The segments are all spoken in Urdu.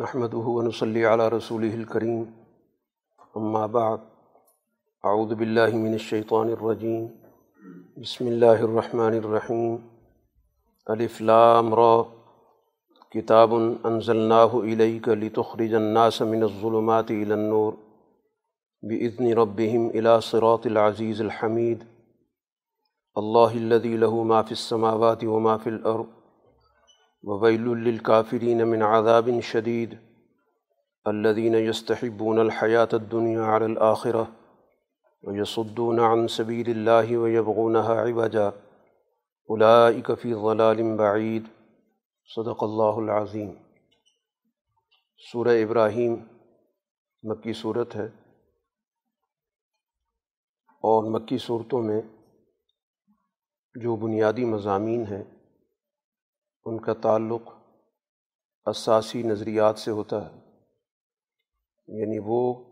نحمد ونصلی علی رسول الکریم اما بعد اعوذ باللہ من الشیطان الرجیم بسم اللہ الرحمن الرحیم الف لام را. کتاب انزلناہ الیک لتخرج الناس من الظلمات الى النور. بإذن ربهم الى صراط العزیز الحمید اللہ الذي له ما في السماوات وما في الأرض. وویل للکافرین من عذاب شدید الذين يستحبون الحياة الدنيا على الآخرة ويصدون عن سبيل الله ويبغونها عوجا. أولئك في ضلال بعيد. صدق اللہ العظیم سورہ ابراہیم مکی صورت ہے اور مکی صورتوں میں جو بنیادی مضامین ہیں ان کا تعلق اساسی نظریات سے ہوتا ہے۔ یعنی وہ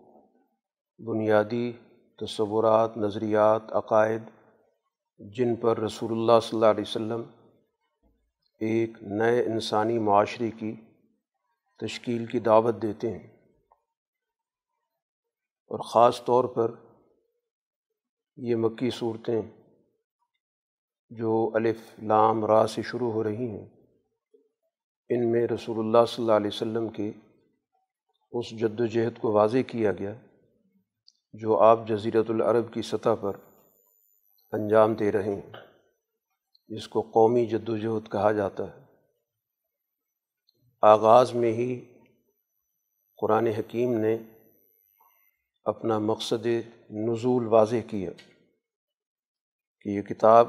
بنیادی تصورات، نظریات، عقائد جن پر رسول اللہ صلی اللہ علیہ وسلم ایک نئے انسانی معاشرے کی تشکیل کی دعوت دیتے ہیں۔ اور خاص طور پر یہ مکی صورتیں جو الف لام را سے شروع ہو رہی ہیں ان میں رسول اللہ صلی اللہ علیہ وسلم کی اس جد و جہد کو واضح کیا گیا، جو آپ جزیرت العرب کی سطح پر انجام دے رہے ہیں، جس کو قومی جد و جہد کہا جاتا ہے۔ آغاز میں ہی قرآن حکیم نے اپنا مقصد نزول واضح کیا کہ یہ کتاب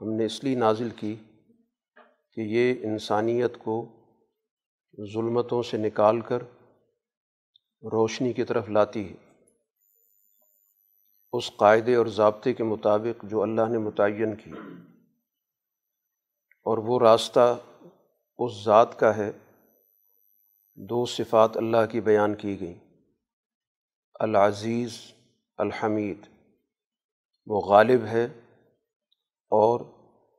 ہم نے اس لیے نازل کی کہ یہ انسانیت کو ظلمتوں سے نکال کر روشنی کی طرف لاتی ہے۔ اس قاعدے اور ضابطے کے مطابق جو اللہ نے متعین کی۔ اور وہ راستہ اس ذات کا ہے۔ دو صفات اللہ کی بیان کی گئی العزیز، الحمید۔ وہ غالب ہے اور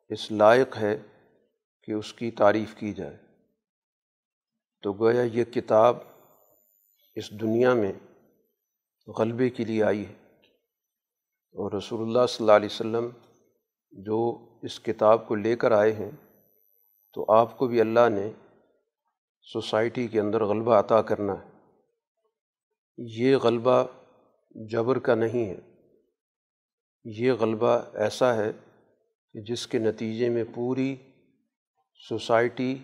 اس لائق ہے۔ کہ اس کی تعریف کی جائے۔ تو گویا یہ کتاب اس دنیا میں غلبے کے لیے آئی ہے۔ اور رسول اللہ صلی اللہ علیہ وسلم جو اس کتاب کو لے کر آئے ہیں، تو آپ کو بھی اللہ نے سوسائٹی کے اندر غلبہ عطا کرنا ہے۔ یہ غلبہ جبر کا نہیں ہے۔ یہ غلبہ ایسا ہے کہ جس کے نتیجے میں پوری سوسائٹی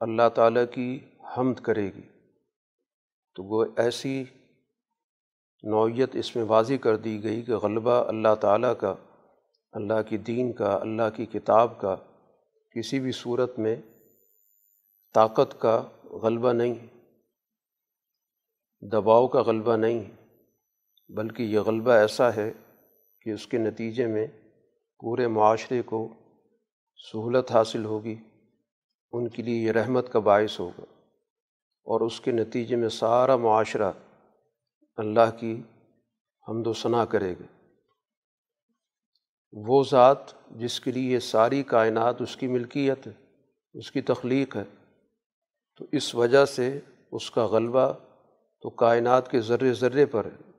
اللہ تعالیٰ کی حمد کرے گی۔ تو وہ ایسی نوعیت اس میں واضح کر دی گئی کہ غلبہ اللہ تعالیٰ کا، اللہ کی دین کا، اللہ کی کتاب کا، کسی بھی صورت میں طاقت کا غلبہ نہیں، دباؤ کا غلبہ نہیں، بلکہ یہ غلبہ ایسا ہے کہ اس کے نتیجے میں پورے معاشرے کو سہولت حاصل ہوگی، ان کے لیے یہ رحمت کا باعث ہوگا۔ اور اس کے نتیجے میں سارا معاشرہ اللہ کی حمد و ثناء کرے گا۔ وہ ذات جس کے لیے یہ ساری کائنات اس کی ملکیت ہے، اس کی تخلیق ہے، تو اس وجہ سے اس کا غلبہ تو کائنات کے ذرے ذرے پر ہے۔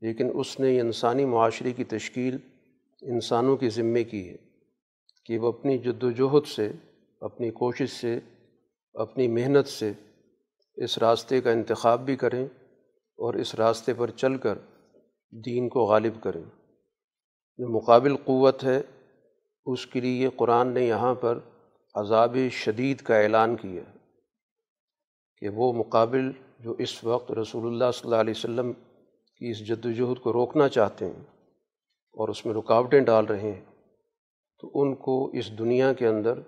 لیکن اس نے انسانی معاشرے کی تشکیل انسانوں کے ذمے کی ہے۔ کہ وہ اپنی جد وجہد سے، اپنی کوشش سے، اپنی محنت سے اس راستے کا انتخاب بھی کریں اور اس راستے پر چل کر دین کو غالب کریں۔ جو مقابل قوت ہے، اس کے لیے قرآن نے یہاں پر عذاب شدید کا اعلان کیا کہ وہ مقابل جو اس وقت رسول اللہ صلی اللہ علیہ وسلم کی اس جد وجہد کو روکنا چاہتے ہیں اور اس میں رکاوٹیں ڈال رہے ہیں تو ان کو اس دنیا کے اندر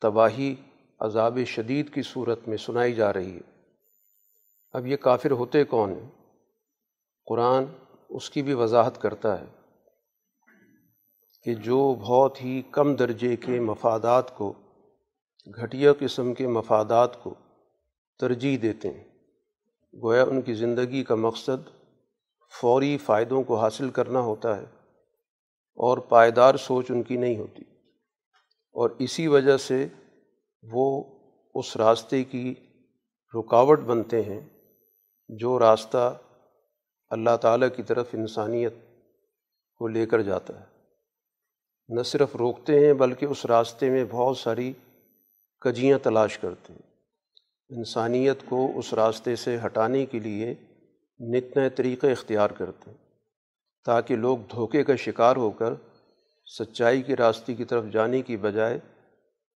تباہی، عذاب شدید کی صورت میں سنائی جا رہی ہے۔ اب یہ کافر ہوتے کون ہیں؟ قرآن اس کی بھی وضاحت کرتا ہے کہ جو بہت ہی کم درجے کے مفادات کو، گھٹیا قسم کے مفادات کو ترجیح دیتے ہیں۔ گویا ان کی زندگی کا مقصد فوری فائدوں کو حاصل کرنا ہوتا ہے۔ اور پائیدار سوچ ان کی نہیں ہوتی۔ اور اسی وجہ سے وہ اس راستے کی رکاوٹ بنتے ہیں جو راستہ اللہ تعالیٰ کی طرف انسانیت کو لے کر جاتا ہے۔ نہ صرف روکتے ہیں بلکہ اس راستے میں بہت ساری کجیاں تلاش کرتے ہیں۔ انسانیت کو اس راستے سے ہٹانے کے لیے نت نئے طریقے اختیار کرتے ہیں۔ تاکہ لوگ دھوکے کا شکار ہو کر سچائی کے راستے کی طرف جانے کی بجائے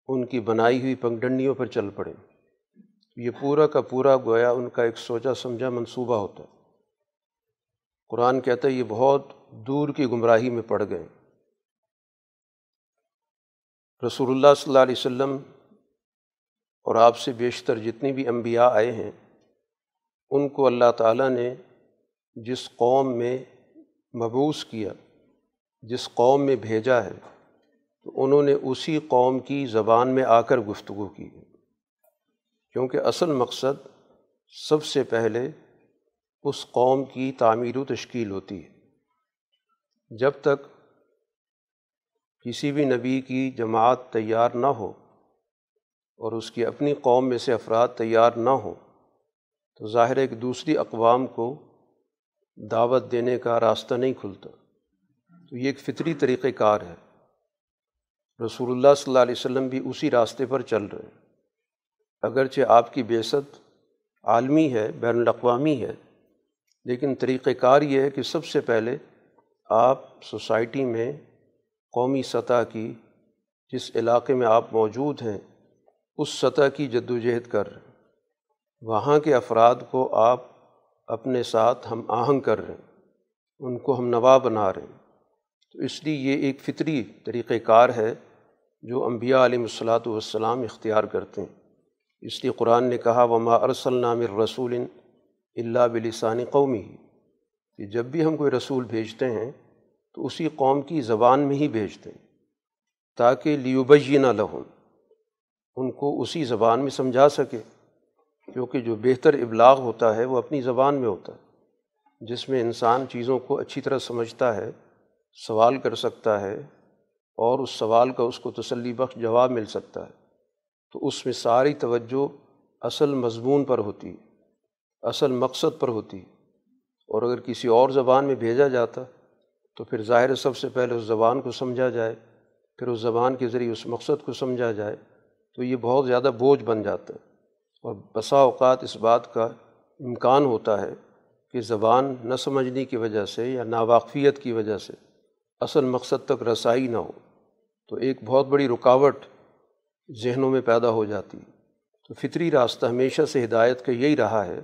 ان کی بنائی ہوئی پگڈنڈیوں پر چل پڑیں یہ پورا کا پورا گویا ان کا ایک سوچا سمجھا منصوبہ ہوتا ہے۔ قرآن کہتا ہے یہ بہت دور کی گمراہی میں پڑ گئے۔ رسول اللہ صلی اللہ علیہ وسلم اور آپ سے بیشتر جتنی بھی انبیاء آئے ہیں، ان کو اللہ تعالیٰ نے جس قوم میں مبوس کیا، جس قوم میں بھیجا ہے، تو انہوں نے اسی قوم کی زبان میں آ کر گفتگو کی کیونکہ اصل مقصد سب سے پہلے اس قوم کی تعمیر و تشکیل ہوتی ہے۔ جب تک کسی بھی نبی کی جماعت تیار نہ ہو اور اس کی اپنی قوم میں سے افراد تیار نہ ہوں، تو ظاہر ہے کہ دوسری اقوام کو دعوت دینے کا راستہ نہیں کھلتا۔ تو یہ ایک فطری طریقۂ کار ہے۔ رسول اللہ صلی اللہ علیہ وسلم بھی اسی راستے پر چل رہے ہیں۔ اگرچہ آپ کی بیست عالمی ہے، بین الاقوامی ہے، لیکن طریقۂ کار یہ ہے کہ سب سے پہلے آپ سوسائٹی میں قومی سطح کی، جس علاقے میں آپ موجود ہیں، اس سطح کی جد و جہد کر رہے ہیں۔ وہاں کے افراد کو آپ اپنے ساتھ ہم آہنگ کر رہے ہیں، ان کو ہم نوا بنا رہے ہیں۔ تو اس لیے یہ ایک فطری طریقۂ کار ہے جو انبیاء علیہ الصلاۃ والسلام اختیار کرتے ہیں۔ اس لیے قرآن نے کہا، وما ارسل نام رسول اللہ بلسان قومی کہ جب بھی ہم کوئی رسول بھیجتے ہیں، تو اسی قوم کی زبان میں ہی بھیجتے ہیں، تاکہ لیوبینہ لہم ان کو اسی زبان میں سمجھا سکے۔ کیونکہ جو بہتر ابلاغ ہوتا ہے وہ اپنی زبان میں ہوتا ہے۔ جس میں انسان چیزوں کو اچھی طرح سمجھتا ہے، سوال کر سکتا ہے اور اس سوال کا اس کو تسلی بخش جواب مل سکتا ہے۔ تو اس میں ساری توجہ اصل مضمون پر ہوتی ہے اصل مقصد پر ہوتی۔ ہے اور اگر کسی اور زبان میں بھیجا جاتا تو پھر ظاہر سب سے پہلے اس زبان کو سمجھا جائے، پھر اس زبان کے ذریعے اس مقصد کو سمجھا جائے، تو یہ بہت زیادہ بوجھ بن جاتا ہے۔ اور بسا اوقات اس بات کا امکان ہوتا ہے کہ زبان نہ سمجھنے کی وجہ سے یا ناواقفیت کی وجہ سے اصل مقصد تک رسائی نہ ہو، تو ایک بہت بڑی رکاوٹ ذہنوں میں پیدا ہو جاتی۔ تو فطری راستہ ہمیشہ سے ہدایت کا یہی رہا ہے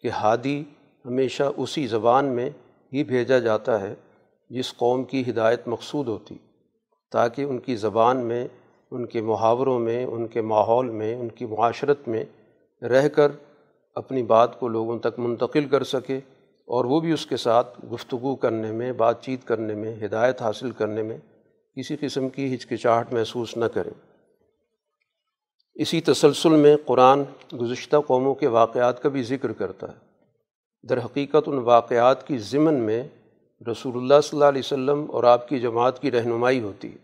کہ ہادی ہمیشہ اسی زبان میں ہی بھیجا جاتا ہے جس قوم کی ہدایت مقصود ہوتی، تاکہ ان کی زبان میں، ان کے محاوروں میں، ان کے ماحول میں، ان کی معاشرت میں رہ کر اپنی بات کو لوگوں تک منتقل کر سکے اور وہ بھی اس کے ساتھ گفتگو کرنے میں، بات چیت کرنے میں، ہدایت حاصل کرنے میں کسی قسم کی ہچکچاہٹ محسوس نہ کریں اسی تسلسل میں قرآن گزشتہ قوموں کے واقعات کا بھی ذکر کرتا ہے۔ در حقیقت ان واقعات کی ضمن میں رسول اللہ صلی اللہ علیہ وسلم اور آپ کی جماعت کی رہنمائی ہوتی ہے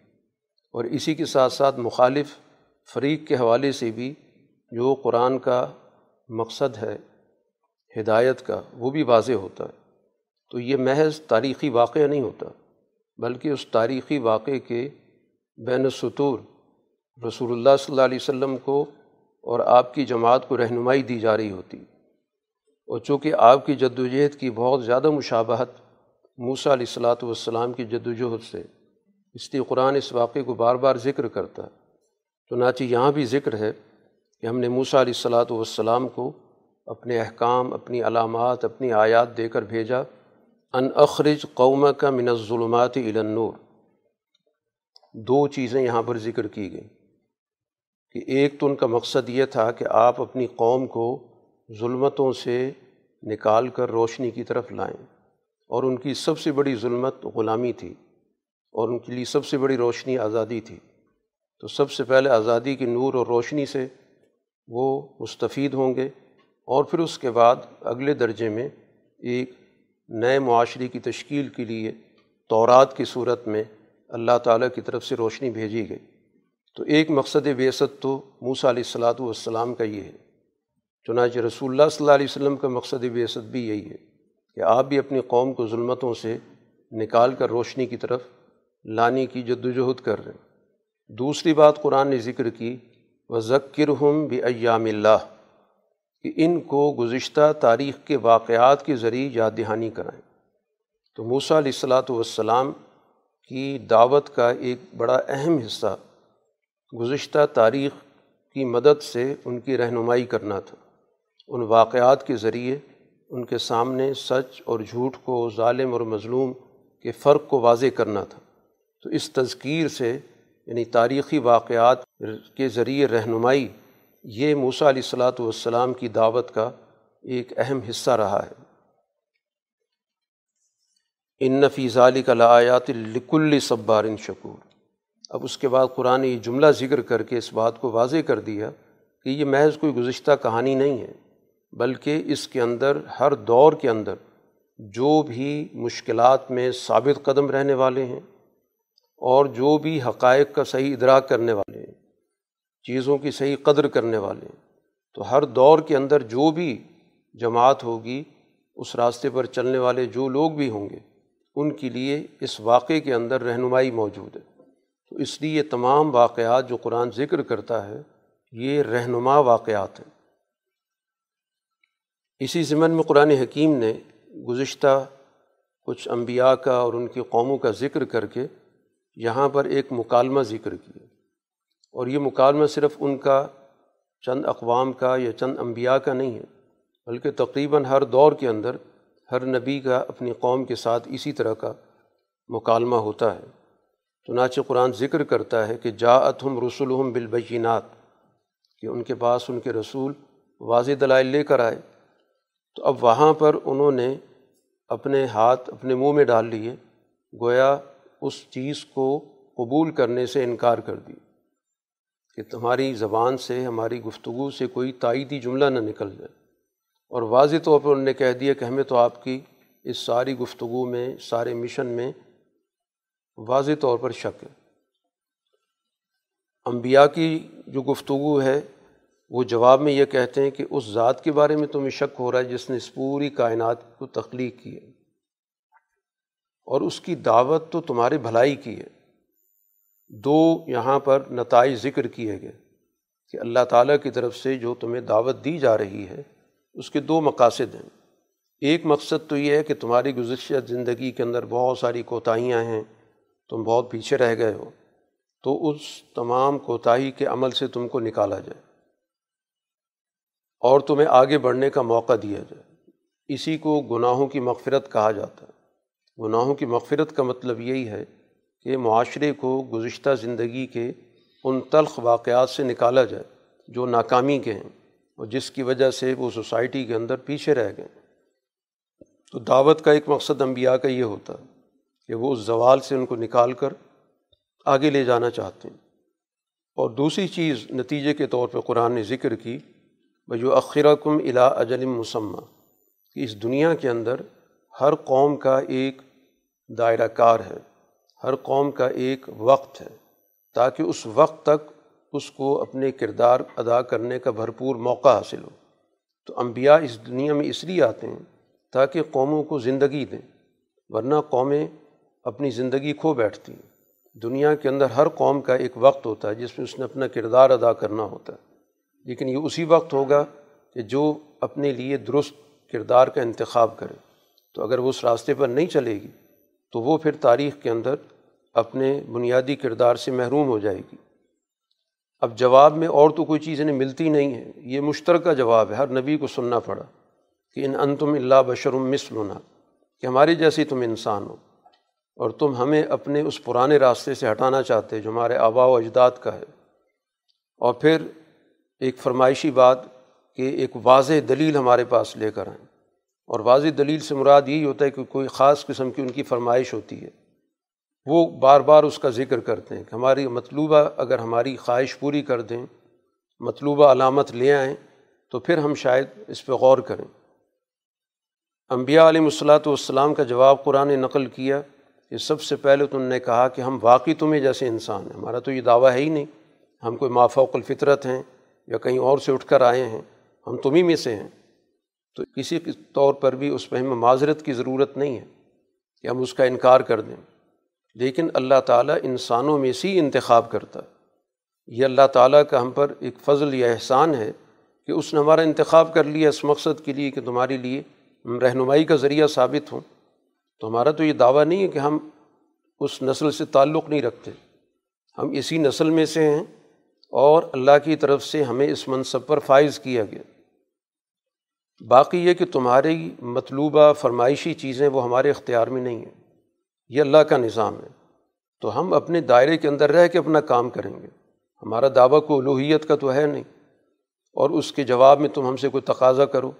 اور اسی کے ساتھ ساتھ مخالف فریق کے حوالے سے بھی جو قرآن کا مقصد ہے، ہدایت کا، وہ بھی واضح ہوتا ہے۔ تو یہ محض تاریخی واقعہ نہیں ہوتا، بلکہ اس تاریخی واقعے کے بین السطور رسول اللہ صلی اللہ علیہ وسلم کو اور آپ کی جماعت کو رہنمائی دی جا رہی ہوتی۔ اور چونکہ آپ کی جد وجہد کی بہت زیادہ مشابہت موسیٰ علیہ الصلاۃ والسلام کی جد وجہد سے، اس لیے قرآن اس واقعے کو بار بار ذکر کرتا ہے۔ چنانچہ یہاں بھی ذکر ہے کہ ہم نے موسیٰ علیہ الصلاۃ والسلام کو اپنے احکام، اپنی علامات، اپنی آیات دے کر بھیجا، ان اخرج قوم کا من الظلمات الى النور۔ دو چیزیں یہاں پر ذکر کی گئیں کہ ایک تو ان کا مقصد یہ تھا کہ آپ اپنی قوم کو ظلمتوں سے نکال کر روشنی کی طرف لائیں۔ اور ان کی سب سے بڑی ظلمت غلامی تھی اور ان کے لیے سب سے بڑی روشنی آزادی تھی۔ تو سب سے پہلے آزادی کی نور اور روشنی سے وہ مستفید ہوں گے اور پھر اس کے بعد اگلے درجے میں ایک نئے معاشرے کی تشکیل کے لیے تورات کی صورت میں اللہ تعالیٰ کی طرف سے روشنی بھیجی گئی۔ تو ایک مقصد بیست تو موسیٰ علیہ السلاۃ والسلام کا یہ ہے۔ چنانچہ رسول اللہ صلی اللہ علیہ وسلم کا مقصد بیست بھی یہی ہے کہ آپ بھی اپنی قوم کو ظلمتوں سے نکال کر روشنی کی طرف لانے کی جد وجہد کر رہے ہیں۔ دوسری بات قرآن نے ذکر کی و ذکر ہم ایام اللہ کہ ان کو گزشتہ تاریخ کے واقعات کے ذریعے یاد دہانی کرائیں۔ تو موسیٰ علیہ السلاۃ والسلام کی دعوت کا ایک بڑا اہم حصہ گزشتہ تاریخ کی مدد سے ان کی رہنمائی کرنا تھا۔ ان واقعات کے ذریعے ان کے سامنے سچ اور جھوٹ کو ظالم اور مظلوم کے فرق کو واضح کرنا تھا۔ تو اس تذکیر سے یعنی تاریخی واقعات کے ذریعے رہنمائی، یہ موسیٰ علیہ السلاۃ والسلام کی دعوت کا ایک اہم حصہ رہا ہے۔ ان نفیز علی کا لایات لکل صبار شکور۔ اب اس کے بعد قرآن یہ جملہ ذکر کر کے اس بات کو واضح کر دیا کہ یہ محض کوئی گزشتہ کہانی نہیں ہے، بلکہ اس کے اندر، ہر دور کے اندر جو بھی مشکلات میں ثابت قدم رہنے والے ہیں اور جو بھی حقائق کا صحیح ادراک کرنے والے ہیں چیزوں کی صحیح قدر کرنے والے ہیں تو ہر دور کے اندر جو بھی جماعت ہوگی، اس راستے پر چلنے والے جو لوگ بھی ہوں گے، ان کے لیے اس واقعے کے اندر رہنمائی موجود ہے۔ تو اس لیے یہ تمام واقعات جو قرآن ذکر کرتا ہے، یہ رہنما واقعات ہیں۔ اسی ضمن میں قرآن حکیم نے گزشتہ کچھ انبیاء کا اور ان کی قوموں کا ذکر کر کے یہاں پر ایک مکالمہ ذکر کیا۔ اور یہ مکالمہ صرف ان کا چند اقوام کا یا چند انبیاء کا نہیں ہے، بلکہ تقریباً ہر دور کے اندر ہر نبی کا اپنی قوم کے ساتھ اسی طرح کا مکالمہ ہوتا ہے۔ چنانچہ قرآن ذکر کرتا ہے کہ جاعت ہم رسول ہم بالبینات، کہ ان کے پاس ان کے رسول واضح دلائل لے کر آئے۔ تو اب وہاں پر انہوں نے اپنے ہاتھ اپنے منہ میں ڈال لیے، گویا اس چیز کو قبول کرنے سے انکار کر دی کہ تمہاری زبان سے، ہماری گفتگو سے کوئی تائیدی جملہ نہ نکل جائے۔ اور واضح طور پر انہوں نے کہہ دیا کہ ہمیں تو آپ کی اس ساری گفتگو میں، سارے مشن میں واضح طور پر شک ہے۔ انبیاء کی جو گفتگو ہے، وہ جواب میں یہ کہتے ہیں کہ اس ذات کے بارے میں تمہیں شک ہو رہا ہے جس نے اس پوری کائنات کو تخلیق کی ہے۔ اور اس کی دعوت تو تمہاری بھلائی کی ہے۔ دو یہاں پر نتائج ذکر کیے گئے کہ اللہ تعالیٰ کی طرف سے جو تمہیں دعوت دی جا رہی ہے، اس کے دو مقاصد ہیں۔ ایک مقصد تو یہ ہے کہ تمہاری گزشتہ زندگی کے اندر بہت ساری کوتاہیاں ہیں، تم بہت پیچھے رہ گئے ہو۔ تو اس تمام کوتاہی کے عمل سے تم کو نکالا جائے۔ اور تمہیں آگے بڑھنے کا موقع دیا جائے۔ اسی کو گناہوں کی مغفرت کہا جاتا ہے۔ گناہوں کی مغفرت کا مطلب یہی ہے کہ معاشرے کو گزشتہ زندگی کے ان تلخ واقعات سے نکالا جائے جو ناکامی کے ہیں اور جس کی وجہ سے وہ سوسائٹی کے اندر پیچھے رہ گئے تو دعوت کا ایک مقصد انبیاء کا یہ ہوتا ہے کہ وہ اس زوال سے ان کو نکال کر آگے لے جانا چاہتے ہیں۔ اور دوسری چیز نتیجے کے طور پہ قرآن نے ذکر کی بجو اخرا کم الا اجلم مسمہ کہ اس دنیا کے اندر ہر قوم کا ایک دائرہ کار ہے۔ ہر قوم کا ایک وقت ہے۔ تاکہ اس وقت تک اس کو اپنے کردار ادا کرنے کا بھرپور موقع حاصل ہو۔ تو انبیاء اس دنیا میں اس لیے آتے ہیں تاکہ قوموں کو زندگی دیں۔ ورنہ قومیں اپنی زندگی کھو بیٹھتی ہیں۔ دنیا کے اندر ہر قوم کا ایک وقت ہوتا ہے جس میں اس نے اپنا کردار ادا کرنا ہوتا ہے۔ لیکن یہ اسی وقت ہوگا کہ جو اپنے لیے درست کردار کا انتخاب کرے۔ تو اگر وہ اس راستے پر نہیں چلے گی تو وہ پھر تاریخ کے اندر اپنے بنیادی کردار سے محروم ہو جائے گی۔ اب جواب میں اور تو کوئی چیز انہیں ملتی نہیں ہے یہ مشترکہ جواب ہے۔ ہر نبی کو سننا پڑا کہ ان ان تم اللہ بشرم مثلنا، کہ ہمارے جیسے تم انسان ہو اور تم ہمیں اپنے اس پرانے راستے سے ہٹانا چاہتے جو ہمارے آبا و اجداد کا ہے۔ اور پھر ایک فرمائشی بات کہ ایک واضح دلیل ہمارے پاس لے کر آئیں۔ اور واضح دلیل سے مراد یہی ہوتا ہے کہ کوئی خاص قسم کی ان کی فرمائش ہوتی ہے۔ وہ بار بار اس کا ذکر کرتے ہیں کہ ہماری مطلوبہ اگر ہماری خواہش پوری کر دیں، مطلوبہ علامت لے آئیں، تو پھر ہم شاید اس پہ غور کریں۔ انبیاء علیہ الصلاۃ والسلام کا جواب قرآن نے نقل کیا کہ سب سے پہلے تو نے کہا کہ ہم واقعی تمہیں جیسے انسان ہیں۔ ہمارا تو یہ دعویٰ ہے ہی نہیں۔ ہم کوئی مافوق الفطرت ہیں یا کہیں اور سے اٹھ کر آئے ہیں، ہم تمہیں میں سے ہیں۔ تو کسی طور پر بھی اس پہ ہمیں معذرت کی ضرورت نہیں ہے کہ ہم اس کا انکار کر دیں۔ لیکن اللہ تعالیٰ انسانوں میں سے ہی انتخاب کرتا ہے۔ یہ اللہ تعالیٰ کا ہم پر ایک فضل یا احسان ہے کہ اس نے ہمارا انتخاب کر لیا اس مقصد کے لیے کہ تمہارے لیے ہم رہنمائی کا ذریعہ ثابت ہوں۔ تو ہمارا تو یہ دعویٰ نہیں ہے کہ ہم اس نسل سے تعلق نہیں رکھتے۔ ہم اسی نسل میں سے ہیں اور اللہ کی طرف سے ہمیں اس منصب پر فائز کیا گیا۔ باقی یہ کہ تمہاری مطلوبہ فرمائشی چیزیں وہ ہمارے اختیار میں نہیں ہیں۔ یہ اللہ کا نظام ہے۔ تو ہم اپنے دائرے کے اندر رہ کے اپنا کام کریں گے۔ ہمارا دعویٰ کو الوحیت کا تو ہے نہیں۔ اور اس کے جواب میں تم ہم سے کوئی تقاضا کرو۔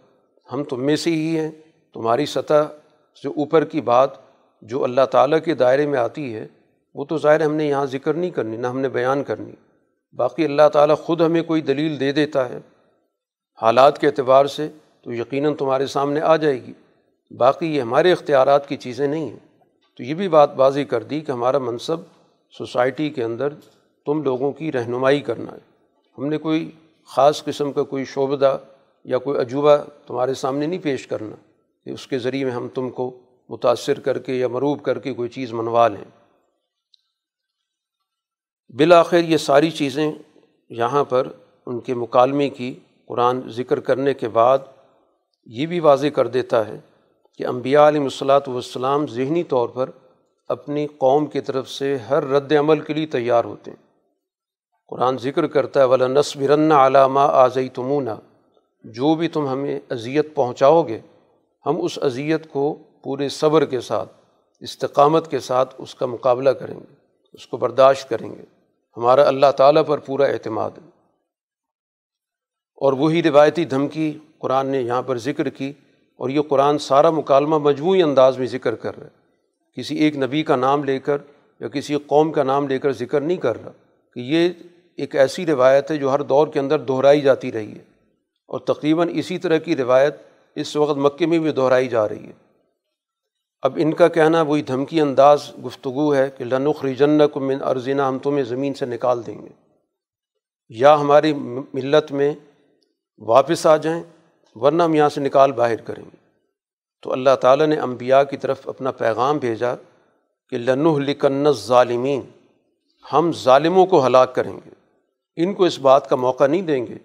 ہم تم میں سے ہی ہیں۔ تمہاری سطح سے اوپر کی بات جو اللہ تعالیٰ کے دائرے میں آتی ہے، وہ تو ظاہر ہم نے یہاں ذکر نہیں کرنی، نہ ہم نے بیان کرنی۔ باقی اللہ تعالیٰ خود ہمیں کوئی دلیل دے دیتا ہے۔ حالات کے اعتبار سے تو یقیناً تمہارے سامنے آ جائے گی۔ باقی یہ ہمارے اختیارات کی چیزیں نہیں ہیں۔ تو یہ بھی بات بازی کر دی کہ ہمارا منصب سوسائٹی کے اندر تم لوگوں کی رہنمائی کرنا ہے۔ ہم نے کوئی خاص قسم کا کوئی شعبدہ یا کوئی عجوبہ تمہارے سامنے نہیں پیش کرنا کہ اس کے ذریعے ہم تم کو متاثر کر کے یا مروب کر کے کوئی چیز منوا لیں۔ بالآخر یہ ساری چیزیں یہاں پر ان کے مکالمے کی قرآن ذکر کرنے کے بعد یہ بھی واضح کر دیتا ہے کہ انبیاء علیہ الصلاۃ والسلام ذہنی طور پر اپنی قوم کی طرف سے ہر رد عمل کے لیے تیار ہوتے ہیں۔ قرآن ذکر کرتا ہے ولا نصبرن علامہ آزئی تمونہ جو بھی تم ہمیں اذیت پہنچاؤ گے، ہم اس اذیت کو پورے صبر کے ساتھ، استقامت کے ساتھ اس کا مقابلہ کریں گے، اس کو برداشت کریں گے۔ ہمارا اللہ تعالیٰ پر پورا اعتماد ہے۔ اور وہی روایتی دھمکی قرآن نے یہاں پر ذکر کی اور یہ قرآن سارا مکالمہ مجموعی انداز میں ذکر کر رہا ہے۔ کسی ایک نبی کا نام لے کر یا کسی قوم کا نام لے کر ذکر نہیں کر رہا کہ یہ ایک ایسی روایت ہے جو ہر دور کے اندر دہرائی جاتی رہی ہے۔ اور تقریباً اسی طرح کی روایت اس وقت مکے میں بھی دہرائی جا رہی ہے۔ اب ان کا کہنا وہی دھمکی انداز گفتگو ہے کہ لنخ رجن کو من ارزینہ ہم تمہیں زمین سے نکال دیں گے۔ یا ہماری ملت میں واپس آ جائیں، ورنہ ہم یہاں سے نکال باہر کریں۔ گے تو اللہ تعالیٰ نے انبیاء کی طرف اپنا پیغام بھیجا کہ لنح لکنس ظالمین ہم ظالموں کو ہلاک کریں گے۔ ان کو اس بات کا موقع نہیں دیں گے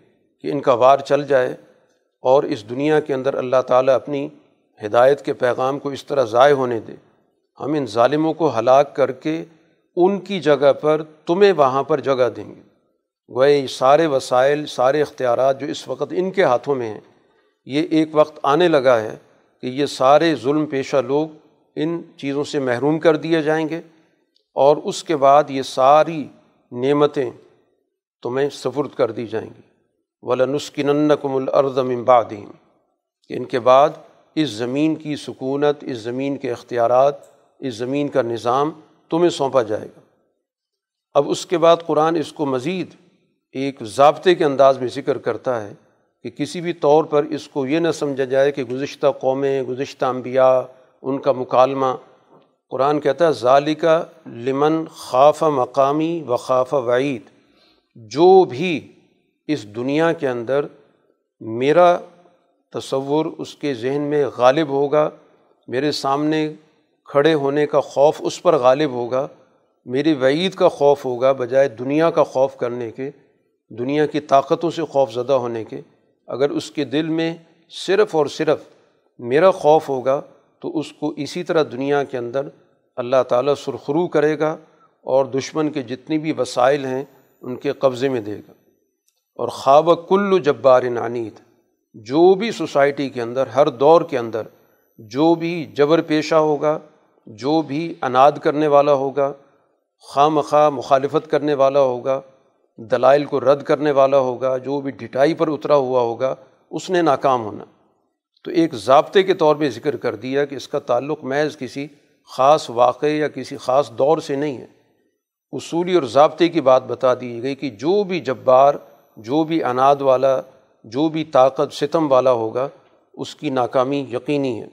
کہ ان کا وار چل جائے اور اس دنیا کے اندر اللہ تعالیٰ اپنی ہدایت کے پیغام کو اس طرح ضائع ہونے دے۔ ہم ان ظالموں کو ہلاک کر کے ان کی جگہ پر، تمہیں وہاں پر جگہ دیں گے۔ گوئے سارے وسائل، سارے اختیارات جو اس وقت ان کے ہاتھوں میں ہیں، یہ ایک وقت آنے لگا ہے کہ یہ سارے ظلم پیشہ لوگ ان چیزوں سے محروم کر دیے جائیں گے اور اس کے بعد یہ ساری نعمتیں تمہیں سفرد کر دی جائیں گی۔ ولا ایک ضابطے کے انداز میں ذکر کرتا ہے کہ کسی بھی طور پر اس کو یہ نہ سمجھا جائے کہ گزشتہ قومیں، گزشتہ انبیاء، ان کا مکالمہ، قرآن کہتا ہے ظالقہ لمن خاف مقامی و خاف وعید، جو بھی اس دنیا کے اندر میرا تصور اس کے ذہن میں غالب ہوگا، میرے سامنے کھڑے ہونے کا خوف اس پر غالب ہوگا، میری وعید کا خوف ہوگا، بجائے دنیا کا خوف کرنے کے دنیا کی طاقتوں سے خوف زدہ ہونے کے، اگر اس کے دل میں صرف اور صرف میرا خوف ہوگا، تو اس کو اسی طرح دنیا کے اندر اللہ تعالیٰ سرخرو کرے گا اور دشمن کے جتنی بھی وسائل ہیں ان کے قبضے میں دے گا۔ اور خواب کل جبار عنید، جو بھی سوسائٹی کے اندر، ہر دور کے اندر جو بھی جبر پیشہ ہوگا، جو بھی اناد کرنے والا ہوگا، خواہ مخواہ مخالفت کرنے والا ہوگا دلائل کو رد کرنے والا ہوگا، جو بھی ڈھٹائی پر اترا ہوا ہوگا، اس نے ناکام ہونا۔ تو ایک ضابطے کے طور پہ ذکر کر دیا کہ اس کا تعلق محض کسی خاص واقعے یا کسی خاص دور سے نہیں ہے۔ اصولی اور ضابطے کی بات بتا دی گئی کہ جو بھی جبار، جو بھی اناد والا، جو بھی طاقت ستم والا ہوگا، اس کی ناکامی یقینی ہے۔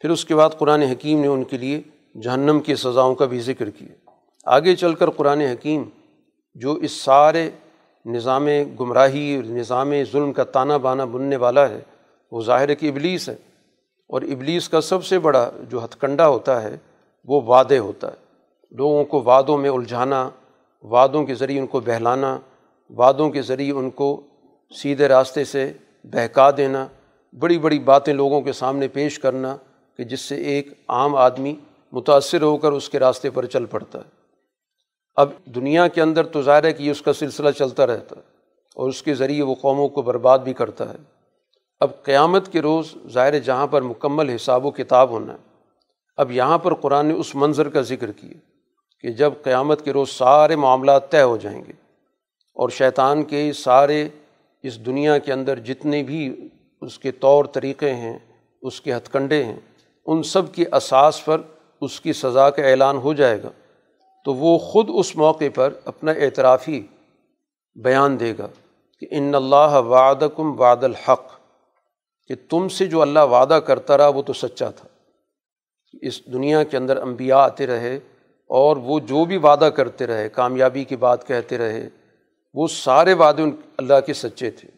پھر اس کے بعد قرآن حکیم نے ان کے لیے جہنم کی سزاؤں کا بھی ذکر کیا۔ آگے چل کر قرآن حکیم جو اس سارے نظام گمراہی نظام ظلم کا تانہ بانا بننے والا ہے، وہ ظاہر کہ ابلیس ہے۔ اور ابلیس کا سب سے بڑا جو ہتھ کنڈا ہوتا ہے، وہ وعدے ہوتا ہے۔ لوگوں کو وعدوں میں الجھانا، وعدوں کے ذریعے ان کو بہلانا، وعدوں کے ذریعے ان کو سیدھے راستے سے بہکا دینا، بڑی بڑی باتیں لوگوں کے سامنے پیش کرنا کہ جس سے ایک عام آدمی متاثر ہو کر اس کے راستے پر چل پڑتا ہے۔ اب دنیا کے اندر تو ظاہر ہے کہ یہ اس کا سلسلہ چلتا رہتا ہے اور اس کے ذریعے وہ قوموں کو برباد بھی کرتا ہے۔ اب قیامت کے روز ظاہر جہاں پر مکمل حساب و کتاب ہونا ہے۔ اب یہاں پر قرآن نے اس منظر کا ذکر کیا کہ جب قیامت کے روز سارے معاملات طے ہو جائیں گے اور شیطان کے سارے اس دنیا کے اندر جتنے بھی اس کے طور طریقے ہیں، اس کے ہتھ کنڈے ہیں، ان سب کی اساس پر اس کی سزا کا اعلان ہو جائے گا۔ تو وہ خود اس موقع پر اپنا اعترافی بیان دے گا کہ ان اللہ وعد کم وعد الحق، کہ تم سے جو اللہ وعدہ کرتا رہا وہ تو سچا تھا۔ اس دنیا کے اندر انبیاء آتے رہے اور وہ جو بھی وعدہ کرتے رہے، کامیابی کی بات کہتے رہے، وہ سارے وعدے ان اللہ کے سچے تھے۔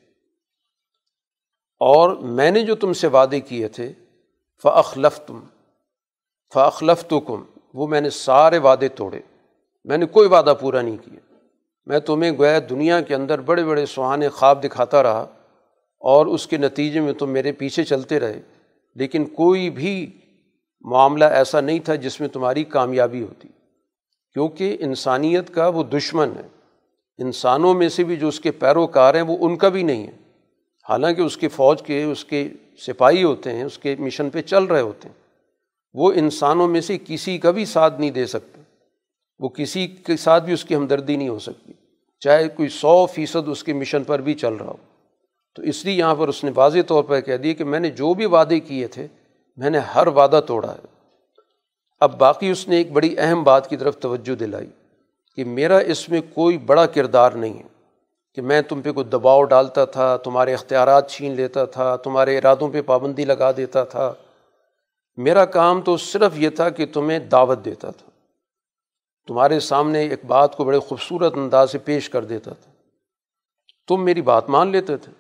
اور میں نے جو تم سے وعدے کیے تھے فخلف تم فخلف تو کم وہ میں نے سارے وعدے توڑے۔ میں نے کوئی وعدہ پورا نہیں کیا۔ میں تمہیں گویا دنیا کے اندر بڑے بڑے سہانے خواب دکھاتا رہا اور اس کے نتیجے میں تم میرے پیچھے چلتے رہے، لیکن کوئی بھی معاملہ ایسا نہیں تھا جس میں تمہاری کامیابی ہوتی۔ کیونکہ انسانیت کا وہ دشمن ہے۔ انسانوں میں سے بھی جو اس کے پیروکار ہیں وہ ان کا بھی نہیں ہے حالانکہ اس کے فوج کے، اس کے سپاہی ہوتے ہیں، اس کے مشن پہ چل رہے ہوتے ہیں۔ وہ انسانوں میں سے کسی کا بھی ساتھ نہیں دے سکتے۔ وہ کسی کے ساتھ بھی اس کی ہمدردی نہیں ہو سکتی۔ چاہے کوئی سو فیصد اس کے مشن پر بھی چل رہا ہو۔ تو اس لیے یہاں پر اس نے واضح طور پر کہہ دیا کہ میں نے جو بھی وعدے کیے تھے، میں نے ہر وعدہ توڑا ہے۔ اب باقی اس نے ایک بڑی اہم بات کی طرف توجہ دلائی کہ میرا اس میں کوئی بڑا کردار نہیں ہے کہ میں تم پہ کوئی دباؤ ڈالتا تھا، تمہارے اختیارات چھین لیتا تھا، تمہارے ارادوں پہ پابندی لگا دیتا تھا۔ میرا کام تو صرف یہ تھا کہ تمہیں دعوت دیتا تھا۔ تمہارے سامنے ایک بات کو بڑے خوبصورت انداز سے پیش کر دیتا تھا۔ تم میری بات مان لیتے تھے۔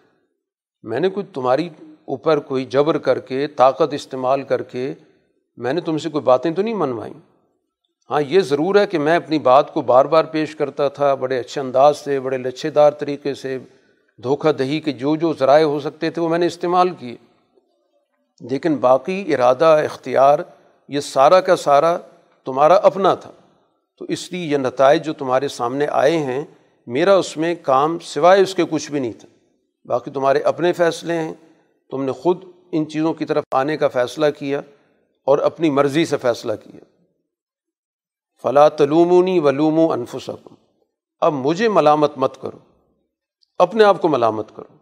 میں نے کوئی تمہاری اوپر کوئی جبر کر کے، طاقت استعمال کر کے میں نے تم سے کوئی باتیں تو نہیں منوائیں۔ ہاں یہ ضرور ہے کہ میں اپنی بات کو بار بار پیش کرتا تھا، بڑے اچھے انداز سے، بڑے لچھے دار طریقے سے، دھوکہ دہی کے جو جو ذرائع ہو سکتے تھے وہ میں نے استعمال کیے۔ لیکن باقی ارادہ، اختیار، یہ سارا کا سارا تمہارا اپنا تھا۔ تو اس لیے یہ نتائج جو تمہارے سامنے آئے ہیں، میرا اس میں کام سوائے اس کے کچھ بھی نہیں تھا۔ باقی تمہارے اپنے فیصلے ہیں۔ تم نے خود ان چیزوں کی طرف آنے کا فیصلہ کیا اور اپنی مرضی سے فیصلہ کیا۔ فلاں تلومونی ولوم و انفسکم اب مجھے ملامت مت کرو۔ اپنے آپ کو ملامت کرو۔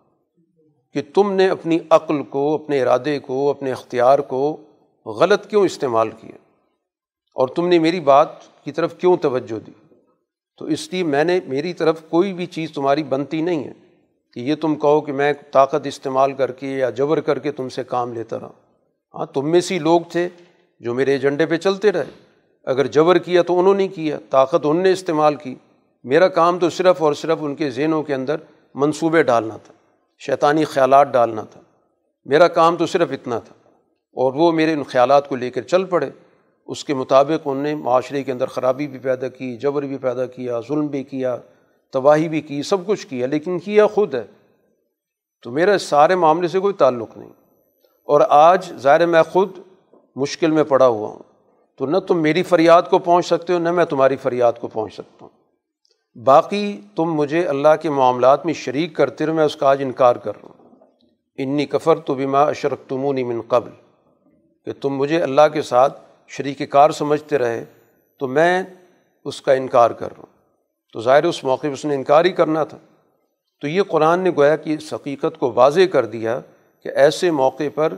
کہ تم نے اپنی عقل کو، اپنے ارادے کو، اپنے اختیار کو غلط کیوں استعمال کیا؟ اور تم نے میری بات کی طرف کیوں توجہ دی؟ تو اس لیے میں نے میری طرف کوئی بھی چیز تمہاری بنتی نہیں ہے کہ یہ تم کہو کہ میں طاقت استعمال کر کے یا جبر کر کے تم سے کام لیتا رہا۔ ہاں تم میں سی لوگ تھے جو میرے ایجنڈے پہ چلتے رہے۔ اگر جبر کیا تو انہوں نے کیا، طاقت ان نے استعمال کی۔ میرا کام تو صرف اور صرف ان کے ذہنوں کے اندر منصوبے ڈالنا تھا، شیطانی خیالات ڈالنا تھا۔ میرا کام تو صرف اتنا تھا اور وہ میرے ان خیالات کو لے کر چل پڑے۔ اس کے مطابق ان نے معاشرے کے اندر خرابی بھی پیدا کی، جبر بھی پیدا کیا، ظلم بھی کیا، تباہی بھی کی، سب کچھ کیا، لیکن کیا خود ہے۔ تو میرا اس سارے معاملے سے کوئی تعلق نہیں۔ اور آج ظاہر میں خود مشکل میں پڑا ہوا ہوں۔ تو نہ تم میری فریاد کو پہنچ سکتے ہو، نہ میں تمہاری فریاد کو پہنچ سکتا ہوں۔ باقی تم مجھے اللہ کے معاملات میں شریک کرتے رہو، میں اس کا آج انکار کر رہا ہوں۔ انی کفر تو بیما اشرک تمونی من قبل، کہ تم مجھے اللہ کے ساتھ شریک کار سمجھتے رہے تو میں اس کا انکار کر رہا ہوں۔ تو ظاہر اس موقع پہ اس نے انکار ہی کرنا تھا۔ تو یہ قرآن نے گویا کہ اس حقیقت کو واضح کر دیا کہ ایسے موقع پر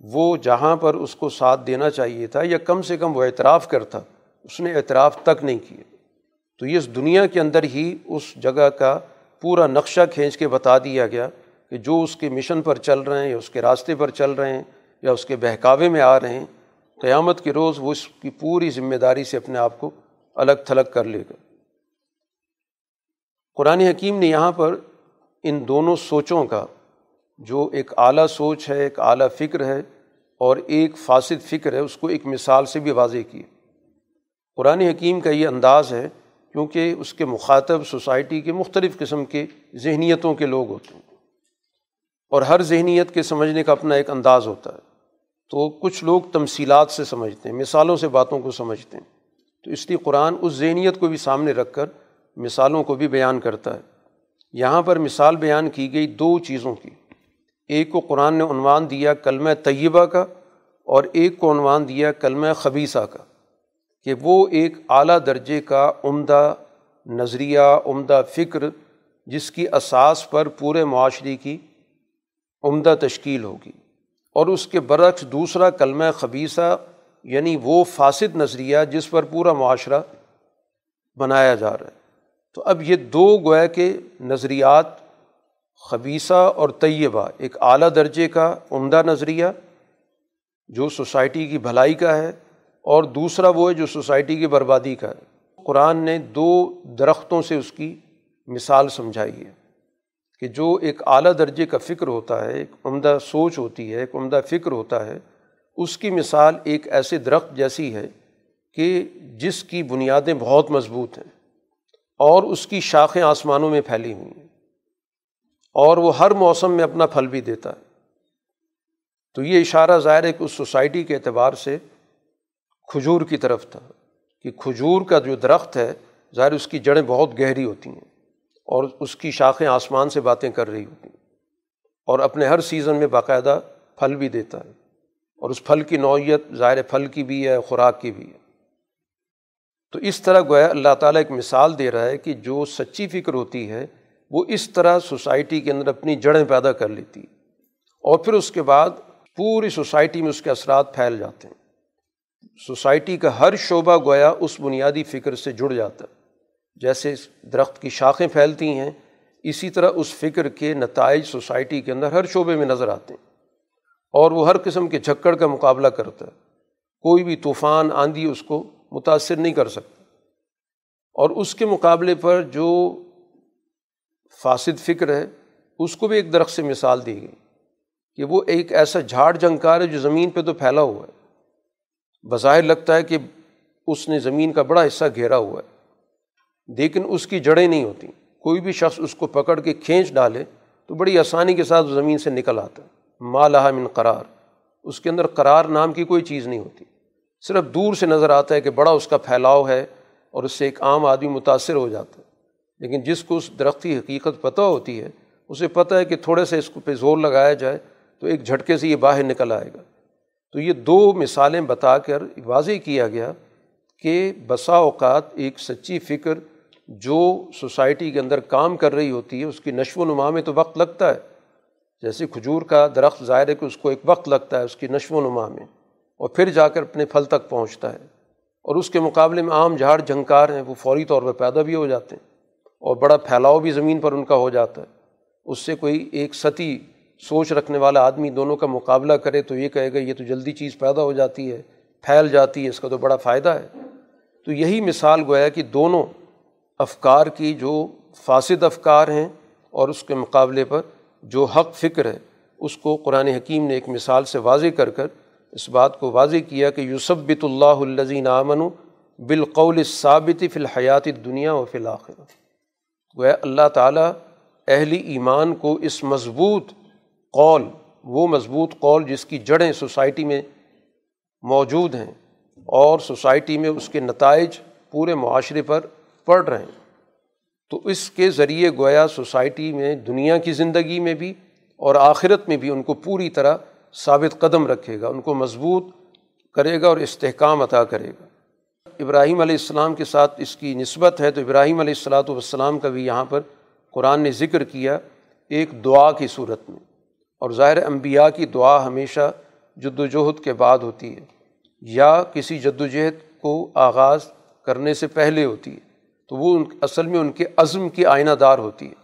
وہ جہاں پر اس کو ساتھ دینا چاہیے تھا یا کم سے کم وہ اعتراف کرتا۔ اس نے اعتراف تک نہیں کیا۔ تو یہ اس دنیا کے اندر ہی اس جگہ کا پورا نقشہ کھینچ کے بتا دیا گیا کہ جو اس کے مشن پر چل رہے ہیں یا اس کے راستے پر چل رہے ہیں یا اس کے بہکاوے میں آ رہے ہیں قیامت کے روز وہ اس کی پوری ذمہ داری سے اپنے آپ کو الگ تھلگ کر لے گا۔ قرآن حکیم نے یہاں پر ان دونوں سوچوں کا، جو ایک اعلیٰ سوچ ہے، ایک اعلیٰ فکر ہے اور ایک فاسد فکر ہے، اس کو ایک مثال سے بھی واضح کی۔ قرآن حکیم کا یہ انداز ہے کیونکہ اس کے مخاطب سوسائٹی کے مختلف قسم کے ذہنیتوں کے لوگ ہوتے ہیں اور ہر ذہنیت کے سمجھنے کا اپنا ایک انداز ہوتا ہے۔ تو کچھ لوگ تمثیلات سے سمجھتے ہیں، مثالوں سے باتوں کو سمجھتے ہیں۔ تو اس لیے قرآن اس ذہنیت کو بھی سامنے رکھ کر مثالوں کو بھی بیان کرتا ہے۔ یہاں پر مثال بیان کی گئی دو چیزوں کی۔ ایک کو قرآن نے عنوان دیا کلمہ طیبہ کا اور ایک کو عنوان دیا کلمہ خبیصہ کا، کہ وہ ایک اعلیٰ درجے کا عمدہ نظریہ، عمدہ فکر جس کی اساس پر پورے معاشرے کی عمدہ تشکیل ہوگی۔ اور اس کے برعکس دوسرا کلمہ خبیصہ یعنی وہ فاسد نظریہ جس پر پورا معاشرہ بنایا جا رہا ہے۔ تو اب یہ دو گویا کے نظریات خبیصہ اور طیبہ، ایک اعلیٰ درجے کا عمدہ نظریہ جو سوسائٹی کی بھلائی کا ہے، اور دوسرا وہ ہے جو سوسائٹی کی بربادی کا ہے۔ قرآن نے دو درختوں سے اس کی مثال سمجھائی ہے۔ کہ جو ایک اعلیٰ درجے کا فکر ہوتا ہے، ایک عمدہ سوچ ہوتی ہے، ایک عمدہ فکر ہوتا ہے، اس کی مثال ایک ایسے درخت جیسی ہے کہ جس کی بنیادیں بہت مضبوط ہیں اور اس کی شاخیں آسمانوں میں پھیلی ہوئی ہیں اور وہ ہر موسم میں اپنا پھل بھی دیتا ہے۔ تو یہ اشارہ ظاہر ہے کہ اس سوسائٹی کے اعتبار سے کھجور کی طرف تھا کہ کھجور کا جو درخت ہے، ظاہر اس کی جڑیں بہت گہری ہوتی ہیں۔ اور اس کی شاخیں آسمان سے باتیں کر رہی ہوتی ہیں۔ اور اپنے ہر سیزن میں باقاعدہ پھل بھی دیتا ہے۔ اور اس پھل کی نوعیت ظاہر پھل کی بھی ہے، خوراک کی بھی ہے۔ تو اس طرح گویا اللہ تعالیٰ ایک مثال دے رہا ہے کہ جو سچی فکر ہوتی ہے، وہ اس طرح سوسائٹی کے اندر اپنی جڑیں پیدا کر لیتی ہے۔ اور پھر اس کے بعد پوری سوسائٹی میں اس کے اثرات پھیل جاتے ہیں۔ سوسائٹی کا ہر شعبہ گویا اس بنیادی فکر سے جڑ جاتا ہے۔ جیسے درخت کی شاخیں پھیلتی ہیں، اسی طرح اس فکر کے نتائج سوسائٹی کے اندر ہر شعبے میں نظر آتے ہیں۔ اور وہ ہر قسم کے جھکڑ کا مقابلہ کرتا ہے۔ کوئی بھی طوفان، آندھی اس کو متاثر نہیں کر سکتا۔ اور اس کے مقابلے پر جو فاسد فکر ہے، اس کو بھی ایک درخت سے مثال دی گئی کہ وہ ایک ایسا جھاڑ جھنکار ہے جو زمین پہ تو پھیلا ہوا ہے۔ بظاہر لگتا ہے کہ اس نے زمین کا بڑا حصہ گھیرا ہوا ہے۔ لیکن اس کی جڑیں نہیں ہوتیں کوئی بھی شخص اس کو پکڑ کے کھینچ ڈالے تو بڑی آسانی کے ساتھ زمین سے نکل آتا ہے۔ مالہ من قرار۔ اس کے اندر قرار نام کی کوئی چیز نہیں ہوتی۔ صرف دور سے نظر آتا ہے کہ بڑا اس کا پھیلاؤ ہے اور اس سے ایک عام آدمی متاثر ہو جاتا ہے۔ لیکن جس کو اس درخت کی حقیقت پتہ ہوتی ہے، اسے پتہ ہے کہ تھوڑے سے اس کو پہ زور لگایا جائے تو ایک جھٹکے سے یہ باہر نکل آئے گا۔ تو یہ دو مثالیں بتا کر واضح کیا گیا کہ بسا اوقات ایک سچی فکر جو سوسائٹی کے اندر کام کر رہی ہوتی ہے، اس کی نشو و نما میں تو وقت لگتا ہے۔ جیسے کھجور کا درخت ظاہر ہے کہ اس کو ایک وقت لگتا ہے، اس کی نشو و نما میں۔ اور پھر جا کر اپنے پھل تک پہنچتا ہے۔ اور اس کے مقابلے میں عام جھاڑ جھنکار ہیں، وہ فوری طور پہ پیدا بھی ہو جاتے ہیں۔ اور بڑا پھیلاؤ بھی زمین پر ان کا ہو جاتا ہے۔ اس سے کوئی ایک ستی سوچ رکھنے والا آدمی دونوں کا مقابلہ کرے تو یہ کہے گا، یہ تو جلدی چیز پیدا ہو جاتی ہے، پھیل جاتی ہے، اس کا تو بڑا فائدہ ہے۔ تو یہی مثال گویا کہ دونوں افکار کی جو فاسد افکار ہیں اور اس کے مقابلے پر جو حق فکر ہے، اس کو قرآن حکیم نے ایک مثال سے واضح کر کر اس بات کو واضح کیا کہ یوسبت اللہ الزین آمن بالقول ثابت فی الحیات دنیا و فی الآخر وہ اللہ تعالیٰ اہل ایمان کو اس مضبوط قول، وہ مضبوط قول جس کی جڑیں سوسائٹی میں موجود ہیں اور سوسائٹی میں اس کے نتائج پورے معاشرے پر پڑھ رہے ہیں۔ تو اس کے ذریعے گویا سوسائٹی میں، دنیا کی زندگی میں بھی اور آخرت میں بھی ان کو پوری طرح ثابت قدم رکھے گا، ان کو مضبوط کرے گا اور استحکام عطا کرے گا۔ ابراہیم علیہ السلام کے ساتھ اس کی نسبت ہے تو ابراہیم علیہ السلاۃ والسلام کا بھی یہاں پر قرآن نے ذکر کیا ایک دعا کی صورت میں۔ اور ظاہر انبیاء کی دعا ہمیشہ جد وجہد کے بعد ہوتی ہے، یا کسی جد وجہد کو آغاز کرنے سے پہلے ہوتی ہے۔ تو وہ ان اصل میں ان کے عزم کی آئینہ دار ہوتی ہے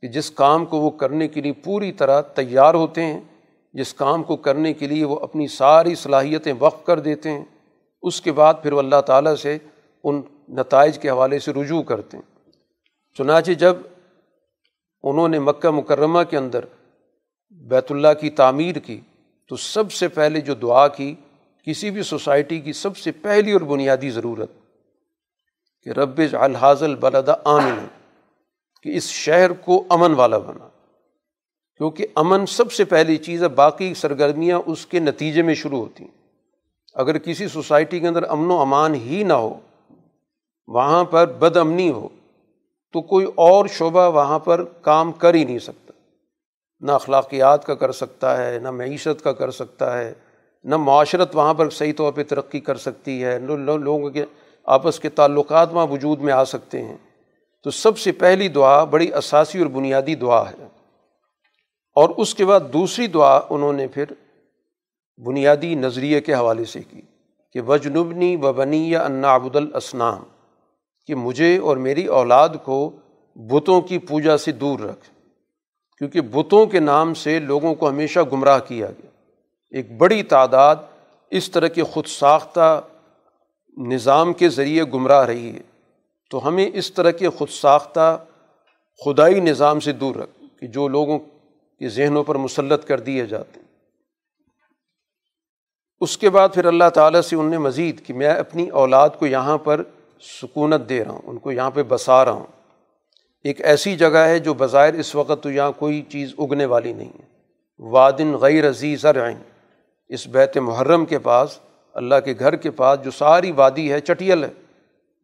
کہ جس کام کو وہ کرنے کے لیے پوری طرح تیار ہوتے ہیں، جس کام کو کرنے کے لیے وہ اپنی ساری صلاحیتیں وقف کر دیتے ہیں، اس کے بعد پھر وہ اللہ تعالیٰ سے ان نتائج کے حوالے سے رجوع کرتے ہیں۔ چنانچہ جب انہوں نے مکہ مکرمہ کے اندر بیت اللہ کی تعمیر کی، تو سب سے پہلے جو دعا کی، کسی بھی سوسائٹی کی سب سے پہلی اور بنیادی ضرورت کہ رب الحاظ البلد عامن کہ اس شہر کو امن والا بنا۔ کیونکہ امن سب سے پہلی چیز ہے، باقی سرگرمیاں اس کے نتیجے میں شروع ہوتی ہیں۔ اگر کسی سوسائٹی کے اندر امن و امان ہی نہ ہو، وہاں پر بد امنی ہو، تو کوئی اور شعبہ وہاں پر کام کر ہی نہیں سکتا۔ نہ اخلاقیات کا کر سکتا ہے، نہ معیشت کا کر سکتا ہے، نہ معاشرت وہاں پر صحیح طور پہ ترقی کر سکتی ہے۔ لوگوں کے آپس کے تعلقات وہاں وجود میں آ سکتے ہیں۔ تو سب سے پہلی دعا بڑی اساسی اور بنیادی دعا ہے۔ اور اس کے بعد دوسری دعا انہوں نے پھر بنیادی نظریے کے حوالے سے کی کہ وجنبنی و بنی یا انا ابود الاسنام کہ مجھے اور میری اولاد کو بتوں کی پوجا سے دور رکھ۔ کیونکہ بتوں کے نام سے لوگوں کو ہمیشہ گمراہ کیا گیا۔ ایک بڑی تعداد اس طرح کے خود ساختہ نظام کے ذریعے گمراہ رہی ہے، تو ہمیں اس طرح کے خود ساختہ خدائی نظام سے دور رکھ کہ جو لوگوں کے ذہنوں پر مسلط کر دیے جاتے ہیں۔ اس کے بعد پھر اللہ تعالیٰ سے ان نے مزید کہ میں اپنی اولاد کو یہاں پر سکونت دے رہا ہوں، ان کو یہاں پہ بسا رہا ہوں۔ ایک ایسی جگہ ہے جو بظاہر اس وقت تو یہاں کوئی چیز اگنے والی نہیں ہے۔ وادن غیر عزیز رعین اس بیت محرم کے پاس اللہ کے گھر کے پاس جو ساری وادی ہے، چٹیل ہے۔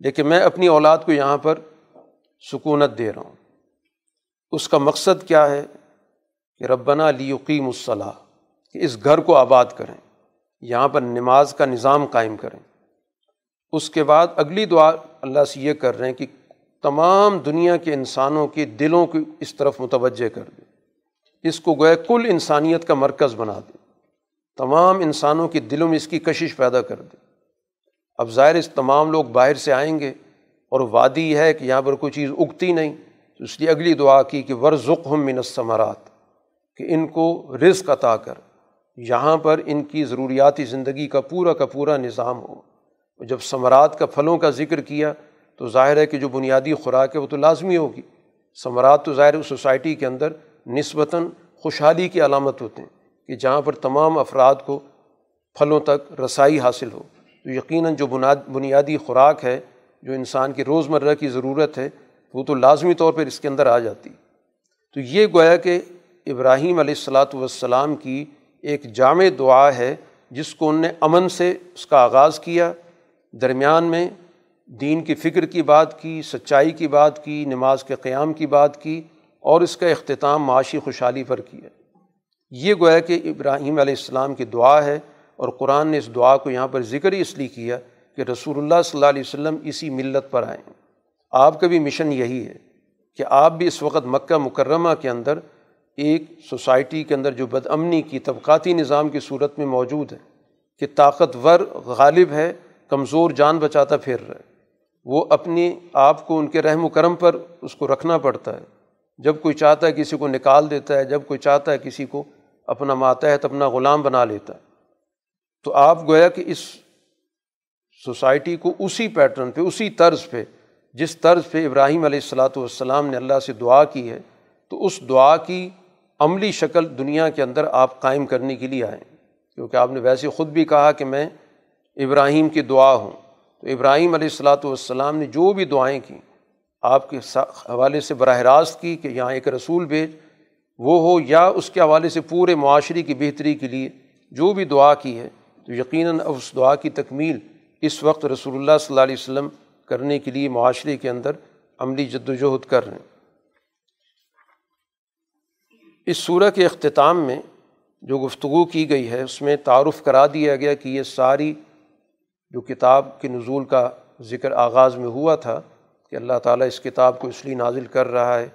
لیکن میں اپنی اولاد کو یہاں پر سکونت دے رہا ہوں۔ اس کا مقصد کیا ہے کہ ربنا لیقیم الصلاح کہ اس گھر کو آباد کریں، یہاں پر نماز کا نظام قائم کریں۔ اس کے بعد اگلی دعا اللہ سے یہ کر رہے ہیں کہ تمام دنیا کے انسانوں کے دلوں کو اس طرف متوجہ کر دیں۔ اس کو گویا کل انسانیت کا مرکز بنا دیں۔ تمام انسانوں کے دلوں میں اس کی کشش پیدا کر دیں اب ظاہر اس تمام لوگ باہر سے آئیں گے اور وادی ہے کہ یہاں پر کوئی چیز اگتی نہیں۔ تو اس لیے اگلی دعا کی کہ ورژ ہم منسمرات کہ ان کو رزق عطا کر۔ یہاں پر ان کی ضروریاتی زندگی کا پورا کا پورا نظام ہو۔ جب ثمرات کا پھلوں کا ذکر کیا، تو ظاہر ہے کہ جو بنیادی خوراک ہے وہ تو لازمی ہوگی۔ ثمرات تو ظاہر سوسائٹی کے اندر نسبتاً خوشحالی کی علامت ہوتے ہیں۔ کہ جہاں پر تمام افراد کو پھلوں تک رسائی حاصل ہو۔ تو یقیناً جو بنیادی خوراک ہے، جو انسان کی روز مرہ کی ضرورت ہے، وہ تو لازمی طور پر اس کے اندر آ جاتی۔ تو یہ گویا کہ ابراہیم علیہ السلاۃ والسلام کی ایک جامع دعا ہے، جس کو ان نے امن سے اس کا آغاز کیا۔ درمیان میں دین کی فکر کی بات کی، سچائی کی بات کی، نماز کے قیام کی بات کی اور اس کا اختتام معاشی خوشحالی پر کیا۔ یہ گویا کہ ابراہیم علیہ السلام کی دعا ہے اور قرآن نے اس دعا کو یہاں پر ذکر ہی اس لیے کیا کہ رسول اللہ صلی اللہ علیہ وسلم اسی ملت پر آئیں آپ کا بھی مشن یہی ہے کہ آپ بھی اس وقت مکہ مکرمہ کے اندر ایک سوسائٹی کے اندر جو بد امنی کی طبقاتی نظام کی صورت میں موجود ہے کہ طاقتور غالب ہے، کمزور جان بچاتا پھر رہا ہے۔ وہ اپنی آپ کو ان کے رحم و کرم پر اس کو رکھنا پڑتا ہے۔ جب کوئی چاہتا ہے کسی کو نکال دیتا ہے، جب کوئی چاہتا ہے کسی کو اپنا ماتحت، اپنا غلام بنا لیتا ہے۔ تو آپ گویا کہ اس سوسائٹی کو اسی پیٹرن پہ، اسی طرز پہ، جس طرز پہ ابراہیم علیہ السلاۃ والسلام نے اللہ سے دعا کی ہے، تو اس دعا کی عملی شکل دنیا کے اندر آپ قائم کرنے کے لیے آئیں کیونکہ آپ نے ویسے خود بھی کہا کہ میں ابراہیم کی دعا ہوں۔ تو ابراہیم علیہ السلاۃ والسلام نے جو بھی دعائیں کیں آپ کے حوالے سے براہ راست کی کہ یہاں ایک رسول بھیج وہ ہو یا اس کے حوالے سے پورے معاشرے کی بہتری کے لیے جو بھی دعا کی ہے، تو یقیناً اب اس دعا کی تکمیل اس وقت رسول اللہ صلی اللہ علیہ وسلم کرنے کے لیے معاشرے کے اندر عملی جد وجہد کر رہے ہیں۔ اس صورح کے اختتام میں جو گفتگو کی گئی ہے، اس میں تعارف کرا دیا گیا کہ یہ ساری جو کتاب کے نزول کا ذکر آغاز میں ہوا تھا کہ اللہ تعالیٰ اس کتاب کو اس لیے نازل کر رہا ہے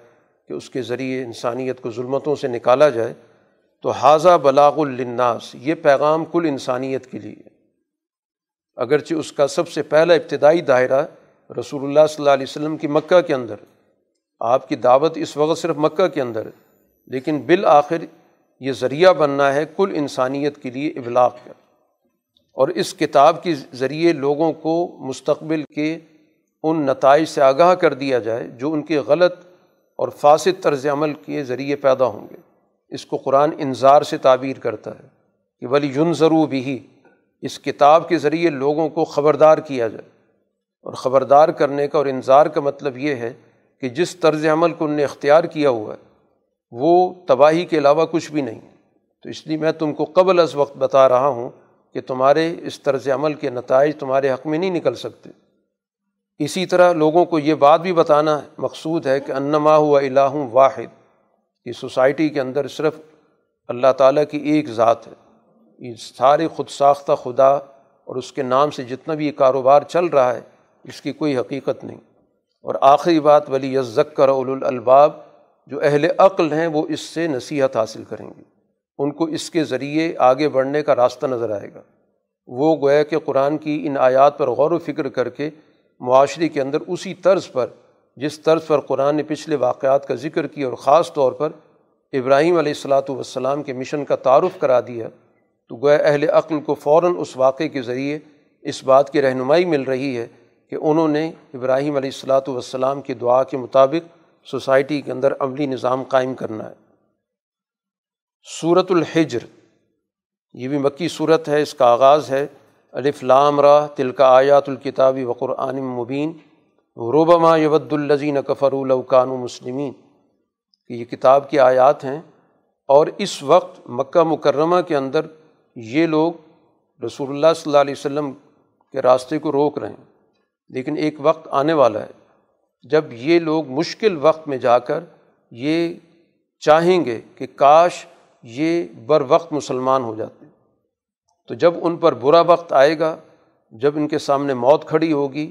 کہ اس کے ذریعے انسانیت کو ظلمتوں سے نکالا جائے، تو حاضہ بلاغ الناس یہ پیغام کل انسانیت کے لیے اگرچہ اس کا سب سے پہلا ابتدائی دائرہ رسول اللہ صلی اللہ علیہ وسلم کی مکہ کے اندر آپ کی دعوت اس وقت صرف مکہ کے اندر لیکن بالآخر یہ ذریعہ بننا ہے کل انسانیت کے لیے ابلاغ کا۔ اور اس کتاب کے ذریعے لوگوں کو مستقبل کے ان نتائج سے آگاہ کر دیا جائے جو ان کے غلط اور فاسد طرز عمل کے ذریعے پیدا ہوں گے۔ اس کو قرآن انظار سے تعبیر کرتا ہے کہ ولی یون ضرور بھی اس کتاب کے ذریعے لوگوں کو خبردار کیا جائے۔ اور خبردار کرنے کا اور انظار کا مطلب یہ ہے کہ جس طرز عمل کو ان نے اختیار کیا ہوا ہے، وہ تباہی کے علاوہ کچھ بھی نہیں۔ تو اس لیے میں تم کو قبل از وقت بتا رہا ہوں کہ تمہارے اس طرز عمل کے نتائج تمہارے حق میں نہیں نکل سکتے۔ اسی طرح لوگوں کو یہ بات بھی بتانا مقصود ہے کہ انما ہوا الہ واحد کہ سوسائٹی کے اندر صرف اللہ تعالیٰ کی ایک ذات ہے۔ یہ سارے خود ساختہ خدا اور اس کے نام سے جتنا بھی یہ کاروبار چل رہا ہے، اس کی کوئی حقیقت نہیں۔ اور آخری بات، ولی یزکر اول الباب جو اہل عقل ہیں، وہ اس سے نصیحت حاصل کریں گے۔ ان کو اس کے ذریعے آگے بڑھنے کا راستہ نظر آئے گا۔ وہ گویا کہ قرآن کی ان آیات پر غور و فکر کر کے معاشرے کے اندر اسی طرز پر، جس طرز پر قرآن نے پچھلے واقعات کا ذکر کیا اور خاص طور پر ابراہیم علیہ السلاۃ والسلام کے مشن کا تعارف کرا دیا، تو گویا اہل عقل کو فوراً اس واقعے کے ذریعے اس بات کی رہنمائی مل رہی ہے کہ انہوں نے ابراہیم علیہ السلاۃ والسلام کی دعا کے مطابق سوسائٹی کے اندر عملی نظام قائم کرنا ہے۔ صورت الحجر، یہ بھی مکی صورت ہے، اس کا آغاز ہے۔ الف لام راہ تلکا آیات الکتابی وقرآن مبین روبما یود الزین کفر الوقان مسلمین۔ کہ یہ کتاب کی آیات ہیں اور اس وقت مکہ مکرمہ کے اندر یہ لوگ رسول اللہ صلی اللہ علیہ وسلم کے راستے کو روک رہے ہیں۔ لیکن ایک وقت آنے والا ہے۔ جب یہ لوگ مشکل وقت میں جا کر یہ چاہیں گے کہ کاش یہ بر وقت مسلمان ہو جاتے۔ تو جب ان پر برا وقت آئے گا، جب ان کے سامنے موت کھڑی ہوگی،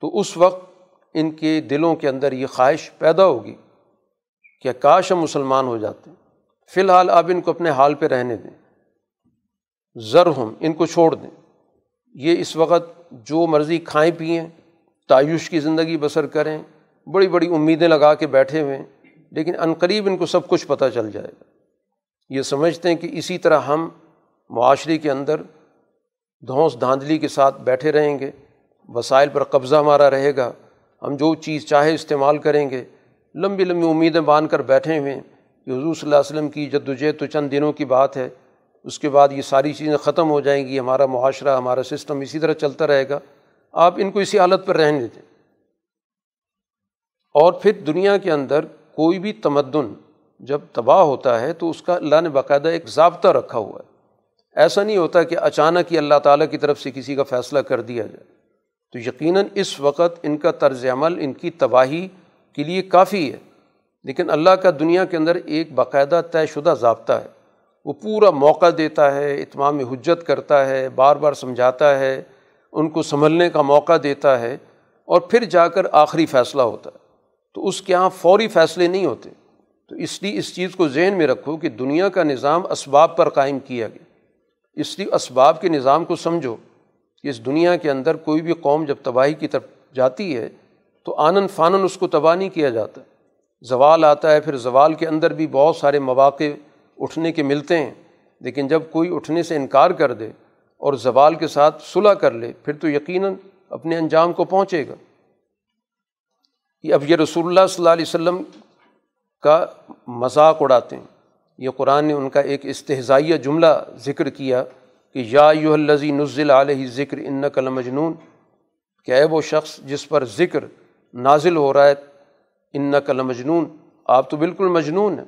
تو اس وقت ان کے دلوں کے اندر یہ خواہش پیدا ہوگی کہ کاش ہم مسلمان ہو جاتے۔ ہیں فی الحال آپ ان کو اپنے حال پہ رہنے دیں۔ ذر ہم، ان کو چھوڑ دیں۔ یہ اس وقت جو مرضی کھائیں پئیں تعیش کی زندگی بسر کریں، بڑی بڑی امیدیں لگا کے بیٹھے ہوئے لیکن عنقریب ان کو سب کچھ پتہ چل جائے گا۔ یہ سمجھتے ہیں کہ اسی طرح ہم معاشرے کے اندر دھونس دھاندلی کے ساتھ بیٹھے رہیں گے، وسائل پر قبضہ ہمارا رہے گا، ہم جو چیز چاہے استعمال کریں گے۔ لمبی لمبی امیدیں باندھ کر بیٹھے ہوئے کہ حضور صلی اللہ علیہ وسلم کی جد وجہد تو چند دنوں کی بات ہے۔ اس کے بعد یہ ساری چیزیں ختم ہو جائیں گی، ہمارا معاشرہ، ہمارا سسٹم اسی طرح چلتا رہے گا۔ آپ ان کو اسی حالت پر رہنے دیں۔ اور پھر دنیا کے اندر کوئی بھی تمدن جب تباہ ہوتا ہے تو اس کا اللہ نے باقاعدہ ایک ضابطہ رکھا ہوا ہے۔ ایسا نہیں ہوتا کہ اچانک ہی اللہ تعالیٰ کی طرف سے کسی کا فیصلہ کر دیا جائے۔ تو یقیناً اس وقت ان کا طرز عمل، ان کی تباہی کے لیے کافی ہے۔ لیکن اللہ کا دنیا کے اندر ایک باقاعدہ طے شدہ ضابطہ ہے۔ وہ پورا موقع دیتا ہے، اتمام حجت کرتا ہے، بار بار سمجھاتا ہے، ان کو سنبھلنے کا موقع دیتا ہے اور پھر جا کر آخری فیصلہ ہوتا ہے۔ تو اس کے یہاں فوری فیصلے نہیں ہوتے۔ تو اس لیے اس چیز کو ذہن میں رکھو کہ دنیا کا نظام اسباب پر قائم کیا گیا۔ اس لیے اسباب کے نظام کو سمجھو کہ اس دنیا کے اندر کوئی بھی قوم جب تباہی کی طرف جاتی ہے تو آنن فانن اس کو تباہ نہیں کیا جاتا۔ زوال آتا ہے، پھر زوال کے اندر بھی بہت سارے مواقع اٹھنے کے ملتے ہیں، لیکن جب کوئی اٹھنے سے انکار کر دے اور زوال کے ساتھ صلح کر لے، پھر تو یقیناً اپنے انجام کو پہنچے گا۔ یہ اب یہ رسول اللہ صلی اللہ علیہ وسلم کا مذاق اڑاتے ہیں۔ یہ قرآن نے ان کا ایک استحضائیہ جملہ ذکر کیا کہ یا یو الزی نزل علیہ ذکر ان نقل مجنون کہ اے وہ شخص جس پر ذکر نازل ہو رہا ہے ان نقل مجنون آپ تو بالکل مجنون ہیں،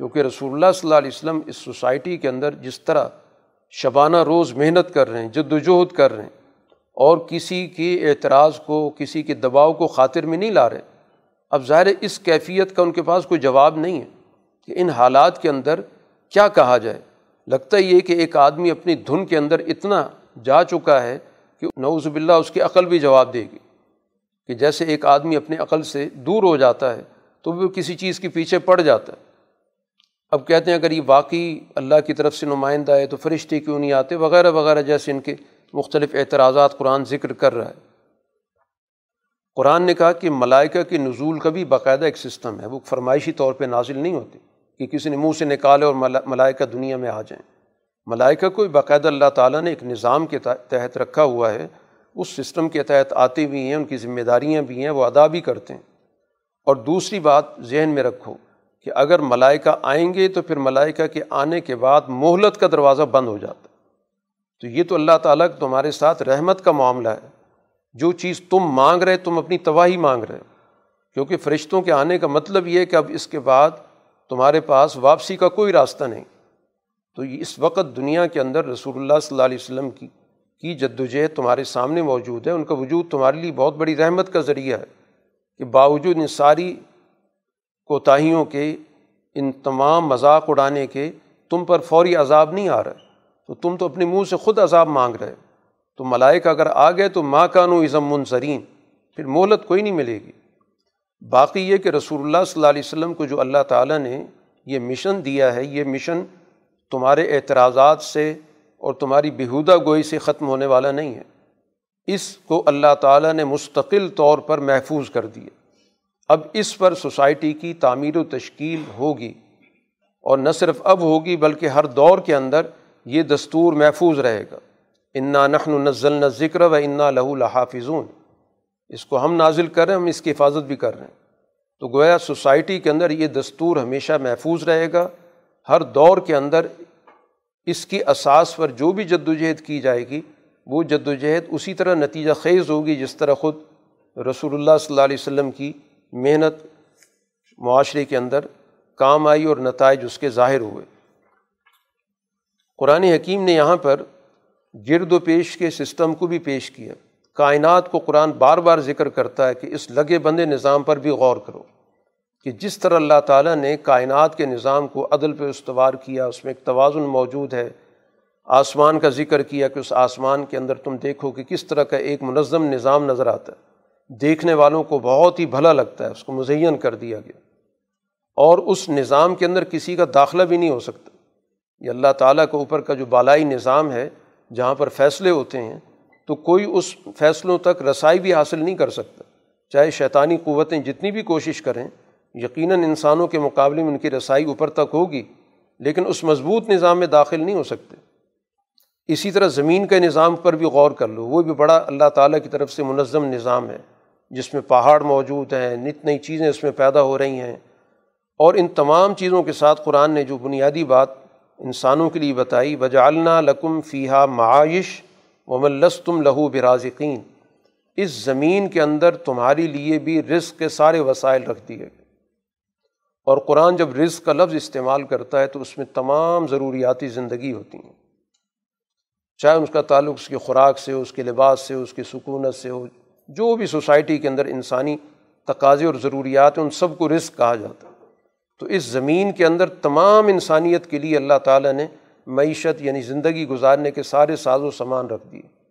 کیونکہ رسول اللہ صلی اللہ علیہ وسلم اس سوسائٹی کے اندر جس طرح شبانہ روز محنت کر رہے ہیں جد وجہد کر رہے ہیں، اور کسی کے اعتراض کو، کسی کے دباؤ کو خاطر میں نہیں لا رہے۔ اب ظاہر اس کیفیت کا ان کے پاس کوئی جواب نہیں ہے۔ کہ ان حالات کے اندر کیا کہا جائے؟ لگتا یہ کہ ایک آدمی اپنی دھن کے اندر اتنا جا چکا ہے کہ نعوذ باللہ اس کی عقل بھی جواب دے گی۔ کہ جیسے ایک آدمی اپنے عقل سے دور ہو جاتا ہے تو وہ کسی چیز کے پیچھے پڑ جاتا ہے۔ اب کہتے ہیں اگر یہ واقعی اللہ کی طرف سے نمائندہ ہے تو فرشتے کیوں نہیں آتے؟ وغیرہ وغیرہ، جیسے ان کے مختلف اعتراضات قرآن ذکر کر رہا ہے۔ قرآن نے کہا کہ ملائکہ کے نزول کا بھی باقاعدہ ایک سسٹم ہے، وہ فرمائشی طور پہ نازل نہیں ہوتی کہ کسی نے منہ سے نکالے اور ملائکہ دنیا میں آ جائیں۔ ملائکہ کو باقاعدہ اللہ تعالیٰ نے ایک نظام کے تحت رکھا ہوا ہے۔ اس سسٹم کے تحت آتے بھی ہیں، ان کی ذمہ داریاں بھی ہیں، وہ ادا بھی کرتے ہیں۔ اور دوسری بات ذہن میں رکھو کہ اگر ملائکہ آئیں گے تو پھر ملائکہ کے آنے کے بعد مہلت کا دروازہ بند ہو جاتا تو یہ تو اللہ تعالیٰ تمہارے ساتھ رحمت کا معاملہ ہے۔ جو چیز تم مانگ رہے، تم اپنی تباہی مانگ رہے کیونکہ فرشتوں کے آنے کا مطلب یہ ہے کہ اب اس کے بعد تمہارے پاس واپسی کا کوئی راستہ نہیں۔ تو اس وقت دنیا کے اندر رسول اللہ صلی اللہ علیہ وسلم کی کی جد وجہد تمہارے سامنے موجود ہے۔ ان کا وجود تمہارے لیے بہت بڑی رحمت کا ذریعہ ہے کہ باوجود ان ساری کوتاہیوں کے، ان تمام مذاق اڑانے کے تم پر فوری عذاب نہیں آ رہا تو تم تو اپنے منہ سے خود عذاب مانگ رہے تو ملائک اگر آ گئے تو ماں کانو ازم منظرین، پھر مہلت کوئی نہیں ملے گی۔ باقی یہ کہ رسول اللہ صلی اللہ علیہ وسلم کو جو اللہ تعالیٰ نے یہ مشن دیا ہے، یہ مشن تمہارے اعتراضات سے اور تمہاری بہودہ گوئی سے ختم ہونے والا نہیں ہے۔ اس کو اللہ تعالیٰ نے مستقل طور پر محفوظ کر دیا۔ اب اس پر سوسائٹی کی تعمیر و تشکیل ہوگی اور نہ صرف اب ہوگی بلکہ ہر دور کے اندر یہ دستور محفوظ رہے گا۔ انا نخن نزلنا ذکر و انا لہو الحافظون اس کو ہم نازل کر رہے ہیں، ہم اس کی حفاظت بھی کر رہے ہیں۔ تو گویا سوسائٹی کے اندر یہ دستور ہمیشہ محفوظ رہے گا۔ ہر دور کے اندر اس کی اساس پر جو بھی جد وجہد کی جائے گی، وہ جد وجہد اسی طرح نتیجہ خیز ہوگی جس طرح خود رسول اللہ صلی اللہ علیہ وسلم کی محنت معاشرے کے اندر کام آئی اور نتائج اس کے ظاہر ہوئے۔ قرآن حکیم نے یہاں پر گرد و پیش کے سسٹم کو بھی پیش کیا۔ کائنات کو قرآن بار بار ذکر کرتا ہے کہ اس لگے بندے نظام پر بھی غور کرو کہ جس طرح اللہ تعالیٰ نے کائنات کے نظام کو عدل پہ استوار کیا، اس میں ایک توازن موجود ہے۔ آسمان کا ذکر کیا کہ اس آسمان کے اندر تم دیکھو کہ کس طرح کا ایک منظم نظام نظر آتا ہے۔ دیکھنے والوں کو بہت ہی بھلا لگتا ہے، اس کو مزین کر دیا گیا۔ اور اس نظام کے اندر کسی کا داخلہ بھی نہیں ہو سکتا۔ یہ اللہ تعالیٰ کے اوپر کا جو بالائی نظام ہے، جہاں پر فیصلے ہوتے ہیں تو کوئی اس فیصلوں تک رسائی بھی حاصل نہیں کر سکتا۔ چاہے شیطانی قوتیں جتنی بھی کوشش کریں، یقیناً انسانوں کے مقابلے میں ان کی رسائی اوپر تک ہوگی، لیکن اس مضبوط نظام میں داخل نہیں ہو سکتے۔ اسی طرح زمین کے نظام پر بھی غور کر لو، وہ بھی بڑا اللہ تعالیٰ کی طرف سے منظم نظام ہے، جس میں پہاڑ موجود ہیں، نت نئی چیزیں اس میں پیدا ہو رہی ہیں۔ اور ان تمام چیزوں کے ساتھ قرآن نے جو بنیادی بات انسانوں کے لیے بتائی وجالنا لکم فیحہ معائش و ملس تم لہو برازقین اس زمین کے اندر تمہارے لیے بھی رزق کے سارے وسائل رکھ دیے گئے۔ اور قرآن جب رزق کا لفظ استعمال کرتا ہے تو اس میں تمام ضروریاتی زندگی ہوتی ہیں۔ چاہے اس کا تعلق اس کی خوراک سے ہو، اس کے لباس سے ہو، اس کی سکونت سے ہو، جو بھی سوسائٹی کے اندر انسانی تقاضے اور ضروریات ہیں، ان سب کو رزق کہا جاتا ہے۔ تو اس زمین کے اندر تمام انسانیت کے لیے اللہ تعالیٰ نے معیشت یعنی زندگی گزارنے کے سارے ساز و سامان رکھ دیے۔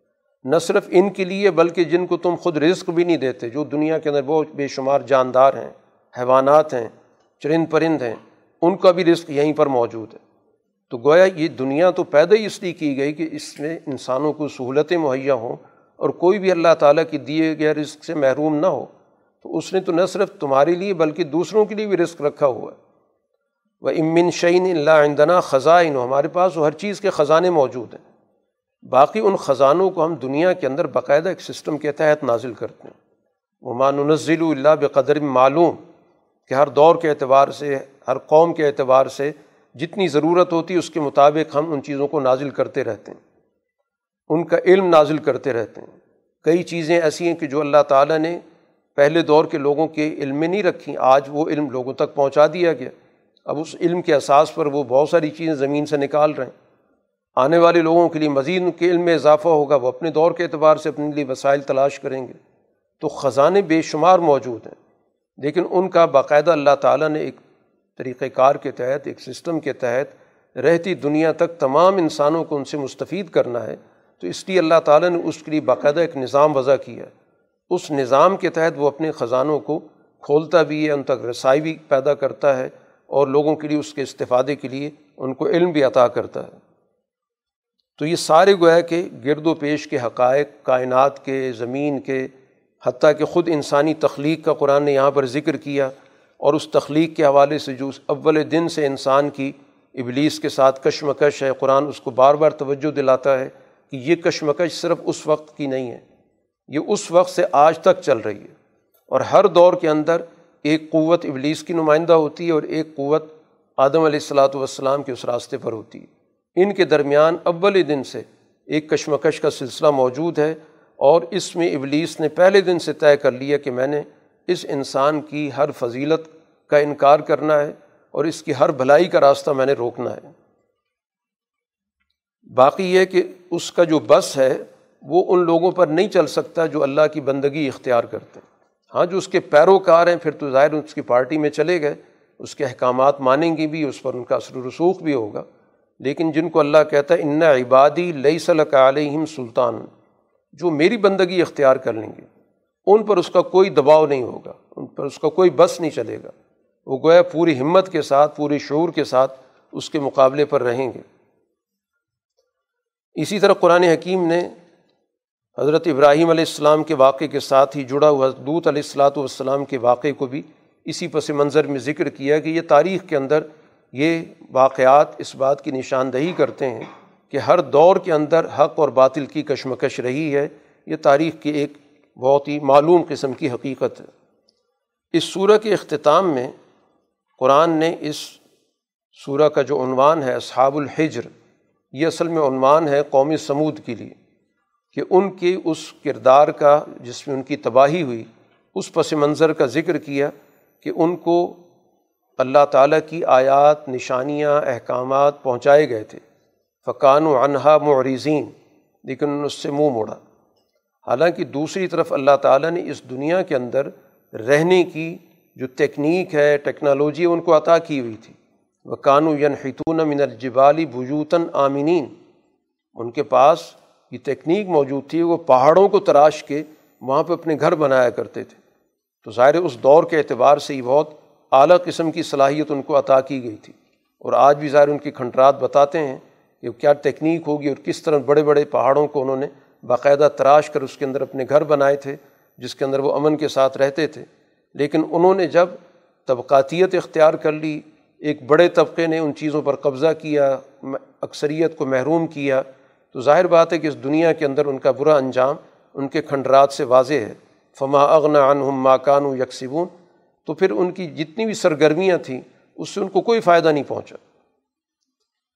نہ صرف ان کے لیے بلکہ جن کو تم خود رزق بھی نہیں دیتے، جو دنیا کے اندر بہت بے شمار جاندار ہیں، حیوانات ہیں، چرند پرند ہیں، ان کا بھی رزق یہیں پر موجود ہے۔ تو گویا یہ دنیا تو پیدا ہی اس لیے کی گئی کہ اس میں انسانوں کو سہولتیں مہیا ہوں اور کوئی بھی اللہ تعالیٰ کی دیے گئے رزق سے محروم نہ ہو۔ تو اس نے تو نہ صرف تمہارے لیے بلکہ دوسروں کے لیے بھی رزق رکھا ہوا ہے۔ وہ امن شعین اللہ عندنا خزائن، ہمارے پاس ہر چیز کے خزانے موجود ہیں۔ باقی ان خزانوں کو ہم دنیا کے اندر باقاعدہ ایک سسٹم کے تحت نازل کرتے ہیں۔ وہ مانزل اللہ بقدر معلوم، کہ ہر دور کے اعتبار سے، ہر قوم کے اعتبار سے جتنی ضرورت ہوتی ہے اس کے مطابق ہم ان چیزوں کو نازل کرتے رہتے ہیں۔ ان کا علم نازل کرتے رہتے ہیں۔ کئی چیزیں ایسی ہیں کہ جو اللہ تعالیٰ نے پہلے دور کے لوگوں کے علم میں نہیں رکھیں، آج وہ علم لوگوں تک پہنچا دیا گیا۔ اب اس علم کے اساس پر وہ بہت ساری چیزیں زمین سے نکال رہے ہیں۔ آنے والے لوگوں کے لیے مزید ان کے علم میں اضافہ ہوگا، وہ اپنے دور کے اعتبار سے اپنے لیے وسائل تلاش کریں گے۔ تو خزانے بے شمار موجود ہیں۔ لیکن ان کا باقاعدہ اللہ تعالیٰ نے ایک طریقۂ کار کے تحت، ایک سسٹم کے تحت رہتی دنیا تک تمام انسانوں کو ان سے مستفید کرنا ہے۔ تو اس لیے اللہ تعالیٰ نے اس کے لیے باقاعدہ ایک نظام وضع کیا ہے۔ اس نظام کے تحت وہ اپنے خزانوں کو کھولتا بھی ہے، ان تک رسائی بھی پیدا کرتا ہے۔ اور لوگوں کے لیے اس کے استفادے کے لیے ان کو علم بھی عطا کرتا ہے۔ تو یہ سارے گویا کہ گرد و پیش کے حقائق، کائنات کے، زمین کے، حتیٰ کہ خود انسانی تخلیق کا قرآن نے یہاں پر ذکر کیا اور اس تخلیق کے حوالے سے جو اول دن سے انسان کی ابلیس کے ساتھ کشمکش ہے، قرآن اس کو بار بار توجہ دلاتا ہے کہ یہ کشمکش صرف اس وقت کی نہیں ہے، یہ اس وقت سے آج تک چل رہی ہے۔ اور ہر دور کے اندر ایک قوت ابلیس کی نمائندہ ہوتی ہے اور ایک قوت آدم علیہ السلاۃ والسلام کے اس راستے پر ہوتی ہے۔ ان کے درمیان اول دن سے ایک کشمکش کا سلسلہ موجود ہے اور اس میں ابلیس نے پہلے دن سے طے کر لیا کہ میں نے اس انسان کی ہر فضیلت کا انکار کرنا ہے اور اس کی ہر بھلائی کا راستہ میں نے روکنا ہے۔ باقی یہ کہ اس کا جو بس ہے وہ ان لوگوں پر نہیں چل سکتا جو اللہ کی بندگی اختیار کرتے۔ ہیں ہاں جو اس کے پیروکار ہیں، پھر تو ظاہر اس کی پارٹی میں چلے گئے۔ اس کے احکامات مانیں گی بھی، اس پر ان کا اثر و رسوخ بھی ہوگا۔ لیکن جن کو اللہ کہتا ہے، ان عبادی لئی صلی علیہم سلطان جو میری بندگی اختیار کر لیں گے، ان پر اس کا کوئی دباؤ نہیں ہوگا، ان پر اس کا کوئی بس نہیں چلے گا۔ وہ گویا پوری ہمت کے ساتھ، پورے شعور کے ساتھ اس کے مقابلے پر رہیں گے۔ اسی طرح قرآن حکیم نے حضرت ابراہیم علیہ السلام کے واقعے کے ساتھ ہی جڑا ہوا دودھ علیہ السلاۃ والسلام کے واقعے کو بھی اسی پس منظر میں ذکر کیا کہ یہ تاریخ کے اندر یہ واقعات اس بات کی نشاندہی کرتے ہیں کہ ہر دور کے اندر حق اور باطل کی کشمکش رہی ہے۔ یہ تاریخ کی ایک بہت ہی معلوم قسم کی حقیقت ہے۔ اس سورہ کے اختتام میں قرآن نے اس سورہ کا جو عنوان ہے، اصحاب الحجر، یہ اصل میں عنوان ہے قومی سمود کے لیے۔ کہ ان کے اس کردار کا جس میں ان کی تباہی ہوئی، اس پس منظر کا ذکر کیا کہ ان کو اللہ تعالیٰ کی آیات، نشانیاں، احکامات پہنچائے گئے تھے۔ فقان و انہا معریزین لیکن ان اس سے منہ موڑا۔ حالانکہ دوسری طرف اللہ تعالیٰ نے اس دنیا کے اندر رہنے کی جو تکنیک ہے، ٹیکنالوجی ان کو عطا کی ہوئی تھی۔ وہ کانو ینحتون من الجبالی بجوتاً آمینین ان کے پاس یہ تکنیک موجود تھی، وہ پہاڑوں کو تراش کے وہاں پہ اپنے گھر بنایا کرتے تھے۔ تو ظاہر اس دور کے اعتبار سے ہی بہت اعلیٰ قسم کی صلاحیت ان کو عطا کی گئی تھی۔ اور آج بھی ظاہر ان کی کھنٹرات بتاتے ہیں کہ کیا ٹیکنیک ہوگی اور کس طرح بڑے بڑے پہاڑوں کو انہوں نے باقاعدہ تراش کر اس کے اندر اپنے گھر بنائے تھے، جس کے اندر وہ امن کے ساتھ رہتے تھے۔ لیکن انہوں نے جب طبقاتیت اختیار کر لی، ایک بڑے طبقے نے ان چیزوں پر قبضہ کیا، اکثریت کو محروم کیا تو ظاہر بات ہے کہ اس دنیا کے اندر ان کا برا انجام ان کے کھنڈرات سے واضح ہے۔ فما اغنا عنہم ماکان و یکسبون تو پھر ان کی جتنی بھی سرگرمیاں تھیں، اس سے ان کو کوئی فائدہ نہیں پہنچا۔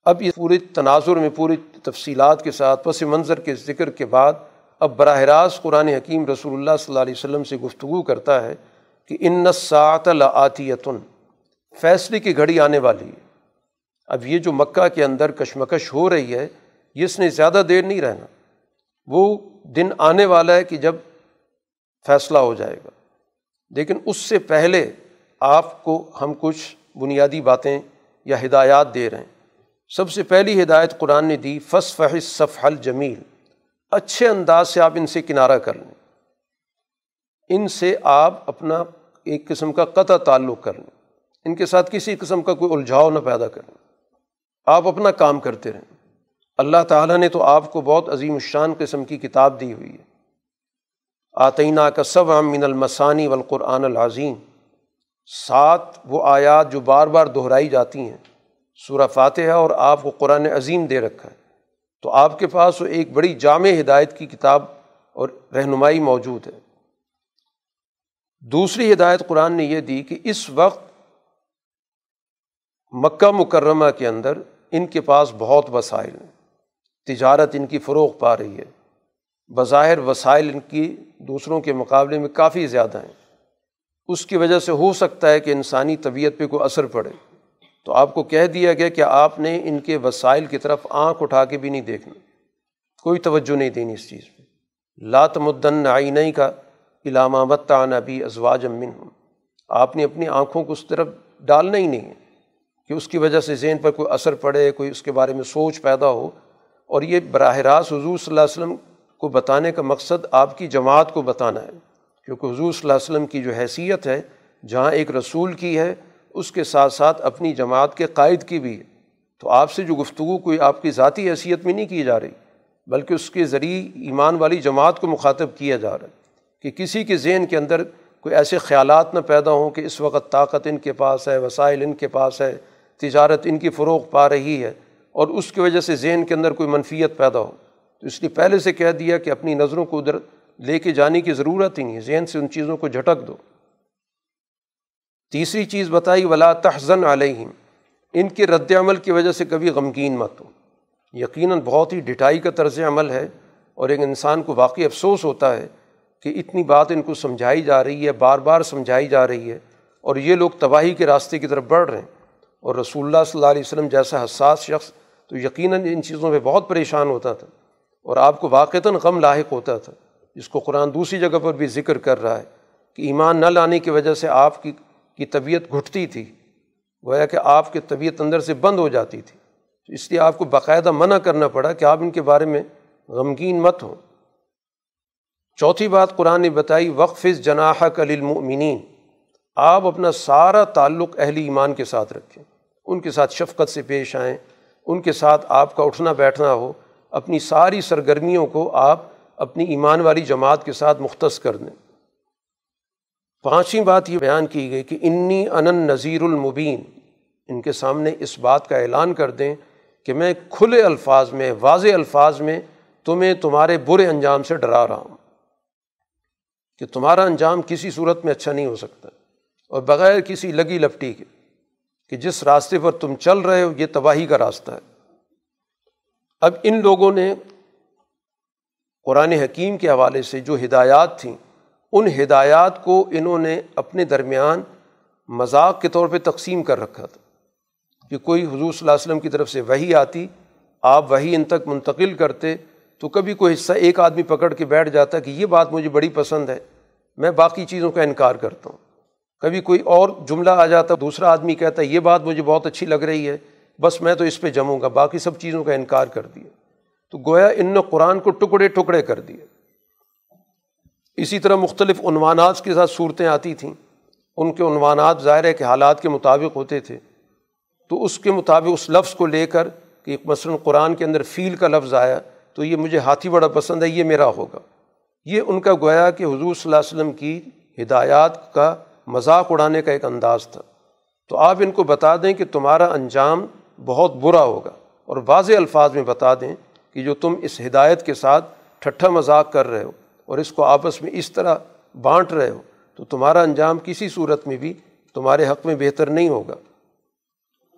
اب یہ پورے تناظر میں پوری تفصیلات کے ساتھ، پس منظر کے ذکر کے بعد، اب براہ راست قرآن حکیم رسول اللہ صلی اللہ علیہ وسلم سے گفتگو کرتا ہے کہ ان سات العطیتن فیصلے کی گھڑی آنے والی ہے۔ اب یہ جو مکہ کے اندر کشمکش ہو رہی ہے اس نے زیادہ دیر نہیں رہنا، وہ دن آنے والا ہے کہ جب فیصلہ ہو جائے گا۔ لیکن اس سے پہلے آپ کو ہم کچھ بنیادی باتیں یا ہدایات دے رہے ہیں۔ سب سے پہلی ہدایت قرآن نے دی فص فحص صف الجمیل اچھے انداز سے آپ ان سے کنارہ کر لیں۔ ان سے آپ اپنا ایک قسم کا قطع تعلق کر لیں۔ ان کے ساتھ کسی قسم کا کوئی الجھاؤ نہ پیدا کریں آپ اپنا کام کرتے رہیں۔ اللہ تعالیٰ نے تو آپ کو بہت عظیم الشان قسم کی کتاب دی ہوئی ہے۔ آتئینہ کا سب من المسانی والقرآن العظیم۔ سات وہ آیات جو بار بار دہرائی جاتی ہیں۔ سورہ فاتحہ اور آپ کو قرآن عظیم دے رکھا ہے۔ تو آپ کے پاس وہ ایک بڑی جامع ہدایت کی کتاب اور رہنمائی موجود ہے۔ دوسری ہدایت قرآن نے یہ دی کہ اس وقت مکہ مکرمہ کے اندر ان کے پاس بہت وسائل ہیں۔ تجارت ان کی فروغ پا رہی ہے۔ بظاہر وسائل ان کی دوسروں کے مقابلے میں کافی زیادہ ہیں۔ اس کی وجہ سے ہو سکتا ہے کہ انسانی طبیعت پہ کوئی اثر پڑے۔ تو آپ کو کہہ دیا گیا کہ آپ نے ان کے وسائل کی طرف آنکھ اٹھا کے بھی نہیں دیکھنا۔ کوئی توجہ نہیں دینی اس چیز پہ۔ لات مدن آئینئی کا علامہ وطان ابھی ازواج امن ہوں آپ نے اپنی آنکھوں کو اس طرف ڈالنا ہی نہیں ہے کہ اس کی وجہ سے ذہن پر کوئی اثر پڑے، کوئی اس کے بارے میں سوچ پیدا ہو۔ اور یہ براہ راست حضور صلی اللہ علیہ وسلم کو بتانے کا مقصد آپ کی جماعت کو بتانا ہے۔ کیونکہ حضور صلی اللہ علیہ وسلم کی جو حیثیت ہے، جہاں ایک رسول کی ہے، اس کے ساتھ ساتھ اپنی جماعت کے قائد کی بھی ہے۔ تو آپ سے جو گفتگو کوئی آپ کی ذاتی حیثیت میں نہیں کی جا رہی، بلکہ اس کے ذریعے ایمان والی جماعت کو مخاطب کیا جا رہا ہے۔ کہ کسی کے ذہن کے اندر کوئی ایسے خیالات نہ پیدا ہوں کہ اس وقت طاقت ان کے پاس ہے، وسائل ان کے پاس ہے، تجارت ان کی فروغ پا رہی ہے۔ اور اس کی وجہ سے ذہن کے اندر کوئی منفیت پیدا ہو۔ تو اس لیے پہلے سے کہہ دیا کہ اپنی نظروں کو ادھر لے کے جانے کی ضرورت ہی نہیں ہے، ذہن سے ان چیزوں کو جھٹک دو۔ تیسری چیز بتائی، ولا تحزن علیہم ان کے رد عمل کی وجہ سے کبھی غمگین مت ہو۔ یقیناً بہت ہی ڈٹائی کا طرز عمل ہے اور ایک انسان کو واقعی افسوس ہوتا ہے کہ اتنی بات ان کو سمجھائی جا رہی ہے، بار بار سمجھائی جا رہی ہے اور یہ لوگ تباہی کے راستے کی طرف بڑھ رہے ہیں۔ اور رسول اللہ صلی اللہ علیہ وسلم جیسا حساس شخص تو یقیناً ان چیزوں میں بہت پریشان ہوتا تھا اور آپ کو واقعتاً غم لاحق ہوتا تھا، جس کو قرآن دوسری جگہ پر بھی ذکر کر رہا ہے کہ ایمان نہ لانے کی وجہ سے آپ کی کی طبیعت گھٹتی تھی، گویا کہ آپ کی طبیعت اندر سے بند ہو جاتی تھی۔ تو اس لیے آپ کو باقاعدہ منع کرنا پڑا کہ آپ ان کے بارے میں غمگین مت ہوں۔ چوتھی بات قرآن نے بتائی وقف جناح کلمؤمنین آپ اپنا سارا تعلق اہل ایمان کے ساتھ رکھیں، ان کے ساتھ شفقت سے پیش آئیں۔ ان کے ساتھ آپ کا اٹھنا بیٹھنا ہو، اپنی ساری سرگرمیوں کو آپ اپنی ایمان والی جماعت کے ساتھ مختص کر دیں۔ پانچویں بات یہ بیان کی گئی کہ انی ان نذیر المبین۔ ان کے سامنے اس بات کا اعلان کر دیں کہ میں کھلے الفاظ میں، واضح الفاظ میں تمہیں تمہارے برے انجام سے ڈرا رہا ہوں۔ کہ تمہارا انجام کسی صورت میں اچھا نہیں ہو سکتا، اور بغیر کسی لگی لپٹی کے۔ کہ جس راستے پر تم چل رہے ہو، یہ تباہی کا راستہ ہے۔ اب ان لوگوں نے قرآن حکیم کے حوالے سے جو ہدایات تھیں، ان ہدایات کو انہوں نے اپنے درمیان مذاق کے طور پہ تقسیم کر رکھا تھا۔ کہ کوئی حضور صلی اللہ علیہ وسلم کی طرف سے وہی آتی، آپ وہی ان تک منتقل کرتے، تو کبھی کوئی حصہ ایک آدمی پکڑ کے بیٹھ جاتا کہ یہ بات مجھے بڑی پسند ہے، میں باقی چیزوں کا انکار کرتا ہوں۔ کبھی کوئی اور جملہ آ جاتا دوسرا آدمی کہتا ہے، یہ بات مجھے بہت اچھی لگ رہی ہے، بس میں تو اس پہ جموں گا، باقی سب چیزوں کا انکار کر دیا۔ تو گویا ان نے قرآن کو ٹکڑے ٹکڑے کر دیے۔ اسی طرح مختلف عنوانات کے ساتھ صورتیں آتی تھیں۔ ان کے عنوانات ظاہر ہے کہ حالات کے مطابق ہوتے تھے۔ تو اس کے مطابق اس لفظ کو لے کر کہ مثلاً قرآن کے اندر فیل کا لفظ آیا، تو یہ مجھے ہاتھی بڑا پسند ہے، یہ میرا ہوگا۔ یہ ان کا گویا کہ حضور صلی اللہ علیہ وسلم کی ہدایات کا مذاق اڑانے کا ایک انداز تھا۔ تو آپ ان کو بتا دیں کہ تمہارا انجام بہت برا ہوگا اور واضح الفاظ میں بتا دیں کہ جو تم اس ہدایت کے ساتھ ٹھٹھا مذاق کر رہے ہو اور اس کو آپس میں اس طرح بانٹ رہے ہو، تو تمہارا انجام کسی صورت میں بھی تمہارے حق میں بہتر نہیں ہوگا۔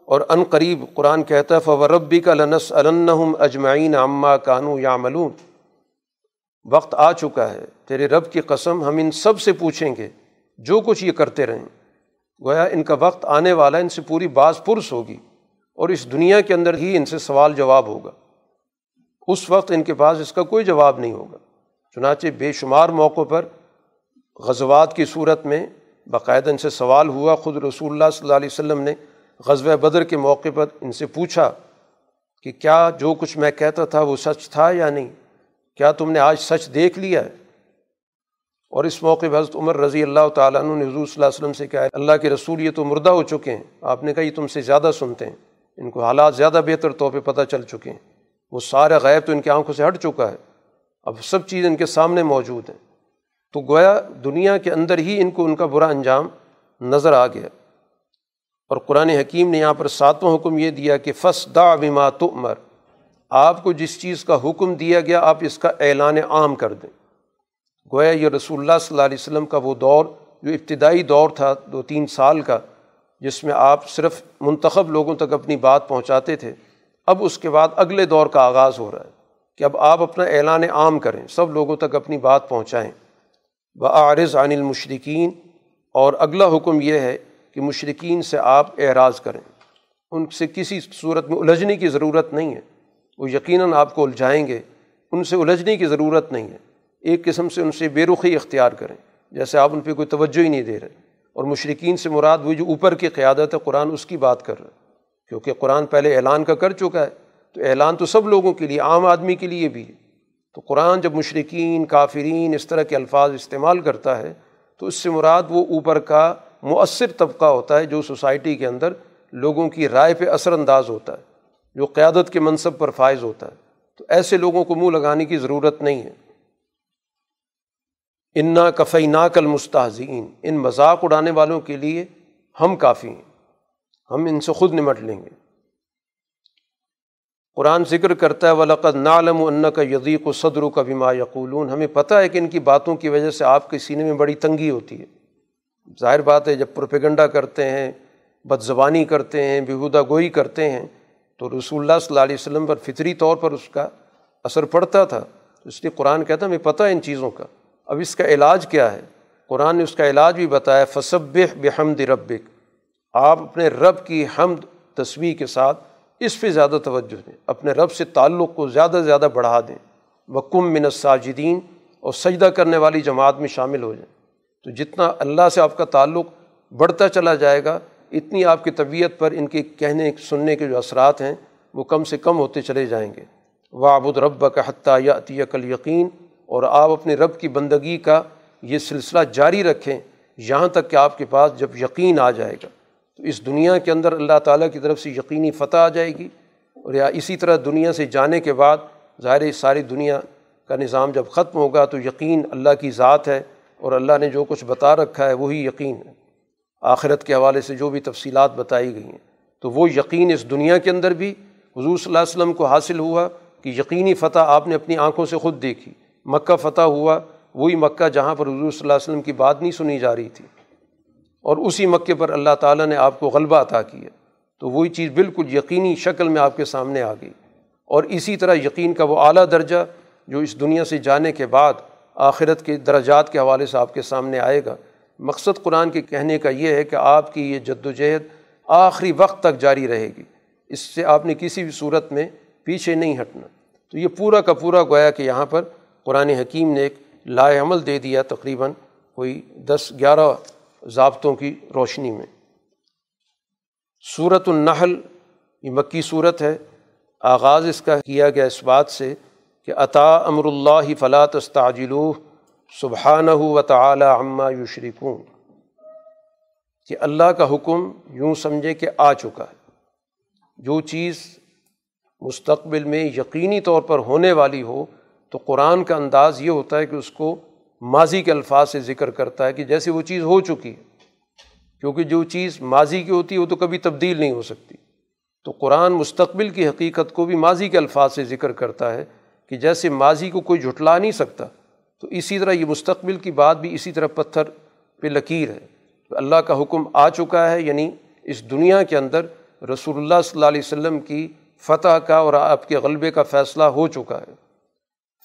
اور ان قریب قرآن کہتا ہے فوربی کا لنس النحم جو کچھ یہ کرتے رہیں۔ گویا ان کا وقت آنے والا ان سے پوری باز پرس ہوگی اور اس دنیا کے اندر ہی ان سے سوال جواب ہوگا۔ اس وقت ان کے پاس اس کا کوئی جواب نہیں ہوگا۔ چنانچہ بے شمار موقعوں پر غزوات کی صورت میں باقاعدہ ان سے سوال ہوا۔ خود رسول اللہ صلی اللہ علیہ وسلم نے غزوہ بدر کے موقع پر ان سے پوچھا کہ کیا جو کچھ میں کہتا تھا وہ سچ تھا یا نہیں؟ کیا تم نے آج سچ دیکھ لیا ہے؟ اور اس موقع پہ حضرت عمر رضی اللہ تعالیٰ عنہ نے حضور صلی اللہ علیہ وسلم سے کہا اللہ کے رسول یہ تو مردہ ہو چکے ہیں۔ آپ نے کہا یہ تم سے زیادہ سنتے ہیں۔ ان کو حالات زیادہ بہتر طور پہ پتہ چل چکے ہیں۔ وہ سارا غائب تو ان کی آنکھوں سے ہٹ چکا ہے۔ اب سب چیز ان کے سامنے موجود ہیں۔ تو گویا دنیا کے اندر ہی ان کو ان کا برا انجام نظر آ گیا۔ اور قرآن حکیم نے یہاں پر ساتواں حکم یہ دیا کہ فس دا وما تمر آپ کو جس چیز کا حکم دیا گیا، آپ اس کا اعلان عام کر دیں۔ گویا یہ رسول اللہ صلی اللہ علیہ وسلم کا وہ دور جو ابتدائی دور تھا دو تین سال کا، جس میں آپ صرف منتخب لوگوں تک اپنی بات پہنچاتے تھے، اب اس کے بعد اگلے دور کا آغاز ہو رہا ہے کہ اب آپ اپنا اعلان عام کریں، سب لوگوں تک اپنی بات پہنچائیں۔ عارض عن المشرقین اور اگلا حکم یہ ہے کہ مشرقین سے آپ اعراض کریں۔ ان سے کسی صورت میں الجھنے کی ضرورت نہیں ہے۔ وہ یقیناً آپ کو الجھائیں گے۔ ان سے الجھنے کی ضرورت نہیں ہے۔ ایک قسم سے ان سے بے رخی اختیار کریں۔ جیسے آپ ان پہ کوئی توجہ ہی نہیں دے رہے۔ اور مشرقین سے مراد وہ جو اوپر کی قیادت ہے، قرآن اس کی بات کر رہا ہے۔ کیونکہ قرآن پہلے اعلان کا کر چکا ہے، تو اعلان تو سب لوگوں کے لیے، عام آدمی کے لیے بھی ہے۔ تو قرآن جب مشرقین کافرین اس طرح کے الفاظ استعمال کرتا ہے، تو اس سے مراد وہ اوپر کا مؤثر طبقہ ہوتا ہے جو سوسائٹی کے اندر لوگوں کی رائے پہ اثر انداز ہوتا ہے، جو قیادت کے منصب پر فائز ہوتا ہے۔ تو ایسے لوگوں کو منہ لگانے کی ضرورت نہیں ہے۔ انا کفئی ناقل مستحزین ان مذاق اڑانے والوں کے لیے ہم کافی ہیں۔ ہم ان سے خود نمٹ لیں گے۔ قرآن ذکر کرتا ہے، ولقد نالم ان کا یدیق و صدر و کبھی ما یقولون ہمیں پتہ ہے کہ ان کی باتوں کی وجہ سے آپ کے سینے میں بڑی تنگی ہوتی ہے۔ ظاہر بات ہے، جب پروپیگنڈا کرتے ہیں بد زبانی کرتے ہیں بیہودہ گوئی کرتے ہیں، تو رسول اللہ صلی اللہ علیہ وسلم پر فطری طور پر اس کا اثر پڑتا تھا۔ اس لیے قرآن کہتا ہے، ہمیں پتہ ہے ان چیزوں کا۔ اب اس کا علاج کیا ہے؟ قرآن نے اس کا علاج بھی بتایا فصب بحمد ربک۔ آپ اپنے رب کی حمد تصویر کے ساتھ اس پہ زیادہ توجہ دیں۔ اپنے رب سے تعلق کو زیادہ سے زیادہ بڑھا دیں۔ وکم من الساجدین، اور سجدہ کرنے والی جماعت میں شامل ہو جائیں۔ تو جتنا اللہ سے آپ کا تعلق بڑھتا چلا جائے گا، اتنی آپ کی طبیعت پر ان کے کہنے، سننے کے جو اثرات ہیں، وہ کم سے کم ہوتے چلے جائیں گے۔ وابد رب کا حتیٰ یا عطیہ کل یقین اور آپ اپنے رب کی بندگی کا یہ سلسلہ جاری رکھیں، یہاں تک کہ آپ کے پاس جب یقین آ جائے گا۔ تو اس دنیا کے اندر اللہ تعالیٰ کی طرف سے یقینی فتح آ جائے گی اور یا اسی طرح دنیا سے جانے کے بعد ظاہر ساری دنیا کا نظام جب ختم ہوگا تو یقین اللہ کی ذات ہے اور اللہ نے جو کچھ بتا رکھا ہے وہی یقین ہے۔ آخرت کے حوالے سے جو بھی تفصیلات بتائی گئی ہیں، تو وہ یقین اس دنیا کے اندر بھی حضور صلی اللہ علیہ وسلم کو حاصل ہوا کہ یقینی فتح آپ نے اپنی آنکھوں سے خود دیکھی۔ مکہ فتح ہوا، وہی مکہ جہاں پر حضور صلی اللہ علیہ وسلم کی بات نہیں سنی جا رہی تھی۔ اور اسی مکے پر اللہ تعالیٰ نے آپ کو غلبہ عطا کیا۔ تو وہی چیز بالکل یقینی شکل میں آپ کے سامنے آ گئی۔ اور اسی طرح یقین کا وہ اعلیٰ درجہ جو اس دنیا سے جانے کے بعد آخرت کے درجات کے حوالے سے آپ کے سامنے آئے گا۔ مقصد قرآن کے کہنے کا یہ ہے کہ آپ کی یہ جد و جہد آخری وقت تک جاری رہے گی۔ اس سے آپ نے کسی بھی صورت میں پیچھے نہیں ہٹنا۔ تو یہ پورا کا پورا گویا کہ یہاں پر قرآن حکیم نے ایک لائے عمل دے دیا تقریباً کوئی دس، گیارہ ضابطوں کی روشنی میں۔ صورت النحل، یہ مکی صورت ہے، آغاز اس کا کیا گیا اس بات سے کہ عطا امر اللہ فلاط استاجلو سبحانہ و تعالی عما یشرکون۔ کہ اللہ کا حکم یوں سمجھے کہ آ چکا ہے۔ جو چیز مستقبل میں یقینی طور پر ہونے والی ہو تو قرآن کا انداز یہ ہوتا ہے کہ اس کو ماضی کے الفاظ سے ذکر کرتا ہے کہ جیسے وہ چیز ہو چکی ہے، کیونکہ جو چیز ماضی کی ہوتی ہے وہ تو کبھی تبدیل نہیں ہو سکتی۔ تو قرآن مستقبل کی حقیقت کو بھی ماضی کے الفاظ سے ذکر کرتا ہے کہ جیسے ماضی کو کوئی جھٹلا نہیں سکتا، تو اسی طرح یہ مستقبل کی بات بھی اسی طرح پتھر پہ لکیر ہے۔ اللہ کا حکم آ چکا ہے یعنی اس دنیا کے اندر رسول اللہ صلی اللہ علیہ وسلم کی فتح کا اور آپ کے غلبے کا فیصلہ ہو چکا ہے۔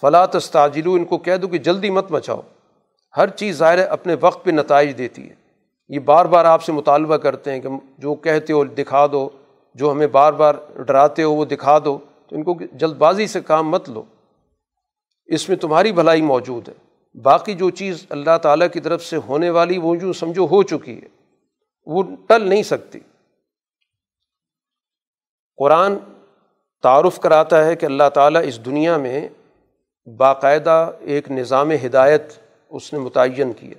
فلاں تستاجلو ان کو کہہ دو کہ جلدی مت مچاؤ ہر چیز ظاہر ہے، اپنے وقت پہ نتائج دیتی ہے۔ یہ بار بار آپ سے مطالبہ کرتے ہیں کہ جو کہتے ہو دکھا دو، جو ہمیں بار بار ڈراتے ہو وہ دکھا دو، تو ان کو جلد بازی سے کام مت لو۔ اس میں تمہاری بھلائی موجود ہے۔ باقی جو چیز اللہ تعالیٰ کی طرف سے ہونے والی وہ جو سمجھو ہو چکی ہے، وہ ٹل نہیں سکتی۔ قرآن تعارف کراتا ہے کہ اللہ تعالیٰ اس دنیا میں باقاعدہ ایک نظام ہدایت اس نے متعین کیا۔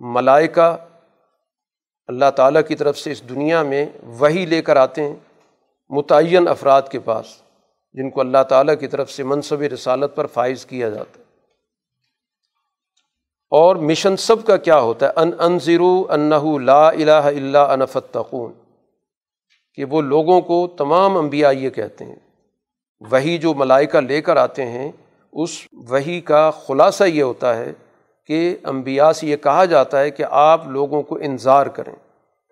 ملائکہ اللہ تعالیٰ کی طرف سے اس دنیا میں وہی لے کر آتے ہیں متعین افراد کے پاس، جن کو اللہ تعالیٰ کی طرف سے منصب رسالت پر فائز کیا جاتا ہے۔ اور مشن سب کا کیا ہوتا ہے؟ ان انضرو انّ اس وہی کا خلاصہ یہ ہوتا ہے کہ انبیاء سے یہ کہا جاتا ہے کہ آپ لوگوں کو انظار کریں۔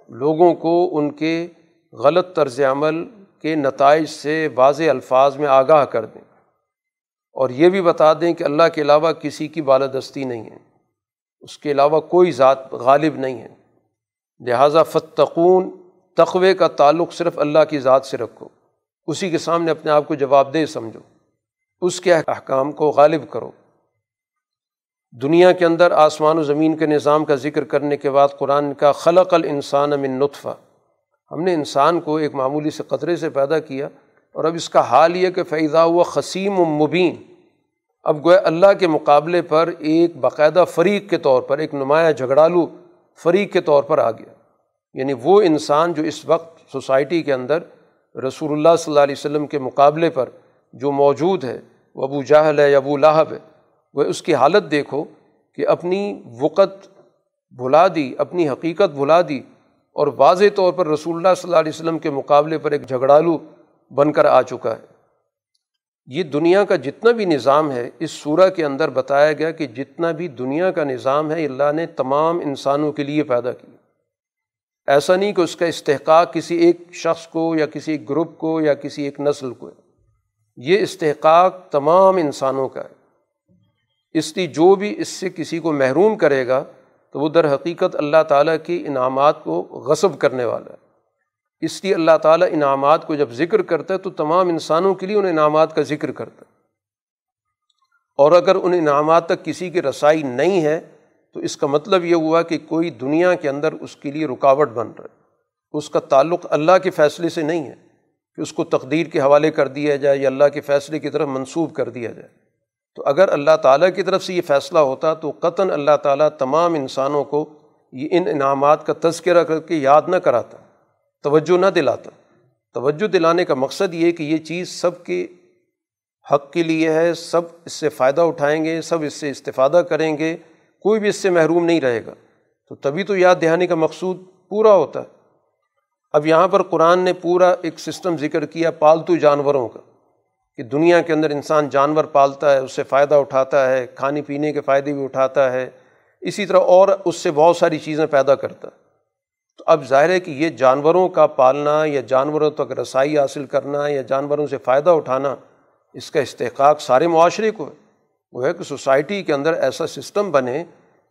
لوگوں کو ان کے غلط طرز عمل کے نتائج سے واضح الفاظ میں آگاہ کر دیں۔ اور یہ بھی بتا دیں کہ اللہ کے علاوہ کسی کی بالادستی نہیں ہے۔ اس کے علاوہ کوئی ذات غالب نہیں ہے۔ لہٰذا فتقون تقوے کا تعلق صرف اللہ کی ذات سے رکھو۔ اسی کے سامنے اپنے آپ کو جواب دہ سمجھو۔ اس کے احکام کو غالب کرو۔ دنیا کے اندر آسمان و زمین کے نظام کا ذکر کرنے کے بعد قرآن کا خلق الانسان من نطفہ۔ ہم نے انسان کو ایک معمولی سے قطرے سے پیدا کیا اور اب اس کا حال یہ کہ فیضا ہوا خسیم و مبین اب گویا اللہ کے مقابلے پر ایک باقاعدہ فریق کے طور پر، ایک نمایاں جھگڑالو فریق کے طور پر آ گیا۔ یعنی وہ انسان جو اس وقت سوسائٹی کے اندر رسول اللہ صلی اللہ علیہ وسلم کے مقابلے پر جو موجود ہے، وہ ابو جاہل ہے یا ابو لاہب ہے، وہ اس کی حالت دیکھو کہ اپنی وقت بھلا دی، اپنی حقیقت بھلا دی اور واضح طور پر رسول اللہ صلی اللہ علیہ وسلم کے مقابلے پر ایک جھگڑالو بن کر آ چکا ہے۔ یہ دنیا کا جتنا بھی نظام ہے، اس صورح کے اندر بتایا گیا کہ جتنا بھی دنیا کا نظام ہے اللہ نے تمام انسانوں کے لیے پیدا کیا۔ ایسا نہیں کہ اس کا استحقاق کسی ایک شخص کو یا کسی ایک گروپ کو یا کسی ایک نسل کو ہے۔ یہ استحقاق تمام انسانوں کا ہے۔ اس لیے جو بھی اس سے کسی کو محروم کرے گا، تو وہ در حقیقت اللہ تعالیٰ کی انعامات کو غصب کرنے والا ہے۔ اس لیے اللہ تعالیٰ انعامات کو جب ذکر کرتا ہے، تو تمام انسانوں کے لیے ان انعامات کا ذکر کرتا ہے۔ اور اگر ان انعامات تک کسی کی رسائی نہیں ہے، تو اس کا مطلب یہ ہوا کہ کوئی دنیا کے اندر اس کے لیے رکاوٹ بن رہا ہے۔ اس کا تعلق اللہ کے فیصلے سے نہیں ہے۔ کہ اس کو تقدیر کے حوالے کر دیا جائے یا اللہ کے فیصلے کی طرف منسوب کر دیا جائے۔ تو اگر اللہ تعالیٰ کی طرف سے یہ فیصلہ ہوتا تو قطن اللہ تعالیٰ تمام انسانوں کو یہ ان انعامات کا تذکرہ کر کے یاد نہ کراتا، توجہ نہ دلاتا۔ توجہ دلانے کا مقصد یہ کہ یہ چیز سب کے حق کے لیے ہے، سب اس سے فائدہ اٹھائیں گے، سب اس سے استفادہ کریں گے، کوئی بھی اس سے محروم نہیں رہے گا۔ تو تبھی تو یاد دہانے کا مقصود پورا ہوتا ہے۔ اب یہاں پر قرآن نے پورا ایک سسٹم ذکر کیا پالتو جانوروں کا، کہ دنیا کے اندر انسان جانور پالتا ہے، اس سے فائدہ اٹھاتا ہے، کھانے پینے کے فائدے بھی اٹھاتا ہے، اسی طرح اور اس سے بہت ساری چیزیں پیدا کرتا۔ ہے تو اب ظاہر ہے کہ یہ جانوروں کا پالنا یا جانوروں تک رسائی حاصل کرنا یا جانوروں سے فائدہ اٹھانا، اس کا استحقاق سارے معاشرے کو ہے۔ وہ ہے کہ سوسائٹی کے اندر ایسا سسٹم بنے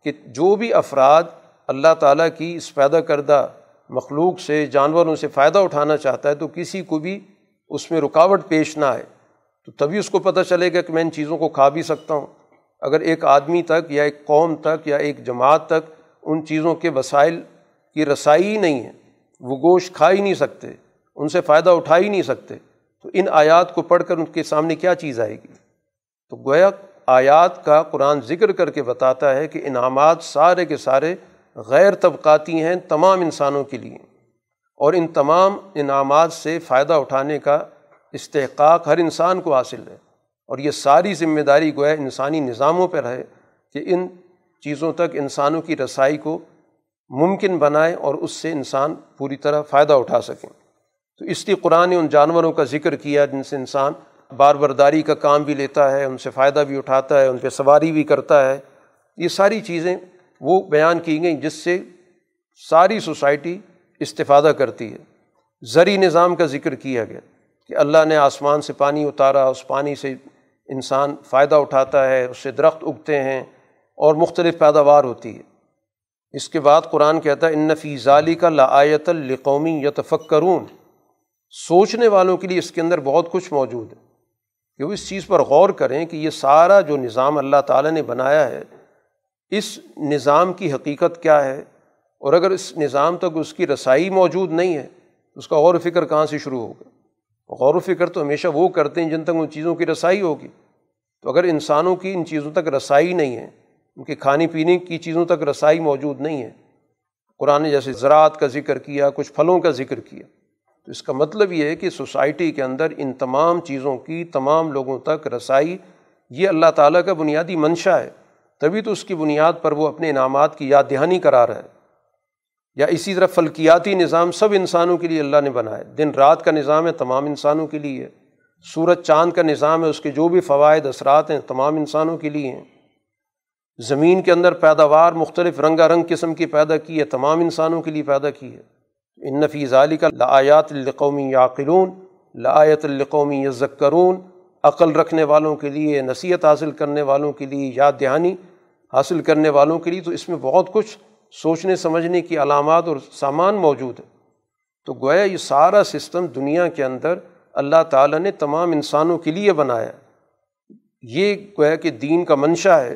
کہ جو بھی افراد اللہ تعالیٰ کی اس پیدا کردہ مخلوق سے، جانوروں سے فائدہ اٹھانا چاہتا ہے تو کسی کو بھی اس میں رکاوٹ پیش نہ آئے۔ تو تبھی اس کو پتہ چلے گا کہ میں ان چیزوں کو کھا بھی سکتا ہوں۔ اگر ایک آدمی تک یا ایک قوم تک یا ایک جماعت تک ان چیزوں کے وسائل کی رسائی ہی نہیں ہے، وہ گوشت کھا ہی نہیں سکتے، ان سے فائدہ اٹھا ہی نہیں سکتے، تو ان آیات کو پڑھ کر ان کے سامنے کیا چیز آئے گی؟ تو گویا آیات کا قرآن ذکر کر کے بتاتا ہے کہ انعامات سارے کے سارے غیر طبقاتی ہیں تمام انسانوں کے لیے اور ان تمام انعامات سے فائدہ اٹھانے کا استحقاق ہر انسان کو حاصل ہے اور یہ ساری ذمہ داری گویا انسانی نظاموں پر ہے کہ ان چیزوں تک انسانوں کی رسائی کو ممکن بنائیں اور اس سے انسان پوری طرح فائدہ اٹھا سکیں۔ تو اس لیے قرآن نے ان جانوروں کا ذکر کیا جن سے انسان بار برداری کا کام بھی لیتا ہے، ان سے فائدہ بھی اٹھاتا ہے، ان پہ سواری بھی کرتا ہے۔ یہ ساری چیزیں وہ بیان کی گئیں جس سے ساری سوسائٹی استفادہ کرتی ہے۔ زرعی نظام کا ذکر کیا گیا کہ اللہ نے آسمان سے پانی اتارا، اس پانی سے انسان فائدہ اٹھاتا ہے، اس سے درخت اگتے ہیں اور مختلف پیداوار ہوتی ہے۔ اس کے بعد قرآن کہتا ہے، ان نفی ظالی کا لایت القومی یتفکرون سوچنے والوں کے لیے اس کے اندر بہت کچھ موجود ہے۔ کہ وہ اس چیز پر غور کریں کہ یہ سارا جو نظام اللہ تعالیٰ نے بنایا ہے اس نظام کی حقیقت کیا ہے؟ اور اگر اس نظام تک اس کی رسائی موجود نہیں ہے، تو اس کا غور و فکر کہاں سے شروع ہوگا؟ غور و فکر تو ہمیشہ وہ کرتے ہیں جن تک ان چیزوں کی رسائی ہوگی۔ تو اگر انسانوں کی ان چیزوں تک رسائی نہیں ہے، ان کے کھانے پینے کی چیزوں تک رسائی موجود نہیں ہے، قرآن نے جیسے زراعت کا ذکر کیا، کچھ پھلوں کا ذکر کیا، تو اس کا مطلب یہ ہے کہ سوسائٹی کے اندر ان تمام چیزوں کی تمام لوگوں تک رسائی، یہ اللہ تعالیٰ کا بنیادی منشا ہے۔ تبھی تو اس کی بنیاد پر وہ اپنے انعامات کی یاد دہانی کرا رہا ہے یا اسی طرح فلکیاتی نظام سب انسانوں کے لیے اللہ نے بنایا دن رات کا نظام ہے، تمام انسانوں کے لیے سورج چاند کا نظام ہے، اس کے جو بھی فوائد، اثرات ہیں، تمام انسانوں کے لیے ہیں۔ زمین کے اندر پیداوار مختلف رنگا رنگ قسم کی پیدا کی ہے، تمام انسانوں کے لیے پیدا کی ہے۔ ان نفیز علی کا لایات القومی یاقلون لایت القومی یزکرون عقل رکھنے والوں کے لیے، نصیحت حاصل کرنے والوں کے لیے یاد دہانی حاصل کرنے والوں کے لیے تو اس میں بہت کچھ سوچنے، سمجھنے کی علامات اور سامان موجود ہے تو گویا یہ سارا سسٹم دنیا کے اندر اللہ تعالیٰ نے تمام انسانوں کے لیے بنایا یہ گویا کہ دین کا منشا ہے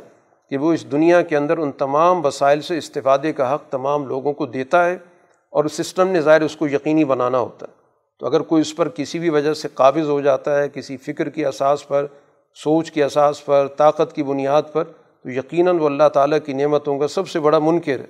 کہ وہ اس دنیا کے اندر ان تمام وسائل سے استفادے کا حق تمام لوگوں کو دیتا ہے اور سسٹم نے ظاہر اس کو یقینی بنانا ہوتا ہے۔ تو اگر کوئی اس پر کسی بھی وجہ سے قابض ہو جاتا ہے، کسی فکر کی اساس پر، سوچ کے اساس پر، طاقت کی بنیاد پر، تو یقیناً وہ اللہ تعالیٰ کی نعمتوں کا سب سے بڑا منکر ہے۔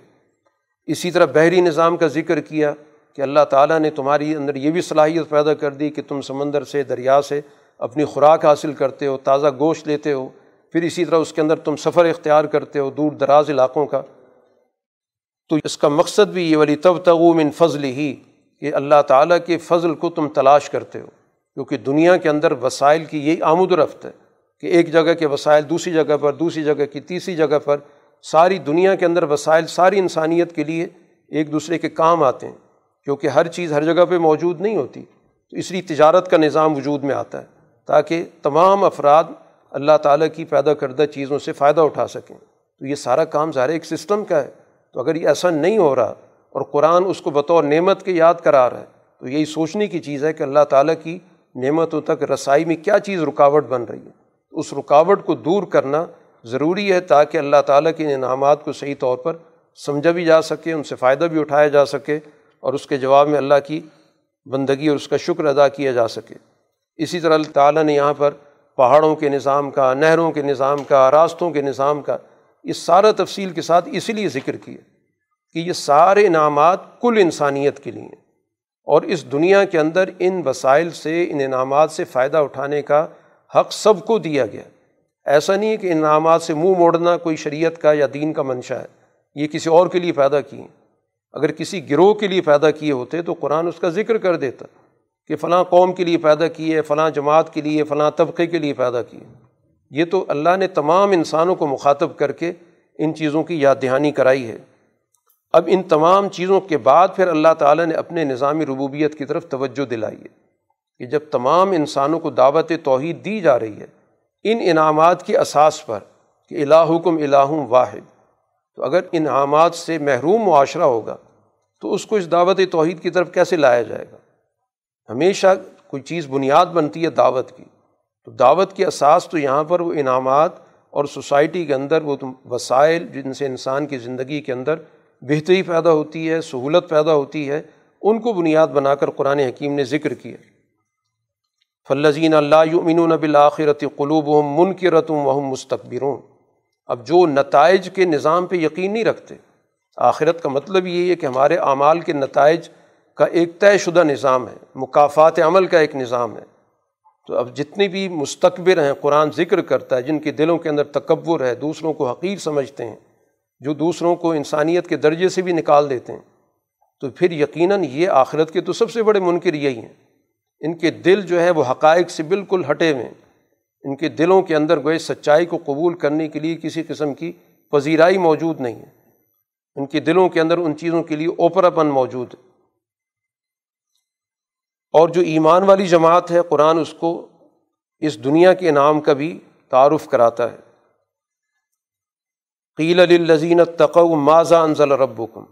اسی طرح بحری نظام کا ذکر کیا کہ اللہ تعالیٰ نے تمہاری اندر یہ بھی صلاحیت پیدا کر دی کہ تم سمندر سے، دریا سے اپنی خوراک حاصل کرتے ہو، تازہ گوشت لیتے ہو، پھر اسی طرح اس کے اندر تم سفر اختیار کرتے ہو دور دراز علاقوں کا۔ تو اس کا مقصد بھی یہ والی تب تغوم ان فضل ہی کہ اللہ تعالیٰ کے فضل کو تم تلاش کرتے ہو، کیونکہ دنیا کے اندر وسائل کی یہی آمد و رفت ہے کہ ایک جگہ کے وسائل دوسری جگہ پر، دوسری جگہ کی تیسری جگہ پر، ساری دنیا کے اندر وسائل، ساری انسانیت کے لیے ایک دوسرے کے کام آتے ہیں، کیونکہ ہر چیز ہر جگہ پہ موجود نہیں ہوتی۔ تو اس لیے تجارت کا نظام وجود میں آتا ہے، تاکہ تمام افراد اللہ تعالیٰ کی پیدا کردہ چیزوں سے فائدہ اٹھا سکیں۔ تو یہ سارا کام ظاہر ایک سسٹم کا ہے۔ تو اگر یہ ایسا نہیں ہو رہا اور قرآن اس کو بطور نعمت کے یاد کرا رہا ہے۔ تو یہی سوچنے کی چیز ہے کہ اللہ تعالیٰ کی نعمتوں تک رسائی میں کیا چیز رکاوٹ بن رہی ہے۔ اس رکاوٹ کو دور کرنا ضروری ہے تاکہ اللہ تعالیٰ کے انعامات کو صحیح طور پر سمجھا بھی جا سکے، ان سے فائدہ بھی اٹھایا جا سکے اور اس کے جواب میں اللہ کی بندگی اور اس کا شکر ادا کیا جا سکے۔ اسی طرح اللہ تعالیٰ نے یہاں پر پہاڑوں کے نظام کا، نہروں کے نظام کا، راستوں کے نظام کا یہ سارا تفصیل کے ساتھ اسی لیے ذکر کیا۔ کہ یہ سارے انعامات کل انسانیت کے لیے اور اس دنیا کے اندر ان وسائل سے، ان انعامات سے فائدہ اٹھانے کا حق سب کو دیا گیا۔ ایسا نہیں ہے کہ انعامات سے منہ موڑنا کوئی شریعت کا یا دین کا منشا ہے، یہ کسی اور کے لیے پیدا کیے ہیں۔ اگر کسی گروہ کے لیے پیدا کیے ہوتے تو قرآن اس کا ذکر کر دیتا کہ فلاں قوم کے لیے پیدا کیے، فلاں جماعت کے لیے، فلاں طبقے کے لیے پیدا کیے۔ یہ تو اللہ نے تمام انسانوں کو مخاطب کر کے ان چیزوں کی یاد دہانی کرائی ہے۔ اب ان تمام چیزوں کے بعد پھر اللہ تعالیٰ نے اپنے نظامی ربوبیت کی طرف توجہ دلائی ہے کہ جب تمام انسانوں کو دعوت توحید دی جا رہی ہے، ان انعامات کی اساس پر کہ الہکم الہ واحد، تو اگر انعامات سے محروم معاشرہ ہوگا، تو اس کو اس دعوت توحید کی طرف کیسے لایا جائے گا؟ ہمیشہ کوئی چیز بنیاد بنتی ہے دعوت کی، تو دعوت کی اساس تو یہاں پر وہ انعامات اور سوسائٹی کے اندر وہ وسائل جن سے انسان کی زندگی کے اندر بہتری پیدا ہوتی ہے، سہولت پیدا ہوتی ہے۔ ان کو بنیاد بنا کر قرآن حکیم نے ذکر کیا۔ فلزین اللہ امین بالآخرت قلوب و منکرتم وہم مستقبرون اب جو نتائج کے نظام پہ یقین نہیں رکھتے، آخرت کا مطلب یہ ہے کہ ہمارے اعمال کے نتائج کا ایک طے شدہ نظام ہے مقافات عمل کا ایک نظام ہے۔ تو اب جتنی بھی مستقبر ہیں، قرآن ذکر کرتا ہے، جن کے دلوں کے اندر تکبر ہے، دوسروں کو حقیر سمجھتے ہیں۔ جو دوسروں کو انسانیت کے درجے سے بھی نکال دیتے ہیں۔ تو پھر یقیناً یہ آخرت کے تو سب سے بڑے منکر یہی ہیں۔ ان کے دل جو ہے وہ حقائق سے بالکل ہٹے ہوئے ہیں۔ ان کے دلوں کے اندر گوئے سچائی کو قبول کرنے کے لیے کسی قسم کی پذیرائی موجود نہیں ہے۔ ان کے دلوں کے اندر ان چیزوں کے لیے اوپرا پن موجود ہے۔ اور جو ایمان والی جماعت ہے، قرآن اس کو اس دنیا کے انعام کا بھی تعارف کراتا ہے۔ قیل الزین تقو ماضا انزل ربکم؟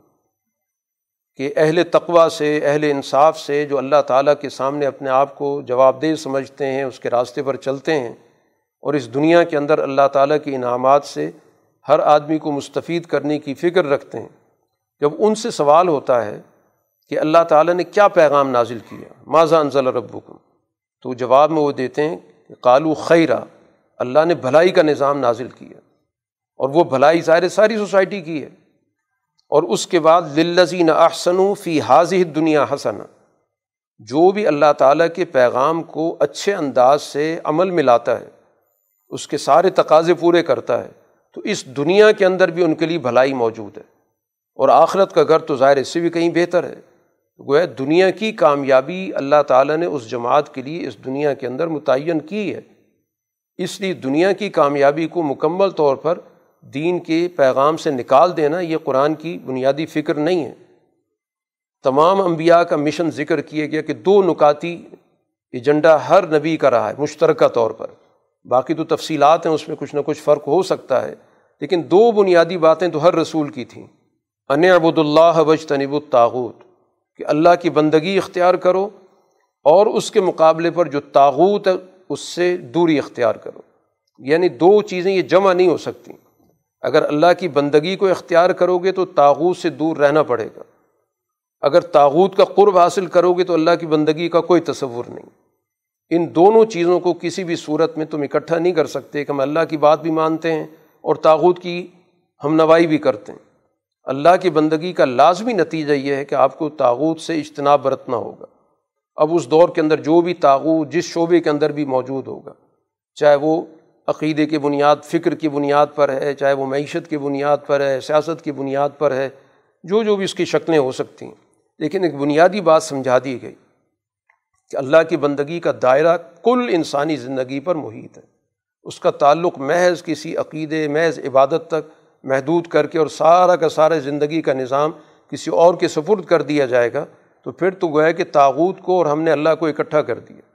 کہ اہل تقوا سے، اہل انصاف سے جو اللہ تعالیٰ کے سامنے اپنے آپ کو جواب دہ سمجھتے ہیں، اس کے راستے پر چلتے ہیں اور اس دنیا کے اندر اللہ تعالیٰ کے انعامات سے ہر آدمی کو مستفید کرنے کی فکر رکھتے ہیں۔ جب ان سے سوال ہوتا ہے کہ اللہ تعالیٰ نے کیا پیغام نازل کیا ماضا انزل ربکم؟ تو جواب میں وہ دیتے ہیں کہ کالو خیرہ اللہ نے بھلائی کا نظام نازل کیا۔ اور وہ بھلائی ظاہر ساری سوسائٹی کی ہے۔ اور اس کے بعد للزین احسن فی حاضح دنیا حسن جو بھی اللہ تعالیٰ کے پیغام کو اچھے انداز سے عمل میں لاتا ہے، اس کے سارے تقاضے پورے کرتا ہے، تو اس دنیا کے اندر بھی ان کے لیے بھلائی موجود ہے۔ اور آخرت کا گھر تو ظاہر اس سے بھی کہیں بہتر ہے۔ گویا دنیا کی کامیابی اللہ تعالیٰ نے اس جماعت کے لیے اس دنیا کے اندر متعین کی ہے۔ اس لیے دنیا کی کامیابی کو مکمل طور پر دین کے پیغام سے نکال دینا یہ قرآن کی بنیادی فکر نہیں ہے۔ تمام انبیاء کا مشن ذکر کیا گیا کہ دو نکاتی ایجنڈا ہر نبی کا رہا ہے، مشترکہ طور پر۔ باقی تو تفصیلات ہیں، اس میں کچھ نہ کچھ فرق ہو سکتا ہے۔ لیکن دو بنیادی باتیں تو ہر رسول کی تھیں۔ ان ابود اللہ وج تنب الطاغوت، کہ اللہ کی بندگی اختیار کرو اور اس کے مقابلے پر جو تاغوت ہے، اس سے دوری اختیار کرو۔ یعنی دو چیزیں یہ جمع نہیں ہو سکتیں۔ اگر اللہ کی بندگی کو اختیار کرو گے تو تاغوت سے دور رہنا پڑے گا۔ اگر تاغوت کا قرب حاصل کرو گے تو اللہ کی بندگی کا کوئی تصور نہیں۔ ان دونوں چیزوں کو کسی بھی صورت میں تم اکٹھا نہیں کر سکتے کہ ہم اللہ کی بات بھی مانتے ہیں اور تاغوت کی ہم نوائی بھی کرتے ہیں۔ اللہ کی بندگی کا لازمی نتیجہ یہ ہے کہ آپ کو تاغوت سے اجتناب برتنا ہوگا۔ اب اس دور کے اندر جو بھی تاغوت جس شعبے کے اندر بھی موجود ہوگا، چاہے وہ عقیدے کی بنیاد، فکر کی بنیاد پر ہے، چاہے وہ معیشت کی بنیاد پر ہے، سیاست کی بنیاد پر ہے، جو جو بھی اس کی شکلیں ہو سکتی ہیں۔ لیکن ایک بنیادی بات سمجھا دی گئی کہ اللہ کی بندگی کا دائرہ کل انسانی زندگی پر محیط ہے۔ اس کا تعلق محض کسی عقیدے، محض عبادت تک محدود کر کے اور سارا کا سارا زندگی کا نظام کسی اور کے سفرد کر دیا جائے گا تو پھر تو گویا کہ تاغوت کو اور ہم نے اللہ کو اکٹھا کر دیا۔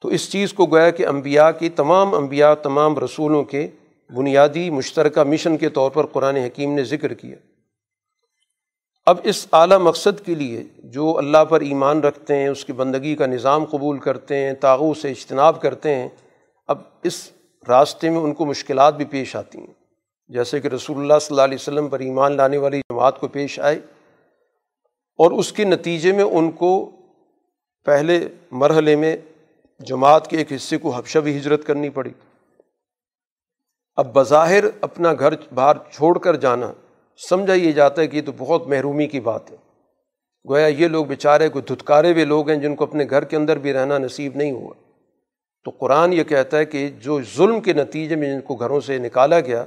تو اس چیز کو گویا کہ انبیاء کی تمام انبیاء، تمام رسولوں کے بنیادی مشترکہ مشن کے طور پر قرآن حکیم نے ذکر کیا۔ اب اس اعلیٰ مقصد کے لیے جو اللہ پر ایمان رکھتے ہیں، اس کی بندگی کا نظام قبول کرتے ہیں تاغو سے اجتناب کرتے ہیں، اب اس راستے میں ان کو مشکلات بھی پیش آتی ہیں۔ جیسے کہ رسول اللہ صلی اللہ علیہ وسلم پر ایمان لانے والی جماعت کو پیش آئے اور اس کے نتیجے میں ان کو پہلے مرحلے میں جماعت کے ایک حصے کو حفشہ بھی ہجرت کرنی پڑی۔ اب بظاہر اپنا گھر باہر چھوڑ کر جانا سمجھا یہ جاتا ہے کہ یہ تو بہت محرومی کی بات ہے۔ گویا یہ لوگ بیچارے کوئی دھتکارے ہوئے لوگ ہیں جن کو اپنے گھر کے اندر بھی رہنا نصیب نہیں ہوا۔ تو قرآن یہ کہتا ہے کہ جو ظلم کے نتیجے میں جن کو گھروں سے نکالا گیا،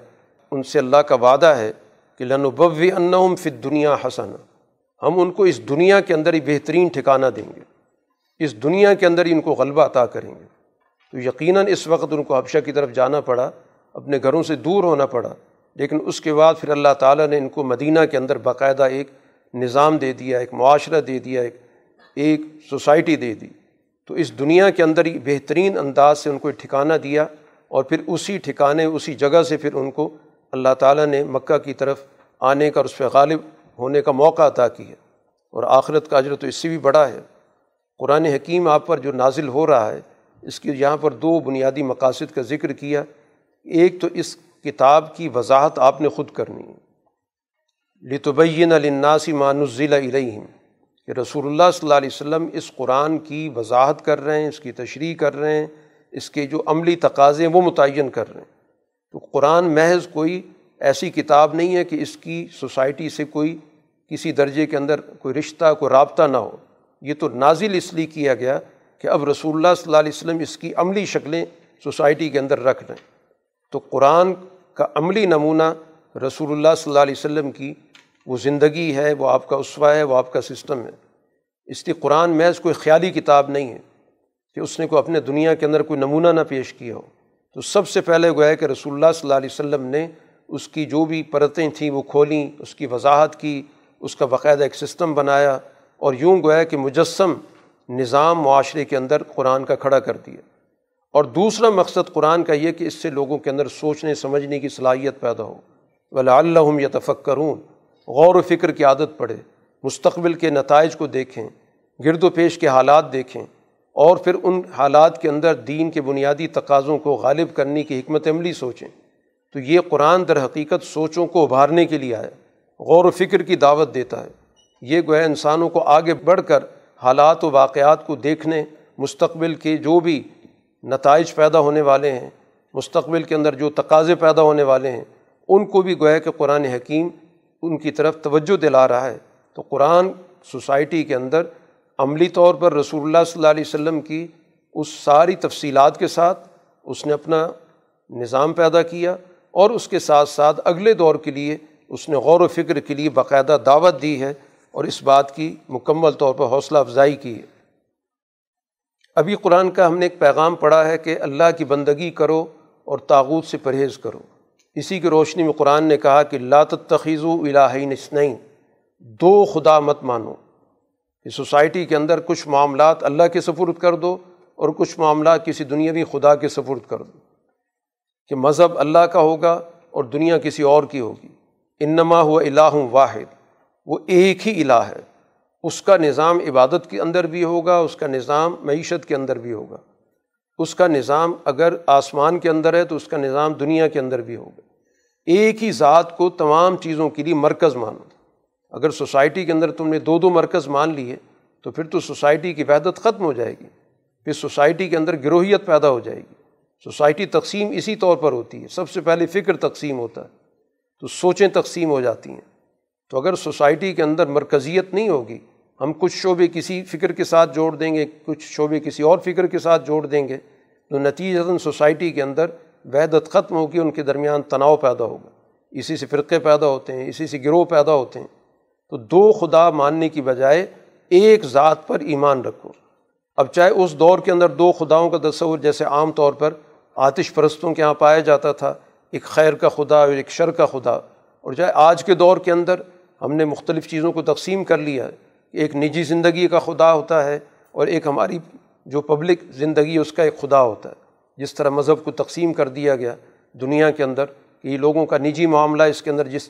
ان سے اللہ کا وعدہ ہے کہ لنوبوی انّم فت دنیا حسن ہم ان کو اس دنیا کے اندر ہی بہترین ٹھکانہ دیں گے۔ اس دنیا کے اندر ہی ان کو غلبہ عطا کریں گے۔ تو یقیناً اس وقت ان کو حبشہ کی طرف جانا پڑا، اپنے گھروں سے دور ہونا پڑا، لیکن اس کے بعد پھر اللہ تعالیٰ نے ان کو مدینہ کے اندر باقاعدہ ایک نظام دے دیا، ایک معاشرہ دے دیا، ایک ایک سوسائٹی دے دی۔ تو اس دنیا کے اندر ہی بہترین انداز سے ان کو ٹھکانہ دیا اور پھر اسی ٹھکانے، اسی جگہ سے پھر ان کو اللہ تعالیٰ نے مکہ کی طرف آنے کا اور اس پہ غالب ہونے کا موقع عطا کیا۔ اور آخرت کا اجر تو اس سے بھی بڑا ہے۔ قرآن حکیم آپ پر جو نازل ہو رہا ہے، اس کی یہاں پر دو بنیادی مقاصد کا ذکر کیا۔ ایک تو اس کتاب کی وضاحت آپ نے خود کرنی۔ ہے لتبین الناسی مانزل علیہم کہ رسول اللہ صلی اللہ علیہ وسلم اس قرآن کی وضاحت کر رہے ہیں، اس کی تشریح کر رہے ہیں، اس کے جو عملی تقاضے ہیں وہ متعین کر رہے ہیں۔ تو قرآن محض کوئی ایسی کتاب نہیں ہے کہ اس کی سوسائٹی سے کوئی کسی درجے کے اندر کوئی رشتہ، کوئی رابطہ نہ ہو۔ یہ تو نازل اس لیے کیا گیا کہ اب رسول اللہ صلی اللہ علیہ وسلم اس کی عملی شکلیں سوسائٹی کے اندر رکھ لیں۔ تو قرآن کا عملی نمونہ رسول اللہ صلی اللہ علیہ وسلم کی وہ زندگی ہے، وہ آپ کا اسوہ ہے، وہ آپ کا سسٹم ہے۔ اس لیے قرآن محض کوئی خیالی کتاب نہیں ہے کہ اس نے کوئی اپنے دنیا کے اندر کوئی نمونہ نہ پیش کیا ہو۔ تو سب سے پہلے گویا کہ رسول اللہ صلی اللہ علیہ وسلم نے اس کی جو بھی پرتیں تھیں وہ کھولیں، اس کی وضاحت کی، اس کا باقاعدہ ایک سسٹم بنایا۔ اور یوں گویا کہ مجسم نظام معاشرے کے اندر قرآن کا کھڑا کر دیا۔ اور دوسرا مقصد قرآن کا یہ کہ اس سے لوگوں کے اندر سوچنے، سمجھنے کی صلاحیت پیدا ہو۔ ولا اللہ یا تفکرون غور و فکر کی عادت پڑے مستقبل کے نتائج کو دیکھیں۔ گرد و پیش کے حالات دیکھیں۔ اور پھر ان حالات کے اندر دین کے بنیادی تقاضوں کو غالب کرنے کی حکمت عملی سوچیں۔ تو یہ قرآن در حقیقت سوچوں کو ابھارنے کے لیے آیا۔ غور و فکر کی دعوت دیتا ہے۔ یہ گویا انسانوں کو آگے بڑھ کر حالات و واقعات کو دیکھنے، مستقبل کے جو بھی نتائج پیدا ہونے والے ہیں، مستقبل کے اندر جو تقاضے پیدا ہونے والے ہیں، ان کو بھی گویا کہ قرآن حکیم ان کی طرف توجہ دلا رہا ہے۔ تو قرآن سوسائٹی کے اندر عملی طور پر رسول اللہ صلی اللہ علیہ وسلم کی اس ساری تفصیلات کے ساتھ اس نے اپنا نظام پیدا کیا اور اس کے ساتھ ساتھ اگلے دور کے لیے اس نے غور و فکر کے لیے باقاعدہ دعوت دی ہے۔ اور اس بات کی مکمل طور پر حوصلہ افزائی کی ہے۔ ابھی قرآن کا ہم نے ایک پیغام پڑھا ہے کہ اللہ کی بندگی کرو اور تاغوت سے پرہیز کرو۔ اسی کی روشنی میں قرآن نے کہا کہ تخیض و الہی نسنین دو خدا مت مانو۔ کہ سوسائٹی کے اندر کچھ معاملات اللہ کے سفرد کر دو اور کچھ معاملات کسی دنیاوی خدا کے سفرد کر دو۔ کہ مذہب اللہ کا ہوگا اور دنیا کسی اور کی ہوگی۔ انما ہوا الہ واحد۔ وہ ایک ہی الہ ہے۔ اس کا نظام عبادت کے اندر بھی ہوگا، اس کا نظام معیشت کے اندر بھی ہوگا۔ اس کا نظام اگر آسمان کے اندر ہے تو اس کا نظام دنیا کے اندر بھی ہوگا۔ ایک ہی ذات کو تمام چیزوں کے لیے مرکز مانو۔ اگر سوسائٹی کے اندر تم نے دو دو مرکز مان لیے تو پھر تو سوسائٹی کی وحدت ختم ہو جائے گی۔ پھر سوسائٹی کے اندر گروہیت پیدا ہو جائے گی۔ سوسائٹی تقسیم اسی طور پر ہوتی ہے۔ سب سے پہلے فکر تقسیم ہوتا ہے۔ تو سوچیں تقسیم ہو جاتی ہیں۔ تو اگر سوسائٹی کے اندر مرکزیت نہیں ہوگی، ہم کچھ شعبے کسی فکر کے ساتھ جوڑ دیں گے، کچھ شعبے کسی اور فکر کے ساتھ جوڑ دیں گے، تو نتیجہ سوسائٹی کے اندر وحدت ختم ہوگی، ان کے درمیان تناؤ پیدا ہوگا۔ اسی سے فرقے پیدا ہوتے ہیں، اسی سے گروہ پیدا ہوتے ہیں۔ تو دو خدا ماننے کی بجائے ایک ذات پر ایمان رکھو۔ اب چاہے اس دور کے اندر دو خداؤں کا تصور جیسے عام طور پر آتش پرستوں کے یہاں پایا جاتا تھا، ایک خیر کا خدا اور ایک شر کا خدا، اور چاہے آج کے دور کے اندر ہم نے مختلف چیزوں کو تقسیم کر لیا۔ ایک نجی زندگی کا خدا ہوتا ہے اور ایک ہماری جو پبلک زندگی اس کا ایک خدا ہوتا ہے۔ جس طرح مذہب کو تقسیم کر دیا گیا دنیا کے اندر کہ یہ لوگوں کا نجی معاملہ اس کے اندر جس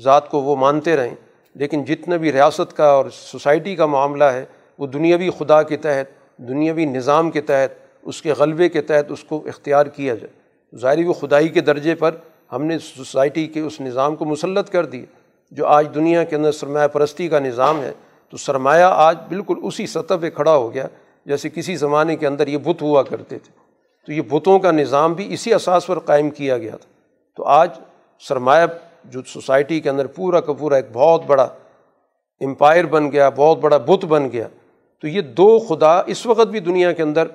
ذات کو وہ مانتے رہیں، لیکن جتنا بھی ریاست کا اور سوسائٹی کا معاملہ ہے، وہ دنیاوی خدا کے تحت، دنیاوی نظام کے تحت، اس کے غلبے کے تحت اس کو اختیار کیا جائے۔ ظاہری و خدائی کے درجے پر ہم نے سوسائٹی کے اس نظام کو مسلط کر دیا۔ جو آج دنیا کے اندر سرمایہ پرستی کا نظام ہے، تو سرمایہ آج بالکل اسی سطح پہ کھڑا ہو گیا جیسے کسی زمانے کے اندر یہ بت ہوا کرتے تھے۔ تو یہ بتوں کا نظام بھی اسی اساس پر قائم کیا گیا تھا۔ تو آج سرمایہ جو سوسائٹی کے اندر پورا کا پورا ایک بہت بڑا امپائر بن گیا، بہت بڑا بت بن گیا۔ تو یہ دو خدا اس وقت بھی دنیا کے اندر،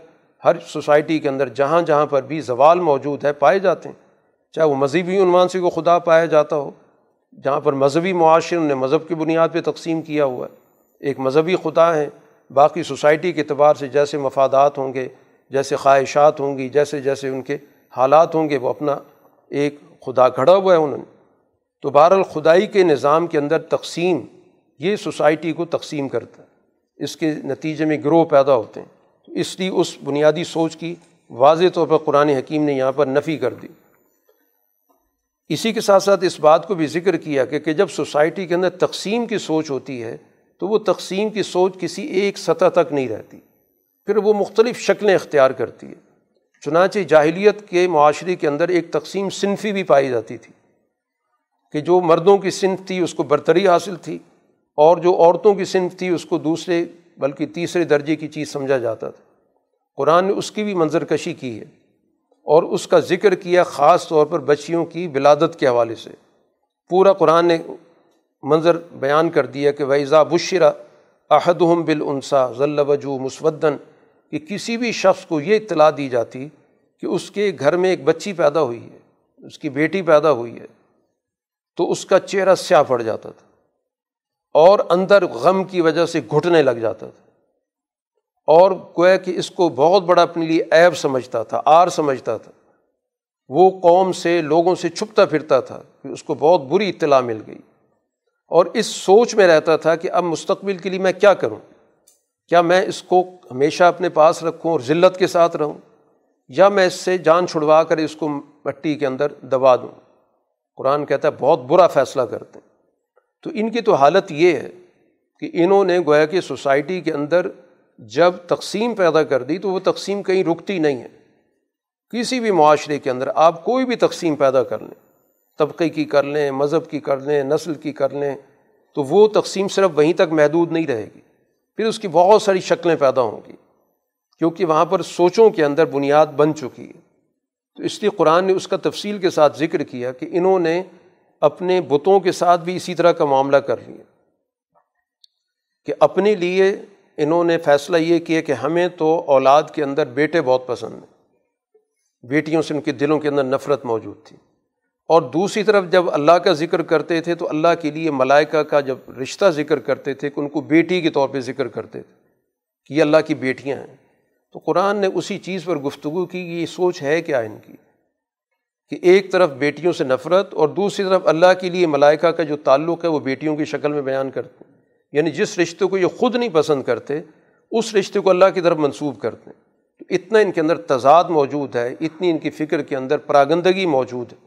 ہر سوسائٹی کے اندر جہاں جہاں پر بھی زوال موجود ہے، پائے جاتے ہیں۔ چاہے وہ مذہبی عنوان سے کو خدا پایا جاتا ہو جہاں پر مذہبی معاشرے نے مذہب کی بنیاد پہ تقسیم کیا ہوا ہے۔ ایک مذہبی خدا ہیں، باقی سوسائٹی کے اعتبار سے جیسے مفادات ہوں گے، جیسے خواہشات ہوں گی، جیسے جیسے ان کے حالات ہوں گے، وہ اپنا ایک خدا کھڑا ہوا ہے انہوں نے۔ تو بہر الخدائی کے نظام کے اندر تقسیم، یہ سوسائٹی کو تقسیم کرتا ہے۔ اس کے نتیجے میں گروہ پیدا ہوتے ہیں۔ اس لیے اس بنیادی سوچ کی واضح طور پر قرآن حکیم نے یہاں پر نفی کر دی۔ اسی کے ساتھ ساتھ اس بات کو بھی ذکر کیا کہ کہ جب سوسائٹی کے اندر تقسیم کی سوچ ہوتی ہے تو وہ تقسیم کی سوچ کسی ایک سطح تک نہیں رہتی۔ پھر وہ مختلف شکلیں اختیار کرتی ہے۔ چنانچہ جاہلیت کے معاشرے کے اندر ایک تقسیم صنفی بھی پائی جاتی تھی کہ جو مردوں کی صنف تھی اس کو برتری حاصل تھی اور جو عورتوں کی صنف تھی اس کو دوسرے بلکہ تیسرے درجے کی چیز سمجھا جاتا تھا۔ قرآن نے اس کی بھی منظر کشی کی ہے۔ اور اس کا ذکر کیا خاص طور پر بچیوں کی ولادت کے حوالے سے۔ پورا قرآن نے منظر بیان کر دیا کہ ویزا بشرا احدہم بالانسا ذل وجو مسودن کہ کسی بھی شخص کو یہ اطلاع دی جاتی کہ اس کے گھر میں ایک بچی پیدا ہوئی ہے، اس کی بیٹی پیدا ہوئی ہے، تو اس کا چہرہ سیاہ پڑ جاتا تھا اور اندر غم کی وجہ سے گھٹنے لگ جاتا تھا۔ اور گویا کہ اس کو بہت بڑا اپنے لیے عیب سمجھتا تھا، آر سمجھتا تھا۔ وہ قوم سے، لوگوں سے چھپتا پھرتا تھا کہ اس کو بہت بری اطلاع مل گئی۔ اور اس سوچ میں رہتا تھا کہ اب مستقبل کے لیے میں کیا کروں؟ کیا میں اس کو ہمیشہ اپنے پاس رکھوں اور ذلت کے ساتھ رہوں؟ یا میں اس سے جان چھڑوا کر اس کو مٹی کے اندر دبا دوں؟ قرآن کہتا ہے، بہت برا فیصلہ کرتے ہیں۔ تو ان کی تو حالت یہ ہے کہ انہوں نے گویا کہ سوسائٹی کے اندر جب تقسیم پیدا کر دی تو وہ تقسیم کہیں رکتی نہیں ہے۔ کسی بھی معاشرے کے اندر آپ کوئی بھی تقسیم پیدا کر لیں، طبقے کی کر لیں، مذہب کی کر لیں، نسل کی کر لیں، تو وہ تقسیم صرف وہیں تک محدود نہیں رہے گی۔ پھر اس کی بہت ساری شکلیں پیدا ہوں گی، کیونکہ وہاں پر سوچوں کے اندر بنیاد بن چکی ہے۔ تو اس لیے قرآن نے اس کا تفصیل کے ساتھ ذکر کیا کہ انہوں نے اپنے بتوں کے ساتھ بھی اسی طرح کا معاملہ کر لیا کہ اپنے لیے انہوں نے فیصلہ یہ کیا کہ ہمیں تو اولاد کے اندر بیٹے بہت پسند ہیں۔ بیٹیوں سے ان کے دلوں کے اندر نفرت موجود تھی۔ اور دوسری طرف جب اللہ کا ذکر کرتے تھے تو اللہ کے لیے ملائکہ کا جب رشتہ ذکر کرتے تھے کہ ان کو بیٹی کے طور پہ ذکر کرتے تھے کہ یہ اللہ کی بیٹیاں ہیں۔ تو قرآن نے اسی چیز پر گفتگو کی کہ یہ سوچ ہے کیا ان کی؟ کہ ایک طرف بیٹیوں سے نفرت اور دوسری طرف اللہ کے لیے ملائکہ کا جو تعلق ہے وہ بیٹیوں کی شکل میں بیان کرتے ہیں۔ یعنی جس رشتے کو یہ خود نہیں پسند کرتے، اس رشتے کو اللہ کی طرف منسوب کرتے ہیں۔ تو اتنا ان کے اندر تضاد موجود ہے، اتنی ان کی فکر کے اندر پراگندگی موجود ہے۔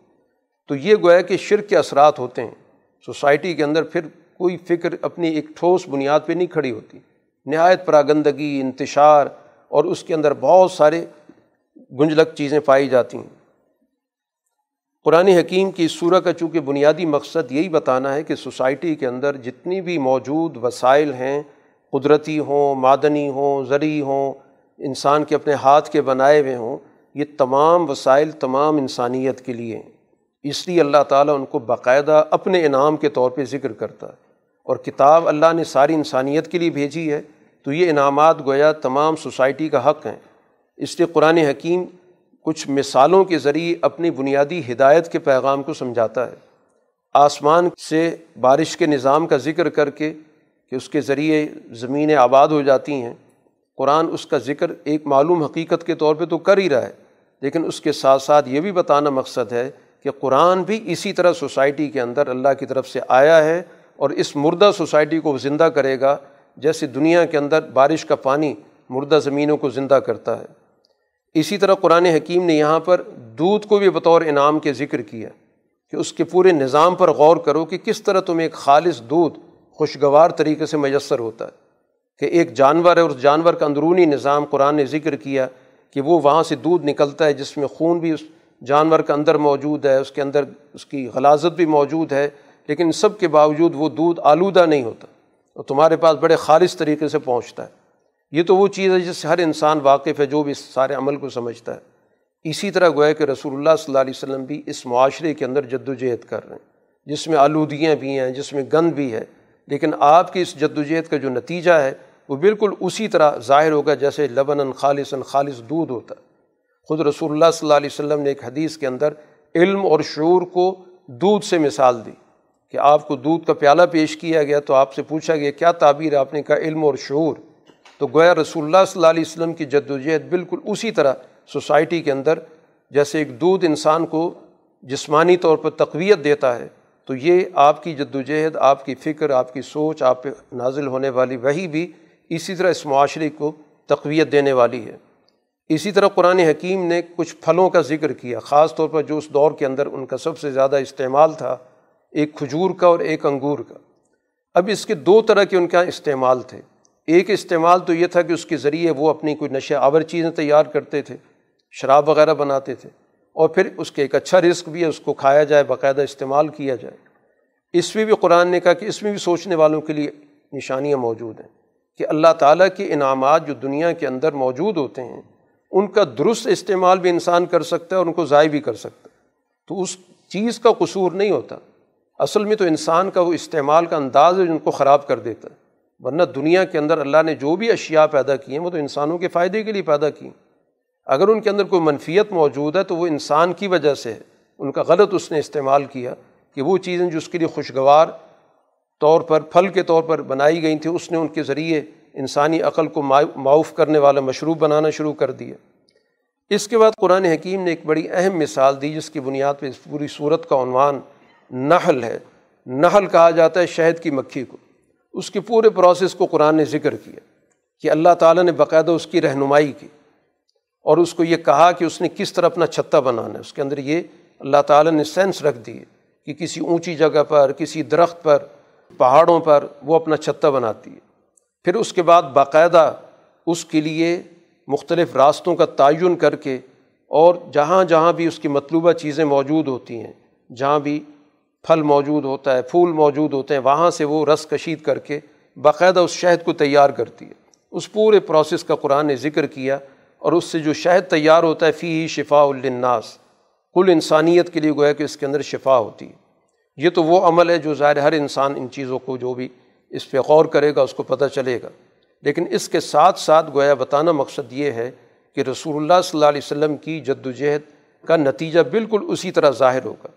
تو یہ گویا کہ شرک کے اثرات ہوتے ہیں۔ سوسائٹی کے اندر پھر کوئی فکر اپنی ایک ٹھوس بنیاد پہ نہیں کھڑی ہوتی۔ نہایت پراگندگی، انتشار اور اس کے اندر بہت سارے گنجلک چیزیں پائی جاتی ہیں۔ قرآن حکیم کی اس صورت کا چونکہ بنیادی مقصد یہی بتانا ہے کہ سوسائٹی کے اندر جتنی بھی موجود وسائل ہیں، قدرتی ہوں، معدنی ہوں، زرعی ہوں، انسان کے اپنے ہاتھ کے بنائے ہوئے ہوں، یہ تمام وسائل تمام انسانیت کے لیے ہیں۔ اس لیے اللہ تعالیٰ ان کو باقاعدہ اپنے انعام کے طور پہ ذکر کرتا ہے۔ اور کتاب اللہ نے ساری انسانیت کے لیے بھیجی ہے، تو یہ انعامات گویا تمام سوسائٹی کا حق ہیں۔ اس لیے قرآن حکیم کچھ مثالوں کے ذریعے اپنی بنیادی ہدایت کے پیغام کو سمجھاتا ہے۔ آسمان سے بارش کے نظام کا ذکر کر کے کہ اس کے ذریعے زمینیں آباد ہو جاتی ہیں۔ قرآن اس کا ذکر ایک معلوم حقیقت کے طور پہ تو کر ہی رہا ہے، لیکن اس کے ساتھ ساتھ یہ بھی بتانا مقصد ہے کہ قرآن بھی اسی طرح سوسائٹی کے اندر اللہ کی طرف سے آیا ہے اور اس مردہ سوسائٹی کو زندہ کرے گا، جیسے دنیا کے اندر بارش کا پانی مردہ زمینوں کو زندہ کرتا ہے۔ اسی طرح قرآن حکیم نے یہاں پر دودھ کو بھی بطور انعام کے ذکر کیا کہ اس کے پورے نظام پر غور کرو کہ کس طرح تمہیں ایک خالص دودھ خوشگوار طریقے سے میسر ہوتا ہے کہ ایک جانور ہے اور اس جانور کا اندرونی نظام قرآن نے ذکر کیا کہ وہ وہاں سے دودھ نکلتا ہے جس میں خون بھی اس جانور کا اندر موجود ہے، اس کے اندر اس کی غلازت بھی موجود ہے، لیکن سب کے باوجود وہ دودھ آلودہ نہیں ہوتا اور تمہارے پاس بڑے خالص طریقے سے پہنچتا ہے۔ یہ تو وہ چیز ہے جس سے ہر انسان واقف ہے، جو بھی اس سارے عمل کو سمجھتا ہے۔ اسی طرح گویا کہ رسول اللہ صلی اللہ علیہ وسلم بھی اس معاشرے کے اندر جد و جہد کر رہے ہیں، جس میں آلودگیاں بھی ہیں، جس میں گند بھی ہے۔ لیکن آپ کی اس جد و جہد کا جو نتیجہ ہے، وہ بالکل اسی طرح ظاہر ہوگا جیسے لبن خالص خالص دودھ ہوتا ہے۔ خود رسول اللہ صلی اللہ علیہ وسلم نے ایک حدیث کے اندر علم اور شعور کو دودھ سے مثال دی کہ آپ کو دودھ کا پیالہ پیش کیا گیا تو آپ سے پوچھا گیا، کیا تعبیر ہے آپ نے کہا؟ علم اور شعور؟ تو گویا رسول اللہ صلی اللہ علیہ وسلم کی جد و جہد بالکل اسی طرح سوسائٹی کے اندر، جیسے ایک دودھ انسان کو جسمانی طور پر تقویت دیتا ہے، تو یہ آپ کی جد و جہد آپ کی فکر، آپ کی سوچ، آپ پہ نازل ہونے والی وہی بھی اسی طرح اس معاشرے کو تقویت دینے والی ہے۔ اسی طرح قرآن حکیم نے کچھ پھلوں کا ذکر کیا، خاص طور پر جو اس دور کے اندر ان کا سب سے زیادہ استعمال تھا، ایک کھجور کا اور ایک انگور کا۔ اب اس کے دو طرح کے ان کا استعمال تھے۔ ایک استعمال تو یہ تھا کہ اس کے ذریعے وہ اپنی کوئی نشے آور چیزیں تیار کرتے تھے، شراب وغیرہ بناتے تھے، اور پھر اس کے ایک اچھا رزق بھی ہے، اس کو کھایا جائے، باقاعدہ استعمال کیا جائے۔ اس میں بھی قرآن نے کہا کہ اس میں بھی سوچنے والوں کے لیے نشانیاں موجود ہیں کہ اللہ تعالیٰ کے انعامات جو دنیا کے اندر موجود ہوتے ہیں، ان کا درست استعمال بھی انسان کر سکتا ہے اور ان کو ضائع بھی کر سکتا ہے۔ تو اس چیز کا قصور نہیں ہوتا۔ اصل میں تو انسان کا وہ استعمال کا انداز ہے جن کو خراب کر دیتا ہے۔ ورنہ دنیا کے اندر اللہ نے جو بھی اشیاء پیدا کی ہیں، وہ تو انسانوں کے فائدے کے لیے پیدا کی اگر ان کے اندر کوئی منفیت موجود ہے تو وہ انسان کی وجہ سے ہے۔ ان کا غلط اس نے استعمال کیا کہ وہ چیزیں جو اس کے لیے خوشگوار طور پر، پھل کے طور پر بنائی گئی تھیں، اس نے ان کے ذریعے انسانی عقل کو معاف کرنے والا مشروب بنانا شروع کر دیا۔ اس کے بعد قرآن حکیم نے ایک بڑی اہم مثال دی، جس کی بنیاد پہ اس پوری صورت کا عنوان نحل ہے۔ نحل کہا جاتا ہے شہد کی مکھی کو۔ اس کے پورے پروسیس کو قرآن نے ذکر کیا کہ اللہ تعالیٰ نے باقاعدہ اس کی رہنمائی کی اور اس کو یہ کہا کہ اس نے کس طرح اپنا چھتا بنانا ہے۔ اس کے اندر یہ اللہ تعالیٰ نے سینس رکھ دی کہ کسی اونچی جگہ پر، کسی درخت پر، پہاڑوں پر وہ اپنا چھتا بناتی ہے۔ پھر اس کے بعد باقاعدہ اس کے لیے مختلف راستوں کا تعین کر کے اور جہاں جہاں بھی اس کی مطلوبہ چیزیں موجود ہوتی ہیں، جہاں بھی پھل موجود ہوتا ہے، پھول موجود ہوتے ہیں، وہاں سے وہ رس کشید کر کے باقاعدہ اس شہد کو تیار کرتی ہے۔ اس پورے پروسیس کا قرآن نے ذکر کیا اور اس سے جو شہد تیار ہوتا ہے فی شفا الناس کل انسانیت کے لیے گویا کہ اس کے اندر شفا ہوتی ہے۔ یہ تو وہ عمل ہے جو ظاہر ہر انسان ان چیزوں کو جو بھی اس پہ غور کرے گا، اس کو پتہ چلے گا۔ لیکن اس کے ساتھ ساتھ گویا بتانا مقصد یہ ہے کہ رسول اللہ صلی اللہ علیہ وسلم کی جد و جہد کا نتیجہ بالکل اسی طرح ظاہر ہوگا۔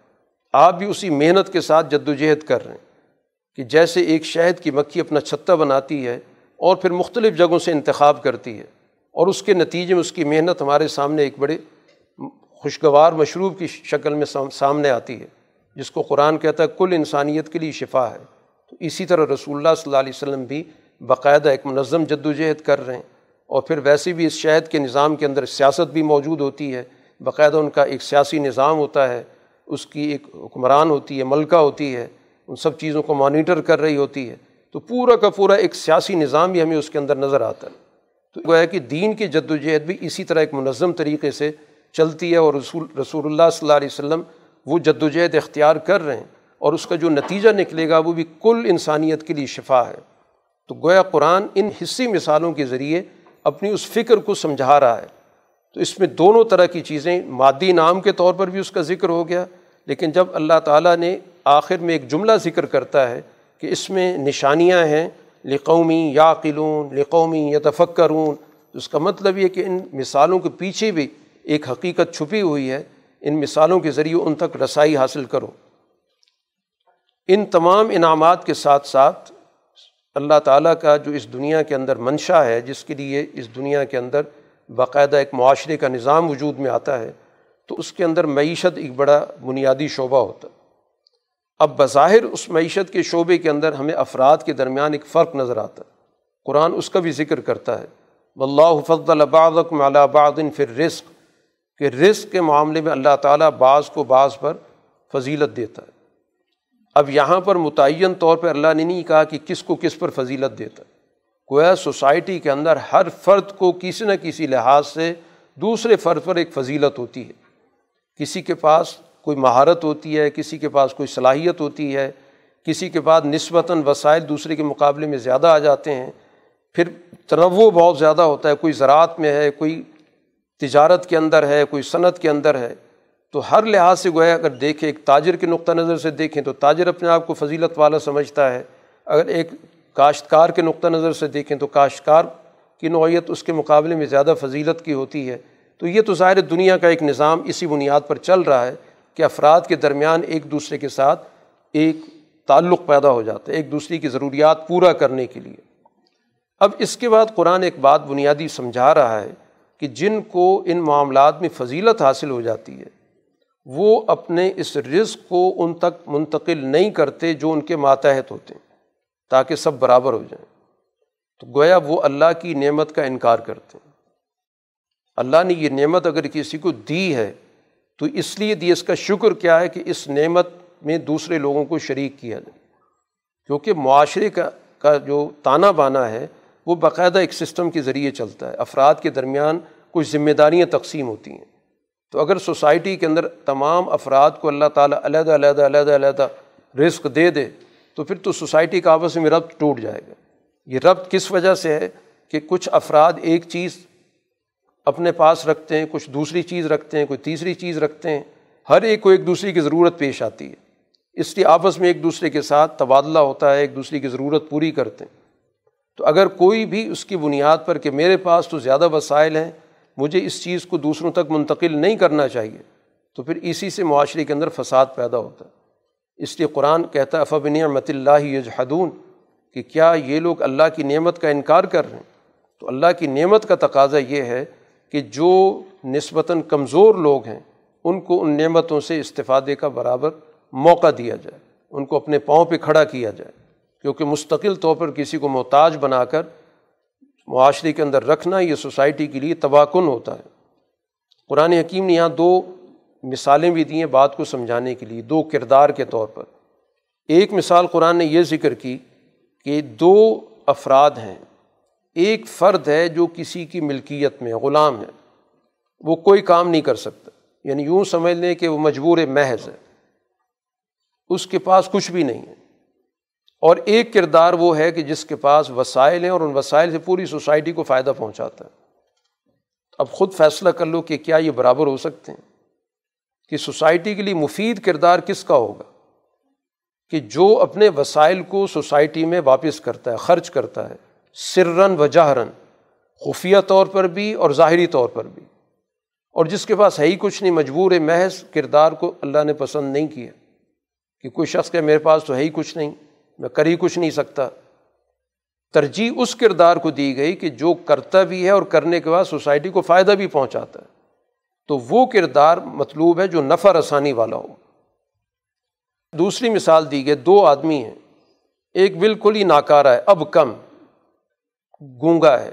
آپ بھی اسی محنت کے ساتھ جد و جہد کر رہے ہیں کہ جیسے ایک شہد کی مکھی اپنا چھتا بناتی ہے اور پھر مختلف جگہوں سے انتخاب کرتی ہے اور اس کے نتیجے میں اس کی محنت ہمارے سامنے ایک بڑے خوشگوار مشروب کی شکل میں سامنے آتی ہے، جس کو قرآن کہتا ہے، کل انسانیت کے لیے شفا ہے۔ تو اسی طرح رسول اللہ صلی اللہ علیہ وسلم بھی باقاعدہ ایک منظم جد و جہد کر رہے ہیں۔ اور پھر ویسے بھی اس شہد کے نظام کے اندر سیاست بھی موجود ہوتی ہے۔ باقاعدہ ان کا ایک سیاسی نظام ہوتا ہے۔ اس کی ایک حکمران ہوتی ہے، ملکہ ہوتی ہے، ان سب چیزوں کو مانیٹر کر رہی ہوتی ہے۔ تو پورا کا پورا ایک سیاسی نظام بھی ہمیں اس کے اندر نظر آتا ہے۔ تو گویا کہ دین کی جد و جہد بھی اسی طرح ایک منظم طریقے سے چلتی ہے اور رسول رسول اللہ صلی اللہ علیہ وسلم وہ جد و جہد اختیار کر رہے ہیں۔ اور اس کا جو نتیجہ نکلے گا وہ بھی کل انسانیت کے لیے شفا ہے۔ تو گویا قرآن ان حصی مثالوں کے ذریعے اپنی اس فکر کو سمجھا رہا ہے۔ تو اس میں دونوں طرح کی چیزیں، مادی نام کے طور پر بھی اس کا ذکر ہو گیا۔ لیکن جب اللہ تعالیٰ نے آخر میں ایک جملہ ذکر کرتا ہے کہ اس میں نشانیاں ہیں، لقومی یا قلون لقومی یا اس کا مطلب یہ کہ ان مثالوں کے پیچھے بھی ایک حقیقت چھپی ہوئی ہے۔ ان مثالوں کے ذریعے ان تک رسائی حاصل کرو۔ ان تمام انعامات کے ساتھ ساتھ اللہ تعالیٰ کا جو اس دنیا کے اندر منشا ہے، جس کے لیے اس دنیا کے اندر باقاعدہ ایک معاشرے کا نظام وجود میں آتا ہے تو اس کے اندر معیشت ایک بڑا بنیادی شعبہ ہوتا ہے۔ اب بظاہر اس معیشت کے شعبے کے اندر ہمیں افراد کے درمیان ایک فرق نظر آتا ہے۔ قرآن اس کا بھی ذکر کرتا ہے۔ واللہ فضل بعضکم علی بعض فر رزق کہ رزق کے معاملے میں اللہ تعالیٰ بعض کو بعض پر فضیلت دیتا ہے۔ اب یہاں پر متعین طور پہ اللہ نے نہیں کہا کہ کس کو کس پر فضیلت دیتا ہے۔ گویا سوسائٹی کے اندر ہر فرد کو کسی نہ کسی لحاظ سے دوسرے فرد پر ایک فضیلت ہوتی ہے۔ کسی کے پاس کوئی مہارت ہوتی ہے، کسی کے پاس کوئی صلاحیت ہوتی ہے، کسی کے پاس نسبتاً وسائل دوسرے کے مقابلے میں زیادہ آ جاتے ہیں، پھر تنوع بہت زیادہ ہوتا ہے۔ کوئی زراعت میں ہے، کوئی تجارت کے اندر ہے، کوئی صنعت کے اندر ہے۔ تو ہر لحاظ سے گویا اگر دیکھیں، ایک تاجر کے نقطہ نظر سے دیکھیں تو تاجر اپنے آپ کو فضیلت والا سمجھتا ہے۔ اگر ایک کاشتکار کے نقطہ نظر سے دیکھیں تو کاشتکار کی نوعیت اس کے مقابلے میں زیادہ فضیلت کی ہوتی ہے۔ تو یہ تو ظاہر دنیا کا ایک نظام اسی بنیاد پر چل رہا ہے کہ افراد کے درمیان ایک دوسرے کے ساتھ ایک تعلق پیدا ہو جاتا ہے، ایک دوسرے کی ضروریات پورا کرنے کے لیے۔ اب اس کے بعد قرآن ایک بات بنیادی سمجھا رہا ہے کہ جن کو ان معاملات میں فضیلت حاصل ہو جاتی ہے، وہ اپنے اس رزق کو ان تک منتقل نہیں کرتے جو ان کے ماتحت ہوتے ہیں، تاکہ سب برابر ہو جائیں۔ تو گویا وہ اللہ کی نعمت کا انکار کرتے ہیں۔ اللہ نے یہ نعمت اگر کسی کو دی ہے، تو اس لیے دی، اس کا شکر کیا ہے کہ اس نعمت میں دوسرے لوگوں کو شریک کیا جائے کیونکہ معاشرے کا کا جو تانا بانا ہے، وہ باقاعدہ ایک سسٹم کے ذریعے چلتا ہے۔ افراد کے درمیان کچھ ذمہ داریاں تقسیم ہوتی ہیں۔ تو اگر سوسائٹی کے اندر تمام افراد کو اللہ تعالیٰ علیحدہ علیحدہ علیحدہ علیحدہ رزق دے دے، تو پھر تو سوسائٹی کا آپس میں ربط ٹوٹ جائے گا۔ یہ ربط کس وجہ سے ہے کہ کچھ افراد ایک چیز اپنے پاس رکھتے ہیں، کچھ دوسری چیز رکھتے ہیں، کوئی تیسری چیز رکھتے ہیں، ہر ایک کو ایک دوسرے کی ضرورت پیش آتی ہے۔ اس لیے آپس میں ایک دوسرے کے ساتھ تبادلہ ہوتا ہے، ایک دوسرے کی ضرورت پوری کرتے ہیں۔ تو اگر کوئی بھی اس کی بنیاد پر کہ میرے پاس تو زیادہ وسائل ہیں، مجھے اس چیز کو دوسروں تک منتقل نہیں کرنا چاہیے، تو پھر اسی سے معاشرے کے اندر فساد پیدا ہوتا ہے۔ اس لیے قرآن کہتا ہے افب نعمت اللہ یجحدون کہ کیا یہ لوگ اللہ کی نعمت کا انکار کر رہے ہیں؟ تو اللہ کی نعمت کا تقاضا یہ ہے کہ جو نسبتاً کمزور لوگ ہیں، ان کو ان نعمتوں سے استفادے کا برابر موقع دیا جائے، ان کو اپنے پاؤں پہ کھڑا کیا جائے، کیونکہ مستقل طور پر کسی کو محتاج بنا کر معاشرے کے اندر رکھنا یہ سوسائٹی کے لیے تباکن ہوتا ہے۔ قرآن حکیم نے یہاں دو مثالیں بھی دی ہیں بات کو سمجھانے کے لیے، دو کردار کے طور پر۔ ایک مثال قرآن نے یہ ذکر کی کہ دو افراد ہیں۔ ایک فرد ہے جو کسی کی ملکیت میں، غلام ہے۔ وہ کوئی کام نہیں کر سکتا۔ یعنی یوں سمجھ لیں کہ وہ مجبور محض ہے۔ اس کے پاس کچھ بھی نہیں ہے۔ اور ایک کردار وہ ہے کہ جس کے پاس وسائل ہیں اور ان وسائل سے پوری سوسائٹی کو فائدہ پہنچاتا ہے۔ اب خود فیصلہ کر لو کہ کیا یہ برابر ہو سکتے ہیں۔ کہ سوسائٹی کے لیے مفید کردار کس کا ہوگا؟ کہ جو اپنے وسائل کو سوسائٹی میں واپس کرتا ہے، خرچ کرتا ہے۔ سرن و جہرن خفیہ طور پر بھی اور ظاہری طور پر بھی۔ اور جس کے پاس ہے ہی کچھ نہیں، مجبور ہے محض کردار کو اللہ نے پسند نہیں کیا۔ کہ کوئی شخص کہ میرے پاس تو ہے ہی کچھ نہیں، میں کر ہی کچھ نہیں سکتا۔ ترجیح اس کردار کو دی گئی کہ جو کرتا بھی ہے اور کرنے کے بعد سوسائٹی کو فائدہ بھی پہنچاتا ہے۔ تو وہ کردار مطلوب ہے جو نفع رسانی والا ہو۔ دوسری مثال دی گئی، دو آدمی ہیں۔ ایک بالکل ہی ناکارہ ہے، اب کم۔ گونگا ہے۔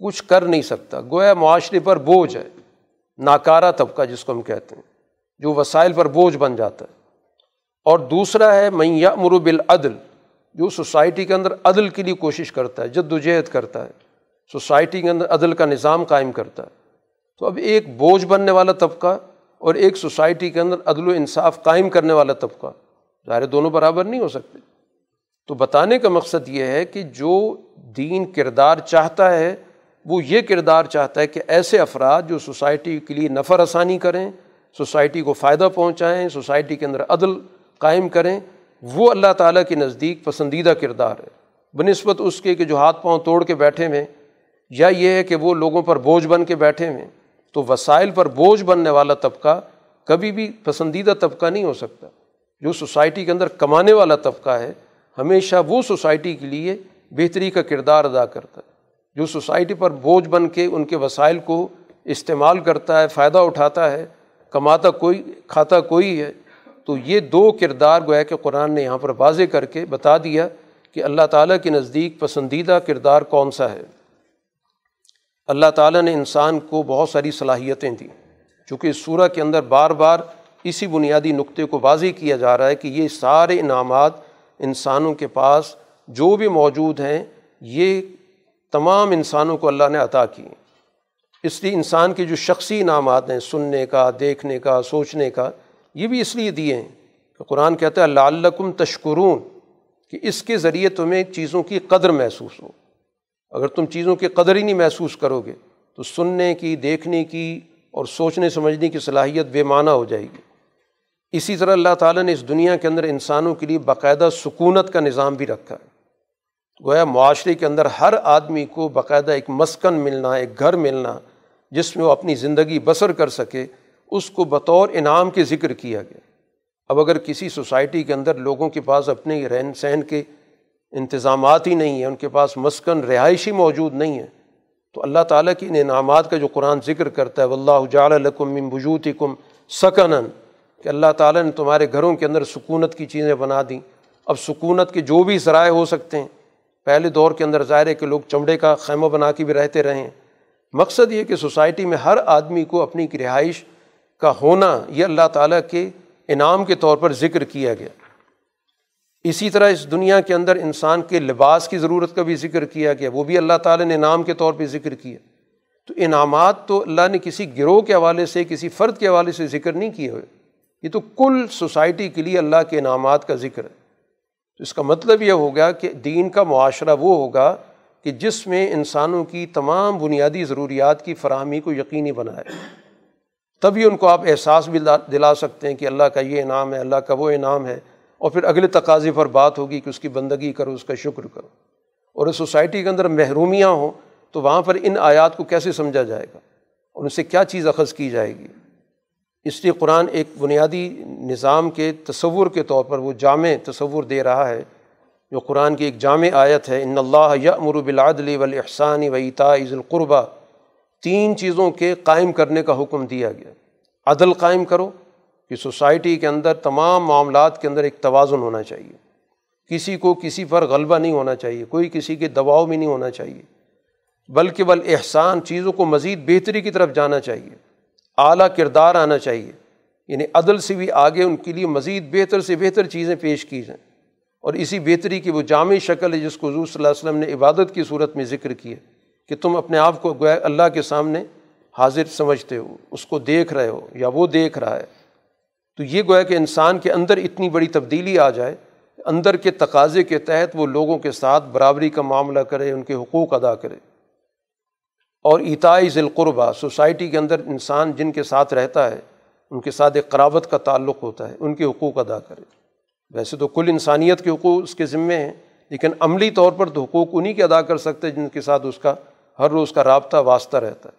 کچھ کر نہیں سکتا۔ گویا معاشرے پر بوجھ ہے۔ ناکارہ طبقہ جس کو ہم کہتے ہیں، جو وسائل پر بوجھ بن جاتا ہے۔ اور دوسرا ہے میاں مرب العدل جو سوسائٹی کے اندر عدل کے لیے کوشش کرتا ہے جد و جہد کرتا ہے۔ سوسائٹی کے اندر عدل کا نظام قائم کرتا ہے۔ تو اب ایک بوجھ بننے والا طبقہ اور ایک سوسائٹی کے اندر عدل و انصاف قائم کرنے والا طبقہ، ظاہر دونوں برابر نہیں ہو سکتے۔ تو بتانے کا مقصد یہ ہے کہ جو دین کردار چاہتا ہے، وہ یہ کردار چاہتا ہے کہ ایسے افراد جو سوسائٹی کے لیے نفر آسانی کریں، سوسائٹی کو فائدہ پہنچائیں، سوسائٹی کے اندر عدل قائم کریں، وہ اللہ تعالیٰ کے نزدیک پسندیدہ کردار ہے۔ بہ نسبت اس کے کہ جو ہاتھ پاؤں توڑ کے بیٹھے ہوئے، یا یہ ہے کہ وہ لوگوں پر بوجھ بن کے بیٹھے ہوئے، تو وسائل پر بوجھ بننے والا طبقہ کبھی بھی پسندیدہ طبقہ نہیں ہو سکتا۔ جو سوسائٹی کے اندر کمانے والا طبقہ ہے، ہمیشہ وہ سوسائٹی کے لیے بہتری کا کردار ادا کرتا ہے۔ جو سوسائٹی پر بوجھ بن کے ان کے وسائل کو استعمال کرتا ہے، فائدہ اٹھاتا ہے، کماتا کوئی، کھاتا کوئی ہے، تو یہ دو کردار گویا کہ قرآن نے یہاں پر واضح کر کے بتا دیا کہ اللہ تعالیٰ کے نزدیک پسندیدہ کردار کون سا ہے۔ اللہ تعالیٰ نے انسان کو بہت ساری صلاحیتیں دیں۔ چونکہ اس صورح کے اندر بار بار اسی بنیادی نقطے کو واضح کیا جا رہا ہے کہ یہ سارے انعامات انسانوں کے پاس جو بھی موجود ہیں، یہ تمام انسانوں کو اللہ نے عطا کیے۔ اس لیے انسان کے جو شخصی انعامات ہیں، سننے کا، دیکھنے کا، سوچنے کا، یہ بھی اس لیے دیے ہیں کہ قرآن کہتا ہے اللہ تشکرون، کہ اس کے ذریعے تمہیں چیزوں کی قدر محسوس ہو۔ اگر تم چیزوں کی قدر ہی نہیں محسوس کرو گے، تو سننے کی، دیکھنے کی اور سوچنے، سمجھنے کی صلاحیت بے معنی ہو جائے گی۔ اسی طرح اللہ تعالیٰ نے اس دنیا کے اندر انسانوں کے لیے باقاعدہ سکونت کا نظام بھی رکھا ہے۔ گویا معاشرے کے اندر ہر آدمی کو باقاعدہ ایک مسکن ملنا، ایک گھر ملنا، جس میں وہ اپنی زندگی بسر کر سکے، اس کو بطور انعام کے ذکر کیا گیا۔ اب اگر کسی سوسائٹی کے اندر لوگوں کے پاس اپنے رہن سہن کے انتظامات ہی نہیں ہیں، ان کے پاس مسکن رہائشی موجود نہیں ہے تو اللہ تعالیٰ کی ان انعامات کا جو قرآن ذکر کرتا ہے، واللہ جعل لکم من بجوتکم سکنن کہ اللہ تعالیٰ نے تمہارے گھروں کے اندر سکونت کی چیزیں بنا دیں۔ اب سکونت کے جو بھی ذرائع ہو سکتے ہیں پہلے دور کے اندر ظاہر ہے کہ لوگ چمڑے کا خیمہ بنا کے بھی رہتے رہے ہیں۔ مقصد یہ کہ سوسائٹی میں ہر آدمی کو اپنی رہائش کا ہونا یہ اللہ تعالیٰ کے انعام کے طور پر ذکر کیا گیا۔ اسی طرح اس دنیا کے اندر انسان کے لباس کی ضرورت کا بھی ذکر کیا گیا، وہ بھی اللہ تعالیٰ نے انعام کے طور پہ ذکر کیا۔ تو انعامات تو اللہ نے کسی گروہ کے حوالے سے، کسی فرد کے حوالے سے ذکر نہیں کیے ہوئے۔ یہ تو کل سوسائٹی کے لیے اللہ کے انعامات کا ذکر ہے۔ تو اس کا مطلب یہ ہوگا کہ دین کا معاشرہ وہ ہوگا کہ جس میں انسانوں کی تمام بنیادی ضروریات کی فراہمی کو یقینی بنائے۔ تبھی ان کو آپ احساس بھی دلا سکتے ہیں کہ اللہ کا یہ انعام ہے، اللہ کا وہ انعام ہے۔ اور پھر اگلے تقاضے پر بات ہوگی کہ اس کی بندگی کرو، اس کا شکر کرو۔ اور اس سوسائٹی کے اندر محرومیاں ہوں تو وہاں پر ان آیات کو کیسے سمجھا جائے گا؟ اور ان سے کیا چیز اخذ کی جائے گی؟ اس لیے قرآن ایک بنیادی نظام کے تصور کے طور پر وہ جامع تصور دے رہا ہے، جو قرآن کی ایک جامع آیت ہے، ان اللہ یامر بالعدل والاحسان و عز القربہ تین چیزوں کے قائم کرنے کا حکم دیا گیا۔ عدل قائم کرو کہ سوسائٹی کے اندر تمام معاملات کے اندر ایک توازن ہونا چاہیے۔ کسی کو کسی پر غلبہ نہیں ہونا چاہیے، کوئی کسی کے دباؤ میں نہیں ہونا چاہیے، بلکہ بل احسان چیزوں کو مزید بہتری کی طرف جانا چاہیے۔ اعلیٰ کردار آنا چاہیے۔ یعنی عدل سے بھی آگے ان کے لیے مزید بہتر سے بہتر چیزیں پیش کی جائیں۔ اور اسی بہتری کی وہ جامع شکل ہے جس کو حضور صلی اللہ علیہ وسلم نے عبادت کی صورت میں ذکر کیا کہ تم اپنے آپ کو گویا اللہ کے سامنے حاضر سمجھتے ہو، اس کو دیکھ رہے ہو یا وہ دیکھ رہا ہے۔ تو یہ گویا کہ انسان کے اندر اتنی بڑی تبدیلی آ جائے، اندر کے تقاضے کے تحت وہ لوگوں کے ساتھ برابری کا معاملہ کرے، ان کے حقوق ادا کرے۔ اور اتائی ذیلقربہ سوسائٹی کے اندر انسان جن کے ساتھ رہتا ہے، ان کے ساتھ ایک قرابت کا تعلق ہوتا ہے، ان کے حقوق ادا کرے۔ ویسے تو کل انسانیت کے حقوق اس کے ذمے ہیں، لیکن عملی طور پر تو حقوق انہیں کے ادا کر سکتے جن کے ساتھ اس کا ہر روز کا رابطہ واسطہ رہتا ہے۔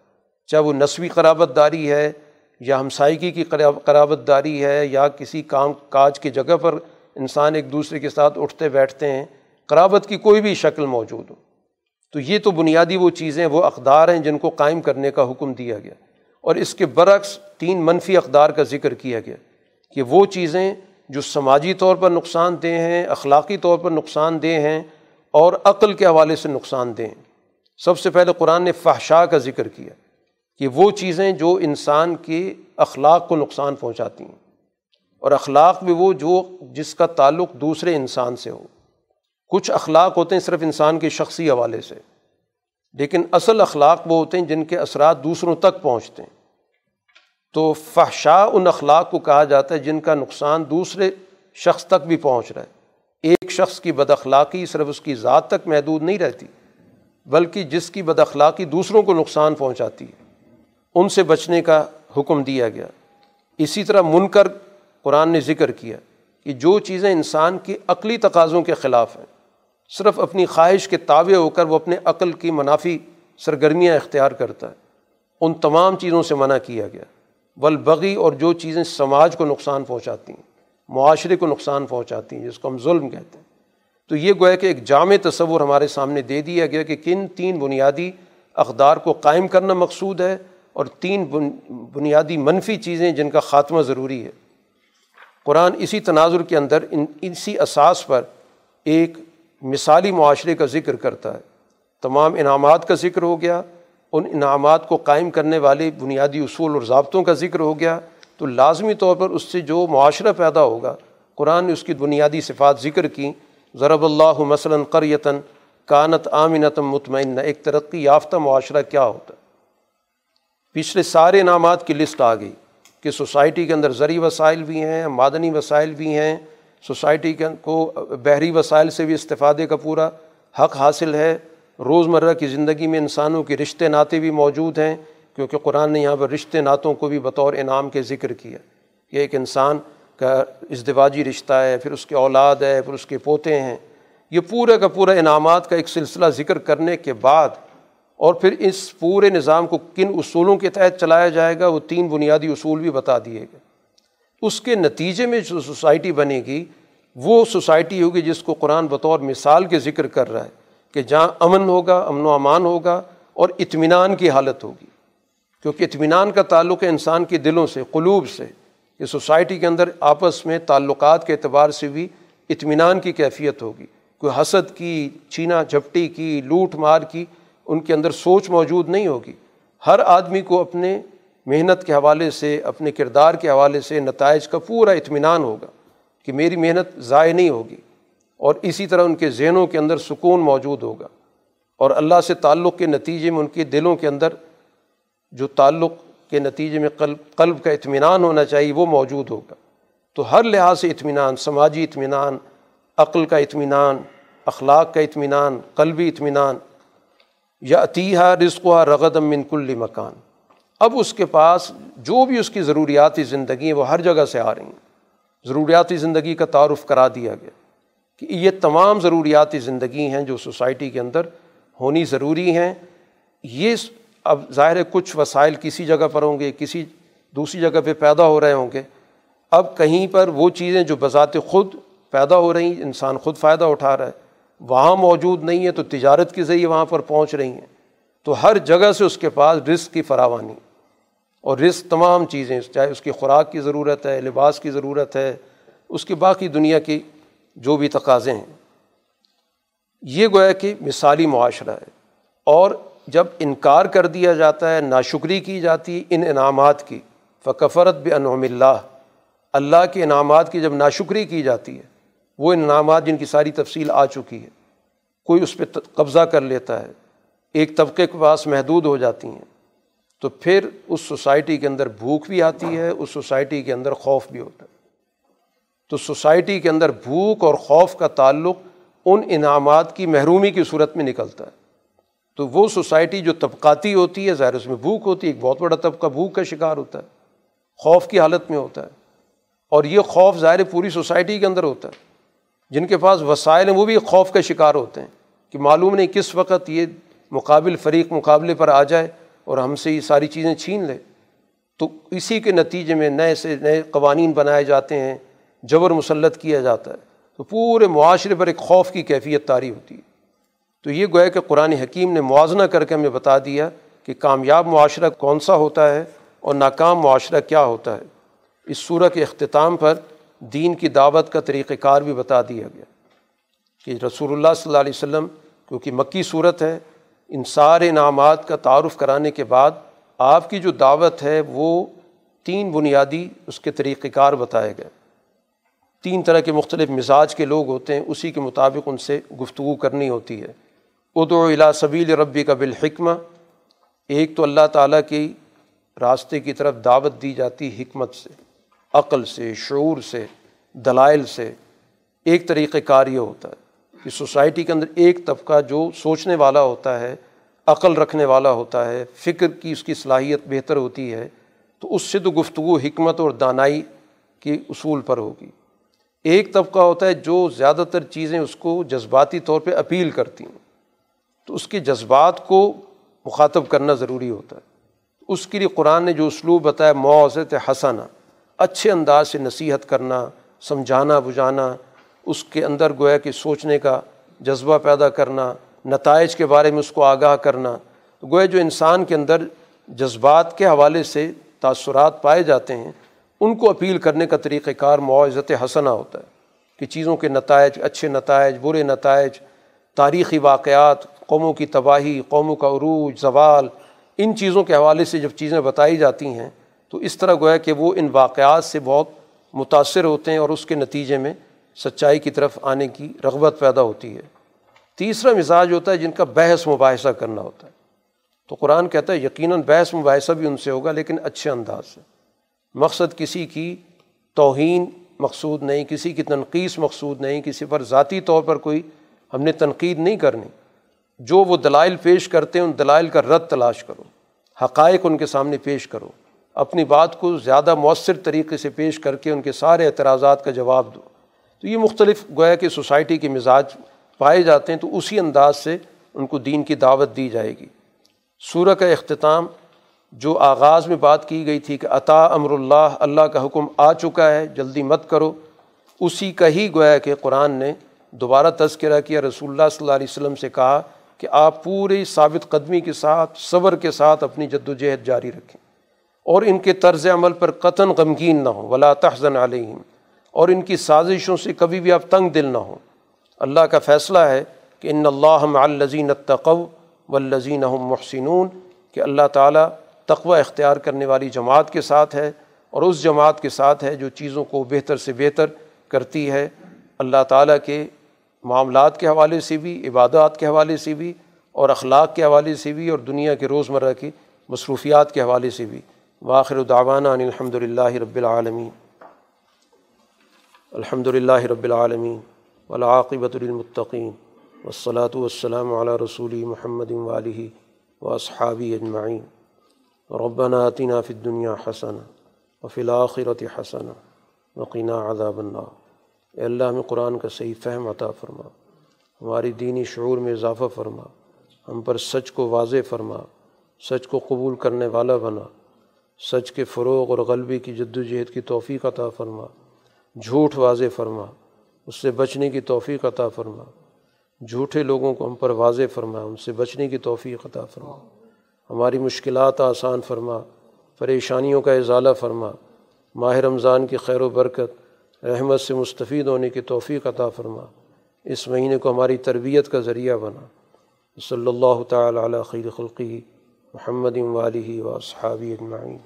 چاہے وہ نسوی قرابت داری ہے یا ہمسائیگی کی قرابت داری ہے یا کسی کام، کاج کی جگہ پر انسان ایک دوسرے کے ساتھ اٹھتے بیٹھتے ہیں قرابت کی کوئی بھی شکل موجود ہو۔ تو یہ تو بنیادی وہ چیزیں، وہ اقدار ہیں جن کو قائم کرنے کا حکم دیا گیا۔ اور اس کے برعکس تین منفی اقدار کا ذکر کیا گیا کہ وہ چیزیں جو سماجی طور پر نقصان دہ ہیں، اخلاقی طور پر نقصان دہ ہیں اور عقل کے حوالے سے نقصان دہ ہیں۔ سب سے پہلے قرآن نے فحشا کا ذکر کیا کہ وہ چیزیں جو انسان کے اخلاق کو نقصان پہنچاتی ہیں۔ اور اخلاق بھی وہ جو جس کا تعلق دوسرے انسان سے ہو۔ کچھ اخلاق ہوتے ہیں صرف انسان کے شخصی حوالے سے، لیکن اصل اخلاق وہ ہوتے ہیں جن کے اثرات دوسروں تک پہنچتے ہیں۔ تو فحشا ان اخلاق کو کہا جاتا ہے جن کا نقصان دوسرے شخص تک بھی پہنچ رہا ہے۔ ایک شخص کی بد اخلاقی صرف اس کی ذات تک محدود نہیں رہتی، بلکہ جس کی بد اخلاقی دوسروں کو نقصان پہنچاتی ہے۔ ان سے بچنے کا حکم دیا گیا۔ اسی طرح من کر قرآن نے ذکر کیا کہ جو چیزیں انسان کی عقلی تقاضوں کے خلاف ہیں صرف اپنی خواہش کے تابع ہو کر وہ اپنے عقل کی منافی سرگرمیاں اختیار کرتا ہے۔ ان تمام چیزوں سے منع کیا گیا۔ بلبغی اور جو چیزیں سماج کو نقصان پہنچاتی ہیں، معاشرے کو نقصان پہنچاتی ہیں، جس کو ہم ظلم کہتے ہیں۔ تو یہ گویا کہ ایک جامع تصور ہمارے سامنے دے دیا گیا کہ کن تین بنیادی اقدار کو قائم کرنا مقصود ہے اور تین بنیادی منفی چیزیں جن کا خاتمہ ضروری ہے۔ قرآن اسی تناظر کے اندر ان، اسی اساس پر ایک مثالی معاشرے کا ذکر کرتا ہے۔ تمام انعامات کا ذکر ہو گیا۔ ان انعامات کو قائم کرنے والے بنیادی اصول اور ضابطوں کا ذکر ہو گیا۔ تو لازمی طور پر اس سے جو معاشرہ پیدا ہوگا، قرآن نے اس کی بنیادی صفات ذکر کی۔ ضرب اللہ مثلاً قریتاً کانت آمنتم مطمئنہ۔ ایک ترقی یافتہ معاشرہ کیا ہوتا ہے؟ پچھلے سارے انعامات کی لسٹ آ گئی کہ سوسائٹی کے اندر زرعی وسائل بھی ہیں معدنی وسائل بھی ہیں۔ سوسائٹی کے کو بحری وسائل سے بھی استفادے کا پورا حق حاصل ہے۔ روزمرہ کی زندگی میں انسانوں کے رشتے ناطے بھی موجود ہیں، کیونکہ قرآن نے یہاں پر رشتے نعتوں کو بھی بطور انعام کے ذکر کیا۔ کہ ایک انسان کا ازدواجی رشتہ ہے، پھر اس کے اولاد ہے، پھر اس کے پوتے ہیں۔ یہ پورے کا پورا انعامات کا ایک سلسلہ ذکر کرنے کے بعد اور پھر اس پورے نظام کو کن اصولوں کے تحت چلایا جائے گا، وہ تین بنیادی اصول بھی بتا دیے گئے۔ اس کے نتیجے میں جو سوسائٹی بنے گی، وہ سوسائٹی ہوگی جس کو قرآن بطور مثال کے ذکر کر رہا ہے کہ جہاں امن ہوگا، امن و امان ہوگا اور اطمینان کی حالت ہوگی۔ کیونکہ اطمینان کا تعلق ہے انسان کے دلوں سے، قلوب سے۔ کہ سوسائٹی کے اندر آپس میں تعلقات کے اعتبار سے بھی اطمینان کی کیفیت ہوگی۔ کوئی حسد کی چینا جھپٹی کی، لوٹ مار کی، ان کے اندر سوچ موجود نہیں ہوگی۔ ہر آدمی کو اپنے محنت کے حوالے سے، اپنے کردار کے حوالے سے نتائج کا پورا اطمینان ہوگا کہ میری محنت ضائع نہیں ہوگی اور اسی طرح ان کے ذہنوں کے اندر سکون موجود ہوگا اور اللہ سے تعلق کے نتیجے میں ان کے دلوں کے اندر جو تعلق کے نتیجے میں قلب قلب کا اطمینان ہونا چاہیے وہ موجود ہوگا۔ تو ہر لحاظ سے اطمینان، سماجی اطمینان، عقل کا اطمینان، اخلاق کا اطمینان، قلبی اطمینان یا عطیہ رزق و رغدم من کل مکان۔ اب اس کے پاس جو بھی اس کی ضروریاتی زندگی ہیں، وہ ہر جگہ سے آ رہی ہیں۔ ضروریاتی زندگی کا تعارف کرا دیا گیا کہ یہ تمام ضروریاتی زندگی ہیں جو سوسائٹی کے اندر ہونی ضروری ہیں۔ یہ اب ظاہر ہے کچھ وسائل کسی جگہ پر ہوں گے، کسی دوسری جگہ پہ پیدا ہو رہے ہوں گے۔ اب کہیں پر وہ چیزیں جو بذات خود پیدا ہو رہی ہیں، انسان خود فائدہ اٹھا رہا ہے، وہاں موجود نہیں ہے تو تجارت کے ذریعے وہاں پر پہنچ رہی ہیں۔ تو ہر جگہ سے اس کے پاس رزق کی فراوانی۔ اور رزق تمام چیزیں چاہے اس کی خوراک کی ضرورت ہے، لباس کی ضرورت ہے، اس کی باقی دنیا کی جو بھی تقاضے ہیں۔ یہ گویا کہ مثالی معاشرہ ہے۔ اور جب انکار کر دیا جاتا ہے، ناشکری کی جاتی ہے ان انعامات کی، فکفرت بنعم اللہ۔ اللہ کے انعامات کی جب ناشکری کی جاتی ہے، وہ انعامات جن کی ساری تفصیل آ چکی ہے۔ کوئی اس پہ قبضہ کر لیتا ہے۔ ایک طبقے کے پاس محدود ہو جاتی ہیں۔ تو پھر اس سوسائٹی کے اندر بھوک بھی آتی ہے، اس سوسائٹی کے اندر خوف بھی ہوتا ہے۔ تو سوسائٹی کے اندر بھوک اور خوف کا تعلق ان انعامات کی محرومی کی صورت میں نکلتا ہے۔ تو وہ سوسائٹی جو طبقاتی ہوتی ہے، ظاہر اس میں بھوک ہوتی ہے، ایک بہت بڑا طبقہ بھوک کا شکار ہوتا ہے، خوف کی حالت میں ہوتا ہے۔ اور یہ خوف ظاہر پوری سوسائٹی کے اندر ہوتا ہے۔ جن کے پاس وسائل ہیں، وہ بھی خوف کا شکار ہوتے ہیں کہ معلوم نہیں کس وقت یہ مقابل فریق مقابلے پر آ جائے۔ اور ہم سے یہ ساری چیزیں چھین لے۔ تو اسی کے نتیجے میں نئے سے نئے قوانین بنائے جاتے ہیں، جبر مسلط کیا جاتا ہے۔ تو پورے معاشرے پر ایک خوف کی کیفیت تاری ہوتی ہے۔ تو یہ گویا کہ قرآن حکیم نے موازنہ کر کے ہمیں بتا دیا کہ کامیاب معاشرہ کون سا ہوتا ہے اور ناکام معاشرہ کیا ہوتا ہے۔ اس صورت کے اختتام پر دین کی دعوت کا طریقۂ کار بھی بتا دیا گیا کہ رسول اللہ صلی اللہ علیہ وسلم، کیونکہ مکی صورت ہے ان سارے انعامات کا تعارف کرانے کے بعد آپ کی جو دعوت ہے وہ تین بنیادی اس کے طریقۂ کار بتائے گئے۔ تین طرح کے مختلف مزاج کے لوگ ہوتے ہیں، اسی کے مطابق ان سے گفتگو کرنی ہوتی ہے۔ ادو الا سبیل ربی کا بالحکمہ، ایک تو اللہ تعالیٰ کی راستے کی طرف دعوت دی جاتی حکمت سے، عقل سے، شعور سے، دلائل سے، ایک طریقۂ کار یہ ہوتا ہے۔ کہ سوسائٹی کے اندر ایک طبقہ جو سوچنے والا ہوتا ہے، عقل رکھنے والا ہوتا ہے، فکر کی اس کی صلاحیت بہتر ہوتی ہے، تو اس سے تو گفتگو، حکمت اور دانائی کے اصول پر ہوگی۔ ایک طبقہ ہوتا ہے جو زیادہ تر چیزیں اس کو جذباتی طور پہ اپیل کرتی ہیں۔ تو اس کے جذبات کو مخاطب کرنا ضروری ہوتا ہے۔ اس کے لیے قرآن نے جو اسلوب بتایا معذت حسنا اچھے انداز سے نصیحت کرنا، سمجھانا بجھانا اس کے اندر گویا کہ سوچنے کا جذبہ پیدا کرنا، نتائج کے بارے میں اس کو آگاہ کرنا گویا جو انسان کے اندر جذبات کے حوالے سے تاثرات پائے جاتے ہیں، ان کو اپیل کرنے کا طریقہ کار معاوضت حسنہ ہوتا ہے کہ چیزوں کے نتائج، اچھے نتائج، برے نتائج، تاریخی واقعات، قوموں کی تباہی، قوموں کا عروج، زوال، ان چیزوں کے حوالے سے جب چیزیں بتائی جاتی ہیں، تو اس طرح گویا کہ وہ ان واقعات سے بہت متاثر ہوتے ہیں اور اس کے نتیجے میں سچائی کی طرف آنے کی رغبت پیدا ہوتی ہے۔ تیسرا مزاج ہوتا ہے جن کا بحث مباحثہ کرنا ہوتا ہے۔ تو قرآن کہتا ہے، یقیناً بحث مباحثہ بھی ان سے ہوگا، لیکن اچھے انداز سے۔ مقصد کسی کی توہین مقصود نہیں، کسی کی تنقید مقصود نہیں، کسی پر ذاتی طور پر کوئی ہم نے تنقید نہیں کرنی۔ جو وہ دلائل پیش کرتے ہیں، ان دلائل کا رد تلاش کرو۔ حقائق ان کے سامنے پیش کرو۔ اپنی بات کو زیادہ مؤثر طریقے سے پیش کر کے ان کے سارے اعتراضات کا جواب دو۔ تو یہ مختلف گویا کہ سوسائٹی کے مزاج پائے جاتے ہیں تو اسی انداز سے ان کو دین کی دعوت دی جائے گی۔ سورہ کا اختتام جو آغاز میں بات کی گئی تھی کہ عطا امر اللہ اللہ کا حکم آ چکا ہے، جلدی مت کرو۔ اسی کا ہی گویا کہ قرآن نے دوبارہ تذکرہ کیا، رسول اللہ صلی اللہ علیہ وسلم سے کہا کہ آپ پوری ثابت قدمی کے ساتھ، صبر کے ساتھ اپنی جد و جہد جاری رکھیں۔ اور ان کے طرز عمل پر قطن غمگین نہ ہوں۔ ولا تحزن علیہم اور ان کی سازشوں سے کبھی بھی آپ تنگ دل نہ ہوں۔ اللہ کا فیصلہ ہے کہ ان اللہ الزین تقو و لذین محسنون، کہ اللہ تعالیٰ تقوی اختیار کرنے والی جماعت کے ساتھ ہے اور اس جماعت کے ساتھ ہے جو چیزوں کو بہتر سے بہتر کرتی ہے۔ اللہ تعالیٰ کے معاملات کے حوالے سے بھی، عبادات کے حوالے سے بھی، اور اخلاق کے حوالے سے بھی، اور دنیا کے روزمرہ کی مصروفیات کے حوالے سے بھی۔ واخر دعوانا ان الحمد للہ رب العالمین۔ الحمد للہ رب العالمین ولاقبۃ المطقین والصلاة والسلام علی رسول محمد والی و اصحابی اجمعین. ربنا آتنا فی الدنیا حسن وفی الآخرت حسن وقینا عذاب النار. اے اللہ میں قرآن کا صحیح فہم عطا فرما، ہماری دینی شعور میں اضافہ فرما، ہم پر سچ کو واضح فرما، سچ کو قبول کرنے والا بنا، سچ کے فروغ اور غلبی کی جد و جہد کی توفیق عطا فرما۔ جھوٹ واضح فرما، اس سے بچنے کی توفیق عطا فرما۔ جھوٹے لوگوں کو ہم پر واضح فرما، ان سے بچنے کی توفیق عطا فرما۔ ہماری مشکلات آسان فرما، پریشانیوں کا ازالہ فرما۔ ماہ رمضان کی خیر و برکت، رحمت سے مستفید ہونے کی توفیق عطا فرما۔ اس مہینے کو ہماری تربیت کا ذریعہ بنا۔ صلی اللہ تعالیٰ علیہ خیر خلقی محمد والی و صحابی اجمعین۔